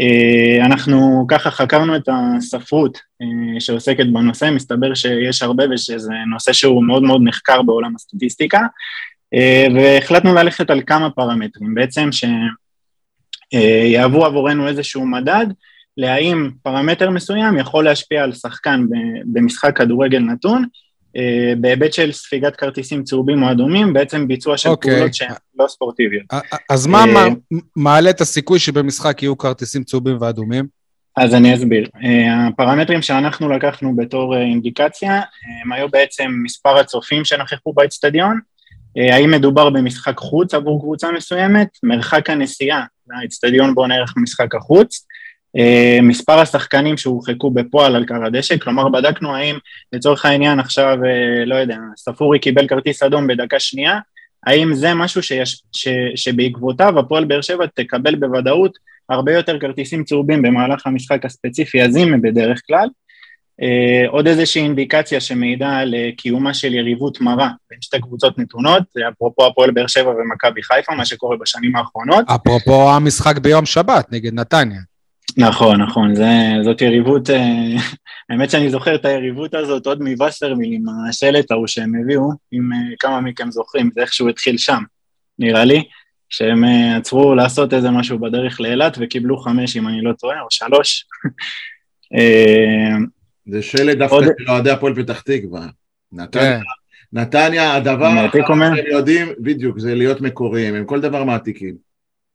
F: אה, אנחנו ככה חקרנו את הספרות אה, שעוסקת בנושא, מסתבר שיש הרבה ושזה נושא שהוא מאוד מאוד נחקר בעולם הסטטיסטיקה, אה, והחלטנו ללכת על כמה פרמטרים, בעצם שיהוו עבורנו איזשהו מדד, להאם פרמטר מסוים יכול להשפיע על שחקן במשחק כדורגל נתון, אה, בהיבט של ספיגת כרטיסים צהובים או אדומים, בעצם ביצוע של okay. אוקיי. פעולות שהן לא ספורטיביות.
A: אז מה אה, מעלה את הסיכוי שבמשחק יהיו כרטיסים צהובים ואדומים?
F: אז אני אסביר. אה, הפרמטרים שאנחנו לקחנו בתור אינדיקציה, הם היו בעצם מספר הצופים שנכחו באצטדיון, האם מדובר במשחק חוץ עבור קבוצה מסוימת, מרחק הנסיעה לאצטדיון בו נערך משחק החוץ, מספר השחקנים שהורחקו בפועל על קר הדשא, כלומר בדקנו האם לצורך העניין עכשיו, אה, לא יודע, ספורי קיבל כרטיס אדום בדקה שנייה, האם זה משהו שיש, ש, שבעקבותיו הפועל באר שבע תקבל בוודאות הרבה יותר כרטיסים צהובים במהלך המשחק הספציפי הזים בדרך כלל. Uh, עוד איזושהי אינדיקציה שמעידה על uh, קיומה של יריבות מרה בין שתי קבוצות נתונות, אפרופו הפועל באר שבע ומכבי חיפה, מה שקורה בשנים האחרונות.
A: אפרופו המשחק ביום שבת נגד נתניה.
F: נכון, נכון, זה, זאת יריבות, אה, *laughs* האמת שאני זוכר את היריבות הזאת עוד מווסרמיל עם השלט ההוא שהם הביאו, אם אה, כמה מכם זוכרים, זה איכשהו התחיל שם, נראה לי, שהם אה, עצרו לעשות איזה משהו בדרך לאילת וקיבלו חמש, אם אני לא טועה, או שלוש. *laughs*
C: זה שלט דווקא של אוהדי הפועל פתח תקווה. נתניה, כן. נתניה, הדבר
F: שהם
C: יודעים, בדיוק, זה להיות מקוריים, הם כל דבר מעתיקים.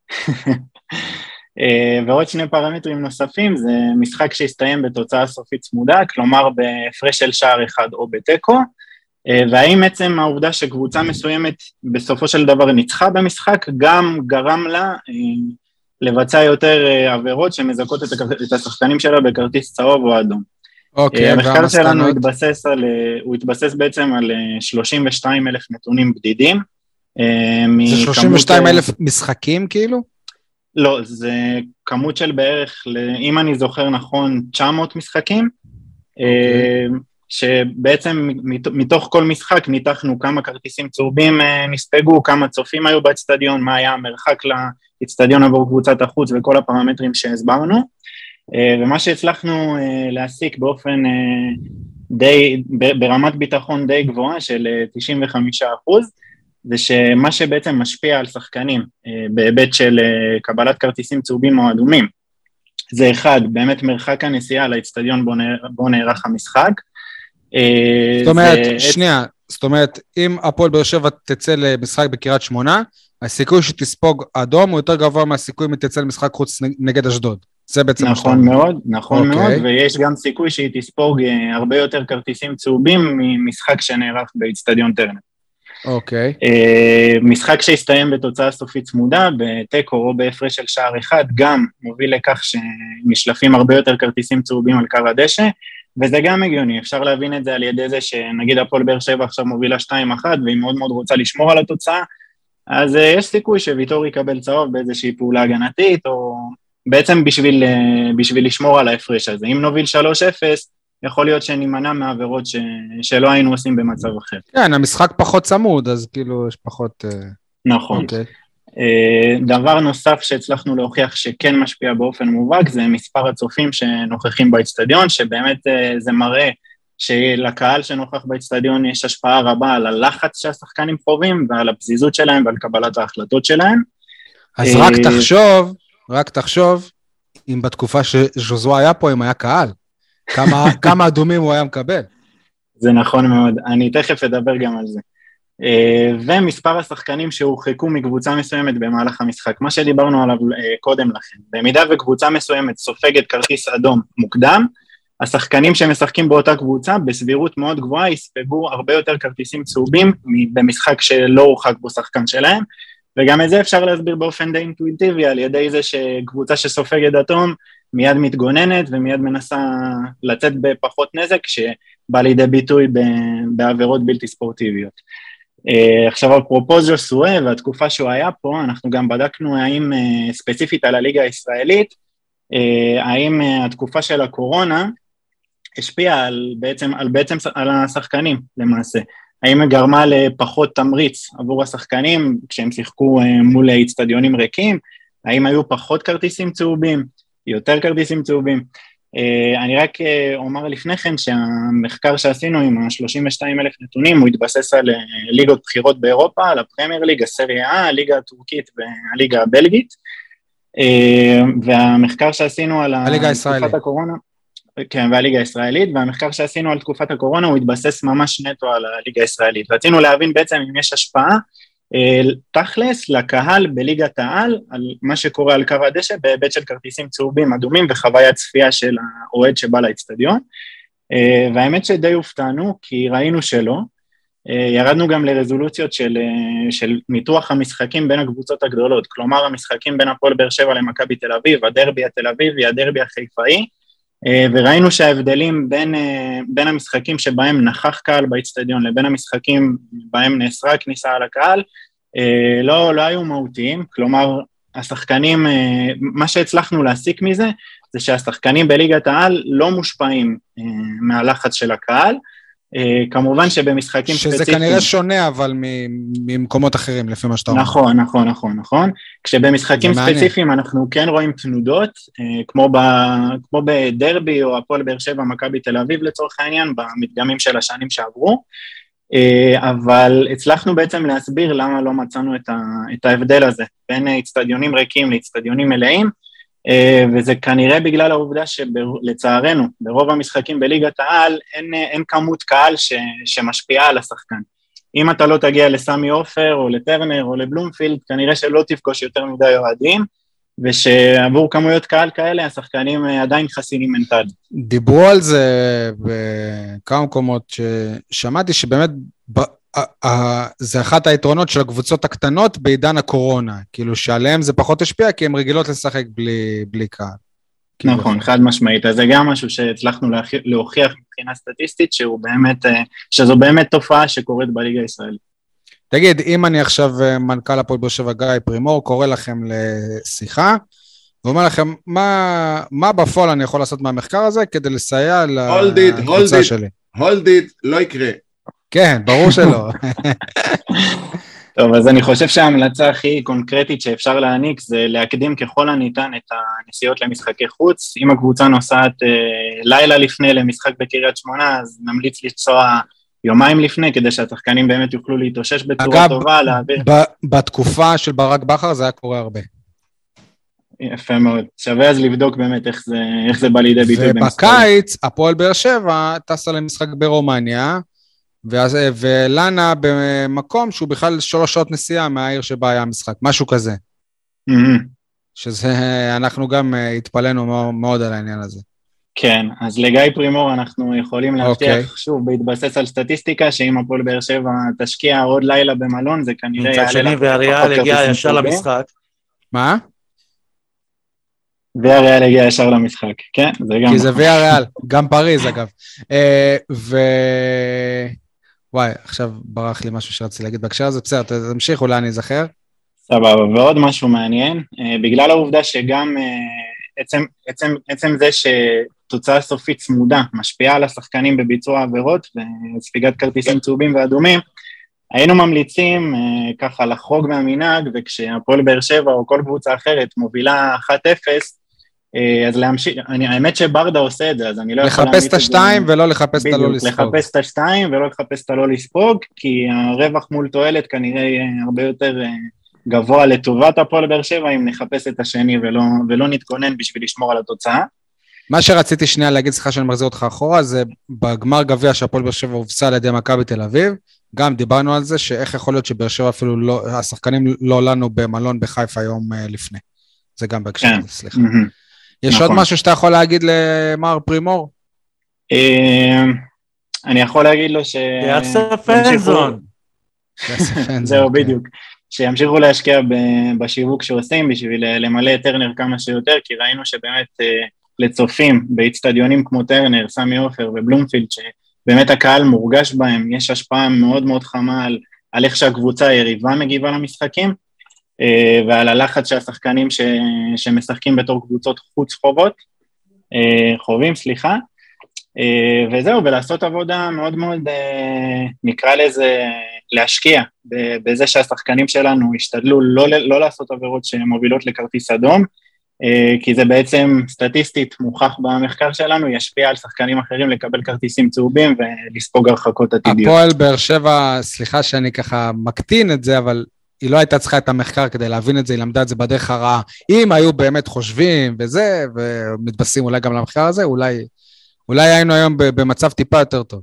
C: *laughs*
F: אה, ועוד שני פרמטרים נוספים, זה משחק שהסתיים בתוצאה סופית צמודה, כלומר בהפרש של שער אחד או בתיקו, אה, והאם עצם העובדה שקבוצה מסוימת בסופו של דבר ניצחה במשחק, גם גרם לה לבצע יותר עבירות שמזכות את השחקנים שלה בכרטיס צהוב או אדום.
A: אוקיי,
F: המחקר שלנו התבסס על, הוא התבסס בעצם על 32 אלף נתונים בדידים.
A: זה 32 אלף משחקים כאילו?
F: לא, זה כמות של בערך, אם אני זוכר נכון, 900 משחקים, okay. אוקיי. שבעצם מתוך כל משחק ניתחנו כמה כרטיסים צהובים אה, נספגו, כמה צופים היו באצטדיון, מה היה המרחק לאצטדיון עבור קבוצת החוץ וכל הפרמטרים שהסברנו. אה, ומה שהצלחנו אה, להסיק באופן די, ברמת ביטחון די גבוהה של 95 אחוז, זה שמה שבעצם משפיע על שחקנים בהיבט של קבלת כרטיסים צהובים או אדומים, זה אחד, באמת מרחק הנסיעה לאצטדיון בו, נערך המשחק,
A: אה, זאת אומרת, זה... שנייה, זאת אומרת, אם הפועל באר שבע תצא למשחק בקריית שמונה, הסיכוי שתספוג אדום הוא יותר גבוה מהסיכוי אם תצא למשחק חוץ נגד אשדוד. זה בעצם
F: נכון מאוד, נכון okay. אוקיי. מאוד, ויש גם סיכוי שהיא תספוג אה, הרבה יותר כרטיסים צהובים ממשחק שנערך באיצטדיון טרנר.
A: אוקיי. Okay.
F: Uh, משחק שהסתיים בתוצאה סופית צמודה, בתיקו או בהפרש של שער אחד, גם מוביל לכך שנשלפים הרבה יותר כרטיסים צהובים על קו הדשא, וזה גם הגיוני, אפשר להבין את זה על ידי זה שנגיד הפועל באר שבע עכשיו מובילה 2-1 והיא מאוד מאוד רוצה לשמור על התוצאה, אז uh, יש סיכוי שוויטור יקבל צהוב באיזושהי פעולה הגנתית, או בעצם בשביל, uh, בשביל לשמור על ההפרש הזה. אם נוביל 3-0, יכול להיות שנימנע מעבירות ש... שלא היינו עושים במצב אחר.
A: כן, המשחק פחות צמוד, אז כאילו יש פחות... Uh...
F: נכון. Okay. אוקיי. אה, דבר נוסף שהצלחנו להוכיח שכן משפיע באופן מובהק זה מספר הצופים שנוכחים באצטדיון, שבאמת אה, זה מראה שלקהל שנוכח באצטדיון יש השפעה רבה על הלחץ שהשחקנים חווים ועל הפזיזות שלהם ועל קבלת ההחלטות שלהם.
A: אז רק אה, תחשוב, רק תחשוב, אם בתקופה שז'וזו היה פה, אם היה קהל, כמה, כמה אדומים הוא היה מקבל.
F: זה נכון מאוד, אני תכף אדבר גם על זה. אה, ומספר השחקנים שהורחקו מקבוצה מסוימת במהלך המשחק, מה שדיברנו עליו אה, קודם לכן. במידה וקבוצה מסוימת סופגת כרטיס אדום מוקדם, השחקנים שמשחקים באותה קבוצה בסבירות מאוד גבוהה יספגו הרבה יותר כרטיסים צהובים במשחק שלא הורחק בו שחקן שלהם, וגם את זה אפשר להסביר באופן די אינטואיטיבי על ידי זה שקבוצה שסופגת אטום מיד מתגוננת ומיד מנסה לצאת בפחות נזק שבא לידי ביטוי בעבירות בלתי ספורטיביות. Uh, עכשיו אפרופו ז'וסואה והתקופה שהוא היה פה, אנחנו גם בדקנו האם uh, ספציפית על הליגה הישראלית, uh, האם התקופה של הקורונה השפיעה על בעצם, על בעצם על השחקנים למעשה, האם היא גרמה לפחות תמריץ עבור השחקנים כשהם שיחקו מול איצטדיונים ריקים, האם היו פחות כרטיסים צהובים, יותר כרטיסים צהובים, אה, אני רק אה, אומר לפני כן שהמחקר שעשינו עם ה-32 אלף נתונים הוא התבסס על אה, ליגות בחירות באירופה, על הפרמייר ליג, הסריה A, הליגה הטורקית והליגה הבלגית. והמחקר שעשינו על
A: הליגה תקופת
F: הקורונה כן, והליגה הישראלית, והמחקר שעשינו על תקופת הקורונה הוא התבסס ממש נטו על הליגה הישראלית. רצינו להבין בעצם אם יש השפעה תכלס לקהל בליגת העל על מה שקורה על קו הדשא בהיבט של כרטיסים צהובים אדומים וחוויית צפייה של האוהד שבא לאצטדיון. אה, והאמת שדי הופתענו כי ראינו שלא. אה, ירדנו גם לרזולוציות של, של ניתוח המשחקים בין הקבוצות הגדולות. כלומר המשחקים בין הפועל באר שבע למכבי תל אביב, הדרבי התל אביבי, הדרבי החיפאי וראינו שההבדלים בין, בין המשחקים שבהם נכח קהל באצטדיון לבין המשחקים בהם נאסרה כניסה על הקהל לא, לא היו מהותיים, כלומר השחקנים, מה שהצלחנו להסיק מזה זה שהשחקנים בליגת העל לא מושפעים מהלחץ של הקהל, כמובן שבמשחקים
A: שזה ספציפיים... שזה כנראה שונה אבל ממקומות אחרים לפי מה שאתה אומר.
F: נכון, נכון, נכון, נכון. כשבמשחקים ספציפיים אנחנו כן רואים תנודות, uh, כמו, ב, כמו בדרבי או הפועל באר שבע, מכבי תל אביב לצורך העניין, במדגמים של השנים שעברו, uh, אבל הצלחנו בעצם להסביר למה לא מצאנו את, ה, את ההבדל הזה בין אצטדיונים ריקים לאצטדיונים מלאים, אה, וזה כנראה בגלל העובדה שלצערנו, ברוב המשחקים בליגת העל אין, אין כמות קהל ש, שמשפיעה על השחקן. אם אתה לא תגיע לסמי עופר או לטרנר או לבלומפילד, כנראה שלא תפגוש יותר מדי אוהדים, ושעבור כמויות קהל כאלה השחקנים אה, עדיין חסינים מנטלית.
A: דיברו על זה בכמה מקומות, ששמעתי שבאמת זה אחת היתרונות של הקבוצות הקטנות בעידן הקורונה, כאילו שעליהם זה פחות השפיע כי הן רגילות לשחק בלי, בלי קהל.
F: נכון, חד משמעית. אז זה גם משהו שהצלחנו להוכיח מבחינה סטטיסטית, שהוא באמת, אה, שזו באמת תופעה שקורית בליגה הישראלית.
A: תגיד, אם אני עכשיו אה, מנכ"ל הפועל באר שבע גיא פרימור, קורא לכם לשיחה, ואומר לכם, מה, מה בפועל אני יכול לעשות מהמחקר הזה כדי לסייע לקבוצה שלי?
C: הולד איט, לא יקרה.
A: כן, ברור שלא.
F: טוב, אז אני חושב שההמלצה הכי קונקרטית שאפשר להעניק זה להקדים ככל הניתן את הנסיעות למשחקי חוץ. אם הקבוצה נוסעת אה, לילה לפני למשחק בקריית שמונה, אז נמליץ לנסוע יומיים לפני, כדי שהשחקנים באמת יוכלו להתאושש בצורה אגב, טובה, להעביר...
A: אגב, בתקופה של ברק בכר זה היה קורה הרבה.
F: יפה מאוד. שווה אז לבדוק באמת איך זה, איך זה בא לידי ביטוי.
A: ובקיץ, הפועל באר שבע טסה למשחק ברומניה, ואז, ולנה במקום שהוא בכלל שלוש שעות נסיעה מהעיר שבה היה המשחק, משהו כזה. Mm-hmm. שזה, אנחנו גם אה, התפלאנו מאוד על העניין הזה.
F: כן, אז לגיא פרימור אנחנו יכולים להבטיח, okay. אוקיי. שוב, בהתבסס על סטטיסטיקה, שאם הפועל באר שבע תשקיע עוד לילה במלון, זה כנראה
B: יעלה... מצד שני, ואריאל הגיע ישר למשחק.
A: מה?
F: ויאריאל הגיע ישר למשחק, כן, זה גם...
A: כי זה ויאריאל, גם פריז אגב. אה, ו... וואי, עכשיו ברח לי משהו שרציתי להגיד בהקשר הזה, בסדר, תמשיך, אולי אני אזכר.
F: סבבה, ועוד משהו מעניין, אה, בגלל העובדה שגם אה, עצם, עצם, עצם זה שתוצאה סופית צמודה משפיעה על השחקנים בביצוע עבירות וספיגת כרטיסים צהובים ואדומים, היינו ממליצים אה, ככה לחרוג מהמנהג, וכשהפועל באר שבע או כל קבוצה אחרת מובילה 1-0, אה, אז להמשיך, אני, האמת שברדה עושה את זה, אז אני לא
A: יכול להמליץ את זה. לחפש את השתיים ולא לחפש את הלא לספוג.
F: לחפש את השתיים ולא לחפש את הלא לספוג, כי הרווח מול תועלת כנראה יהיה הרבה יותר אה, גבוה לטובת הפועל באר שבע אם נחפש את השני ולא, ולא נתכונן בשביל לשמור על התוצאה.
A: מה שרציתי שנייה להגיד, סליחה שאני מחזיר אותך אחורה, זה בגמר גביע שהפועל באר שבע הובסה על ידי מכבי תל אביב, גם דיברנו על זה, שאיך יכול להיות שבאר שבע אפילו לא, השחקנים לא לנו במלון בחיפה יום uh, לפני. זה גם בהקשר
F: כן.
A: סליחה. Mm-hmm. יש נכון. עוד משהו שאתה יכול להגיד למר פרימור?
F: אמ, אני יכול להגיד לו ש...
B: יאסף פנזון.
F: זהו, בדיוק. שימשיכו להשקיע בשיווק שעושים בשביל למלא את טרנר כמה שיותר, כי ראינו שבאמת אה, לצופים באיצטדיונים כמו טרנר, סמי עופר ובלומפילד, שבאמת הקהל מורגש בהם, יש השפעה מאוד מאוד חמה על, על איך שהקבוצה היריבה מגיבה למשחקים, אה, ועל הלחץ שהשחקנים ש, שמשחקים בתור קבוצות חוץ חובות, אה, חווים, סליחה, וזהו, ולעשות עבודה מאוד מאוד, נקרא לזה, להשקיע בזה שהשחקנים שלנו ישתדלו לא, לא לעשות עבירות שמובילות לכרטיס אדום, אה, כי זה בעצם סטטיסטית מוכח במחקר שלנו, ישפיע על שחקנים אחרים לקבל כרטיסים צהובים ולספוג הרחקות עתידיות.
A: הפועל באר שבע, סליחה שאני ככה מקטין את זה, אבל היא לא הייתה צריכה את המחקר כדי להבין את זה, היא למדה את זה בדרך הרעה. אם היו באמת חושבים וזה, ומתבססים אולי גם למחקר הזה, אולי, אולי היינו היום במצב טיפה יותר טוב.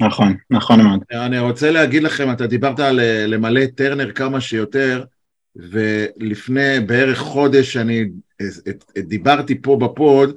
F: נכון, נכון מאוד.
C: אני רוצה להגיד לכם, אתה דיברת על אה, למלא את טרנר כמה שיותר, ולפני בערך חודש אני דיברתי פה בפוד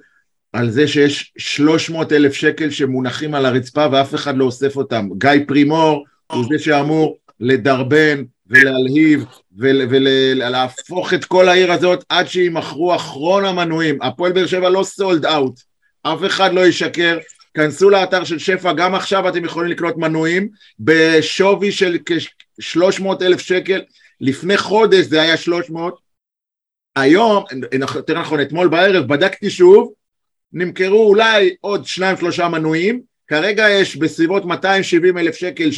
C: על זה שיש 300 אלף שקל שמונחים על הרצפה ואף אחד לא אוסף אותם. גיא פרימור הוא זה שאמור לדרבן ולהלהיב ולהפוך את כל העיר הזאת עד שימכרו אחרון המנויים. הפועל באר שבע לא סולד אאוט, אף אחד לא ישקר, כנסו לאתר של שפע, גם עכשיו אתם יכולים לקנות מנויים בשווי של כ-300 אלף שקל, לפני חודש זה היה 300, היום, יותר נכון אתמול בערב, בדקתי שוב, נמכרו אולי עוד שניים שלושה מנויים, כרגע יש בסביבות 270 אלף שקל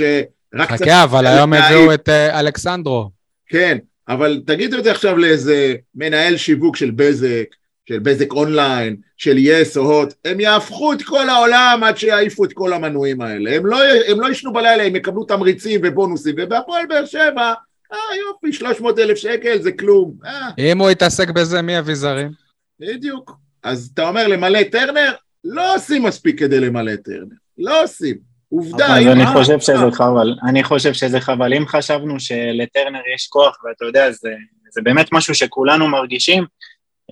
A: קצת... חכה, אבל היום הביאו את אה, אלכסנדרו.
C: כן, אבל תגידו את זה עכשיו לאיזה מנהל שיווק של בזק, של בזק אונליין, של יס או הוט, הם יהפכו את כל העולם עד שיעיפו את כל המנויים האלה. הם לא, הם לא ישנו בלילה, הם יקבלו תמריצים ובונוסים, ובהפועל באר שבע, אה יופי, 300 אלף שקל זה כלום. אה.
A: אם הוא יתעסק בזה, מי יביא זרים?
C: בדיוק. אז אתה אומר למלא טרנר? לא עושים מספיק כדי למלא טרנר. לא עושים. עובדה.
F: אז אני חושב שזה חבל. אני חושב שזה חבל. אם חשבנו שלטרנר יש כוח, ואתה יודע, זה, זה באמת משהו שכולנו מרגישים,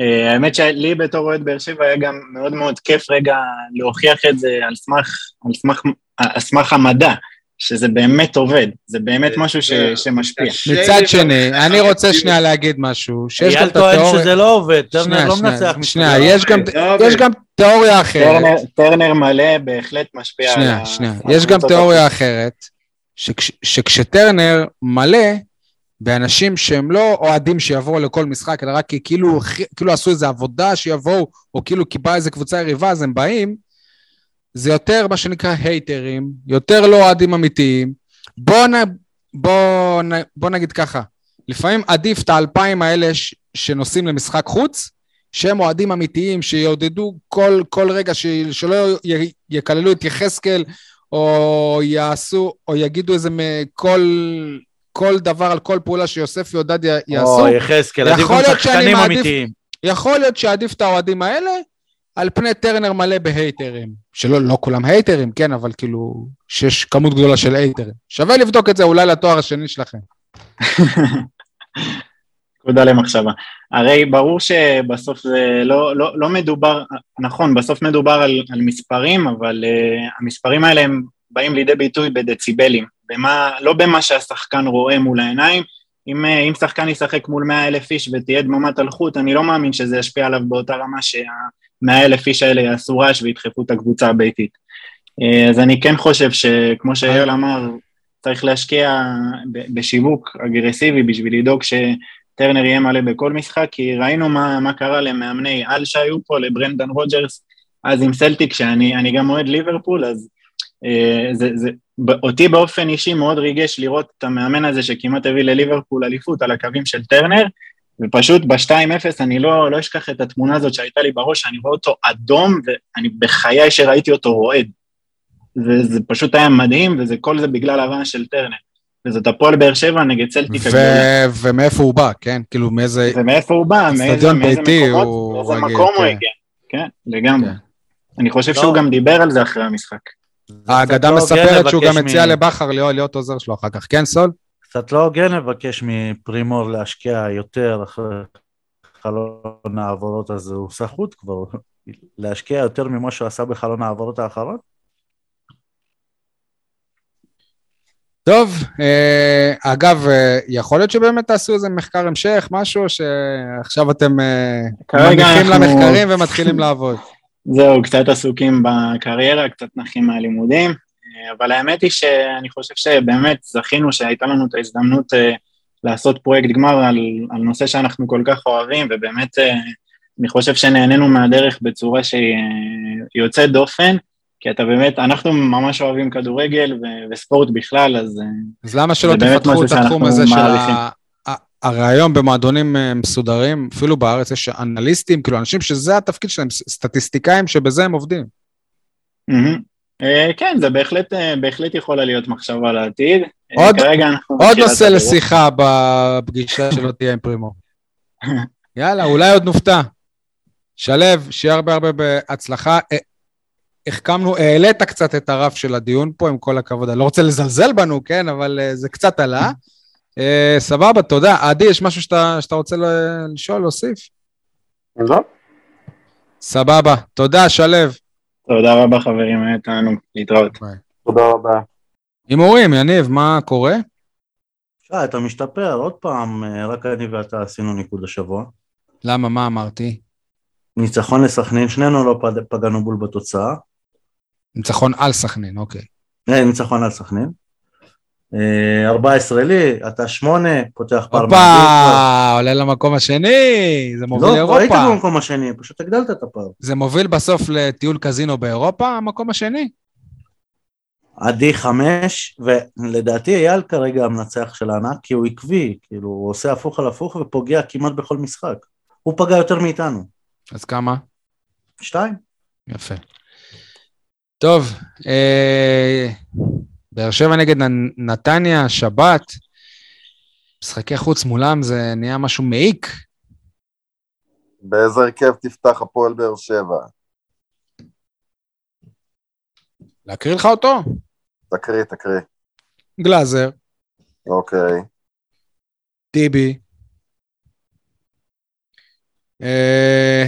F: אה, האמת שלי בתור אוהד באר שבע היה גם מאוד מאוד כיף רגע להוכיח את זה על סמך, על סמך, על סמך המדע, שזה באמת עובד, זה באמת משהו ש, שמשפיע.
A: מצד שני, אני רוצה שנייה להגיד משהו, שיש גם
B: אייל
A: את
B: טוען
A: התיאוריה...
B: שזה לא עובד, טרנר לא מנצח
A: שנייה. יש גם-
C: לא
A: גם תיאוריה אחרת.
F: טרנר, מלא בהחלט משפיע על
A: שנייה,
F: ה-
A: שנייה. יש גם תיאוריה אחרת, שכש- שכשטרנר מלא, באנשים שהם לא אוהדים שיבואו לכל משחק, אלא רק כי כאילו, כאילו עשו איזו עבודה שיבואו, או כאילו כי באה איזה קבוצה יריבה, אז הם באים, זה יותר מה שנקרא הייטרים, יותר לא אוהדים אמיתיים. בוא, נ, בוא, נ, בוא נגיד ככה, לפעמים עדיף את האלפיים האלה ש, שנוסעים למשחק חוץ, שהם אוהדים אמיתיים, שיעודדו כל, כל רגע, ש, שלא י, יקללו את יחזקאל, או יעשו, או יגידו איזה מ- כל, כל דבר על כל פעולה שיוסף ויודד י- יעשו.
B: או יחזקאל, עדיף גם שחקנים אמיתיים.
A: יכול להיות שעדיף את האוהדים האלה על פני טרנר מלא בהייטרים. שלא לא כולם הייטרים, כן, אבל כאילו, שיש כמות גדולה של הייטרים. שווה לבדוק את זה אולי לתואר השני שלכם. *laughs*
F: נקודה למחשבה. הרי ברור שבסוף זה לא, לא, לא מדובר, נכון, בסוף מדובר על, על מספרים, אבל uh, המספרים האלה הם באים לידי ביטוי בדציבלים, במה, לא במה שהשחקן רואה מול העיניים. אם, uh, אם שחקן ישחק מול 100 אלף איש ותהיה דממת אלחוט, אני לא מאמין שזה ישפיע עליו באותה רמה שה-100 אלף איש האלה יעשו רעש וידחפו את הקבוצה הביתית. Uh, אז אני כן חושב שכמו שאייל אמר, צריך להשקיע בשיווק אגרסיבי בשביל לדאוג ש... טרנר יהיה מלא בכל משחק, כי ראינו מה, מה קרה למאמני על שהיו פה, לברנדן רוג'רס, אז עם סלטיק, שאני אני גם אוהד ליברפול, אז אה, זה, זה, אותי באופן אישי מאוד ריגש לראות את המאמן הזה שכמעט הביא לליברפול אליפות על הקווים של טרנר, ופשוט ב-2-0 אני לא, לא אשכח את התמונה הזאת שהייתה לי בראש, אני רואה אותו אדום, ואני בחיי שראיתי אותו רועד. וזה פשוט היה מדהים, וכל זה בגלל הרעש של טרנר. וזאת הפועל באר שבע נגד סלטיק
A: ו-
F: הגדולה.
A: ומאיפה הוא בא, כן? כאילו מאיזה...
F: ומאיפה הוא בא, מאיזה, מאיזה
A: ביתי
F: מקומות,
A: הוא
F: מאיזה
A: רגיל,
F: מקום הוא
A: כן.
F: הגיע. כן, לגמרי.
A: כן.
F: אני חושב
B: לא.
F: שהוא גם דיבר על זה אחרי המשחק.
A: האגדה מספרת שהוא גם הציע לבכר להיות עוזר שלו אחר כך. כן, סול?
B: קצת לא הוגן לבקש מפרימור להשקיע יותר אחרי חלון העברות הזה, הוא סחוט כבר, להשקיע יותר ממה שהוא עשה בחלון העברות האחרון?
A: טוב, אה, אגב, אה, יכול להיות שבאמת תעשו איזה מחקר המשך, משהו שעכשיו אתם אה, מניחים
F: אנחנו-
A: למחקרים ומתחילים לעבוד. *laughs*
F: זהו, קצת עסוקים בקריירה, קצת נחים מהלימודים, אה, אבל האמת היא שאני חושב שבאמת זכינו שהייתה לנו את ההזדמנות אה, לעשות פרויקט גמר על, על נושא שאנחנו כל כך אוהבים, ובאמת אה, אני חושב שנהנינו מהדרך בצורה שהיא אה, יוצאת דופן, כי אתה באמת, אנחנו ממש אוהבים כדורגל ו- וספורט בכלל, אז אה,
A: אז למה שלא תפתחו את התחום הזה של
F: מעריכים.
A: ה... ה- הרי היום במועדונים אה, מסודרים, אפילו בארץ יש אנליסטים, כאילו אנשים שזה התפקיד שלהם, סטטיסטיקאים שבזה הם עובדים.
F: מהמם. אה, כן, זה בהחלט, אה, בהחלט יכולה להיות מחשבה לעתיד. אה,
A: עוד- עוד נושא. לשיחה בפגישה *laughs* שלא תהיה עם פרימו. יאללה, אולי עוד נופתע. שלו, שיהיה הרבה הרבה בהצלחה. החכמנו, העלית קצת את הרף של הדיון פה, עם כל הכבוד. אני לא רוצה לזלזל בנו, כן, אבל זה קצת עלה. סבבה, תודה. עדי, יש משהו שאתה, שאתה רוצה לשאול, להוסיף?
D: לא?
A: סבבה. תודה, שלו.
F: תודה רבה חברים, היה תענוג, להתראות.
D: תודה רבה.
A: הימורים, יניב, מה קורה?
B: שי, אתה משתפר, עוד פעם, אה, רק אני ואתה עשינו ניקוד השבוע.
A: למה, מה אמרתי?
B: ניצחון לסכנין, שנינו לא פגענו בול בתוצאה.
A: ניצחון על סכנין, אוקיי.
B: אה, ניצחון על סכנין. אה, 14 לי, אתה 8, פותח פער
A: הופה. עולה למקום השני, זה מוביל
B: לא, כבר היית
A: לאירופה.
B: במקום השני, פשוט הגדלת את הפער.
A: זה מוביל בסוף לטיול קזינו באירופה, המקום השני?
B: עדי חמש, ולדעתי אייל כרגע המנצח של הענק, כי הוא עקבי, כאילו הוא עושה הפוך על הפוך ופוגע כמעט בכל משחק. הוא פגע יותר מאיתנו.
A: אז כמה?
B: שתיים.
A: יפה. טוב, אה, באר שבע נגד נתניה, שבת, משחקי חוץ מולם זה נהיה משהו מעיק.
D: באיזה הרכב תפתח הפועל באר שבע?
A: להקריא לך אותו?
D: תקריא, תקריא.
A: גלאזר,
D: אוקיי.
A: טיבי, אה,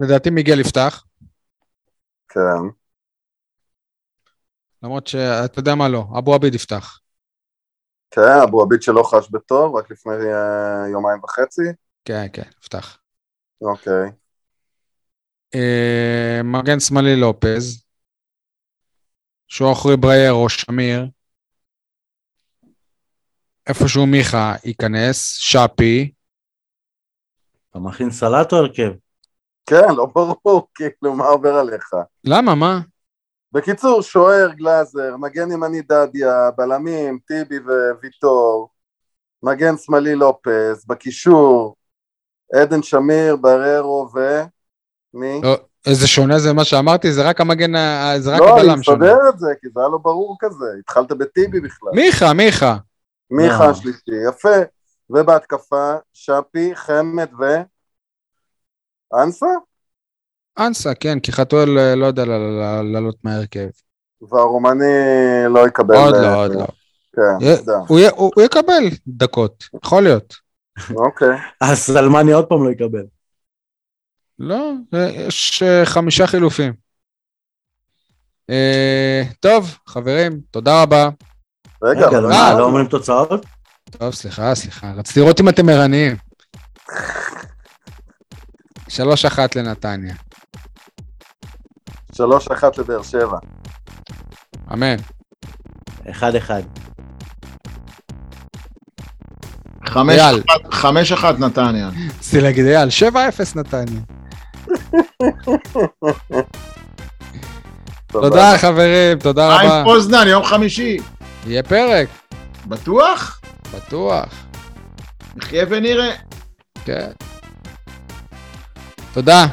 A: לדעתי מיגל יפתח,
D: כן.
A: למרות שאתה יודע מה לא, אבו עביד יפתח.
D: כן, אבו עביד שלא חש בטוב, רק לפני אה, יומיים וחצי.
A: כן, כן, יפתח.
D: אוקיי.
A: אה, מגן שמאלי לופז, שוחרי ברייר או שמיר, איפשהו מיכה ייכנס, שפי,
B: אתה מכין סלט או הרכב?
D: כן, לא ברור, *laughs* כאילו, מה עובר עליך?
A: למה, מה?
D: בקיצור, שוער גלאזר, מגן ימני דדיה, בלמים, טיבי וויטור, מגן שמאלי לופס, בקישור, עדן שמיר, בררו ו... מי?
A: לא, איזה שונה זה מה שאמרתי, זה רק המגן, זה רק
D: לא, אני
A: הבלם שונה.
D: מסדר את זה, כי זה היה לא ברור כזה, התחלת בטיבי בכלל.
A: מיכה, מיכה.
D: מיכה
B: לא.
D: השלישי, יפה. ובהתקפה, שפי, חמד ו... אנסה?
A: אנסה, כן, כי חתואל אה, לא יודע ל- ל- לעלות מההרכב.
D: והרומני לא יקבל...
A: עוד
D: אה,
A: לא, עוד לא.
D: כן, יודע.
A: הוא יקבל דקות, יכול להיות.
D: אוקיי.
B: אז סלמני עוד פעם לא יקבל.
A: לא, אה, יש אה, חמישה חילופים. אה, טוב, חברים, תודה רבה.
D: רגע,
B: רגע,
D: אבל
B: מה,
A: אה,
B: לא אומרים תוצאות?
A: טוב, סליחה, סליחה. רציתי לראות אם אתם ערניים. *laughs* שלוש אחת לנתניה.
D: שלוש אחת לבאר שבע.
A: אמן.
B: אחד אחד.
G: חמש
A: אייל.
G: אחת- חמש אחת נתניה.
A: רציתי להגיד, אייל, 7-0 נתניה. *laughs* תודה, חברים, תודה רבה.
G: עם פוזנן, יום חמישי.
A: יהיה פרק,
G: בטוח?
A: בטוח.
G: נחיה ונראה.
A: כן. תודה.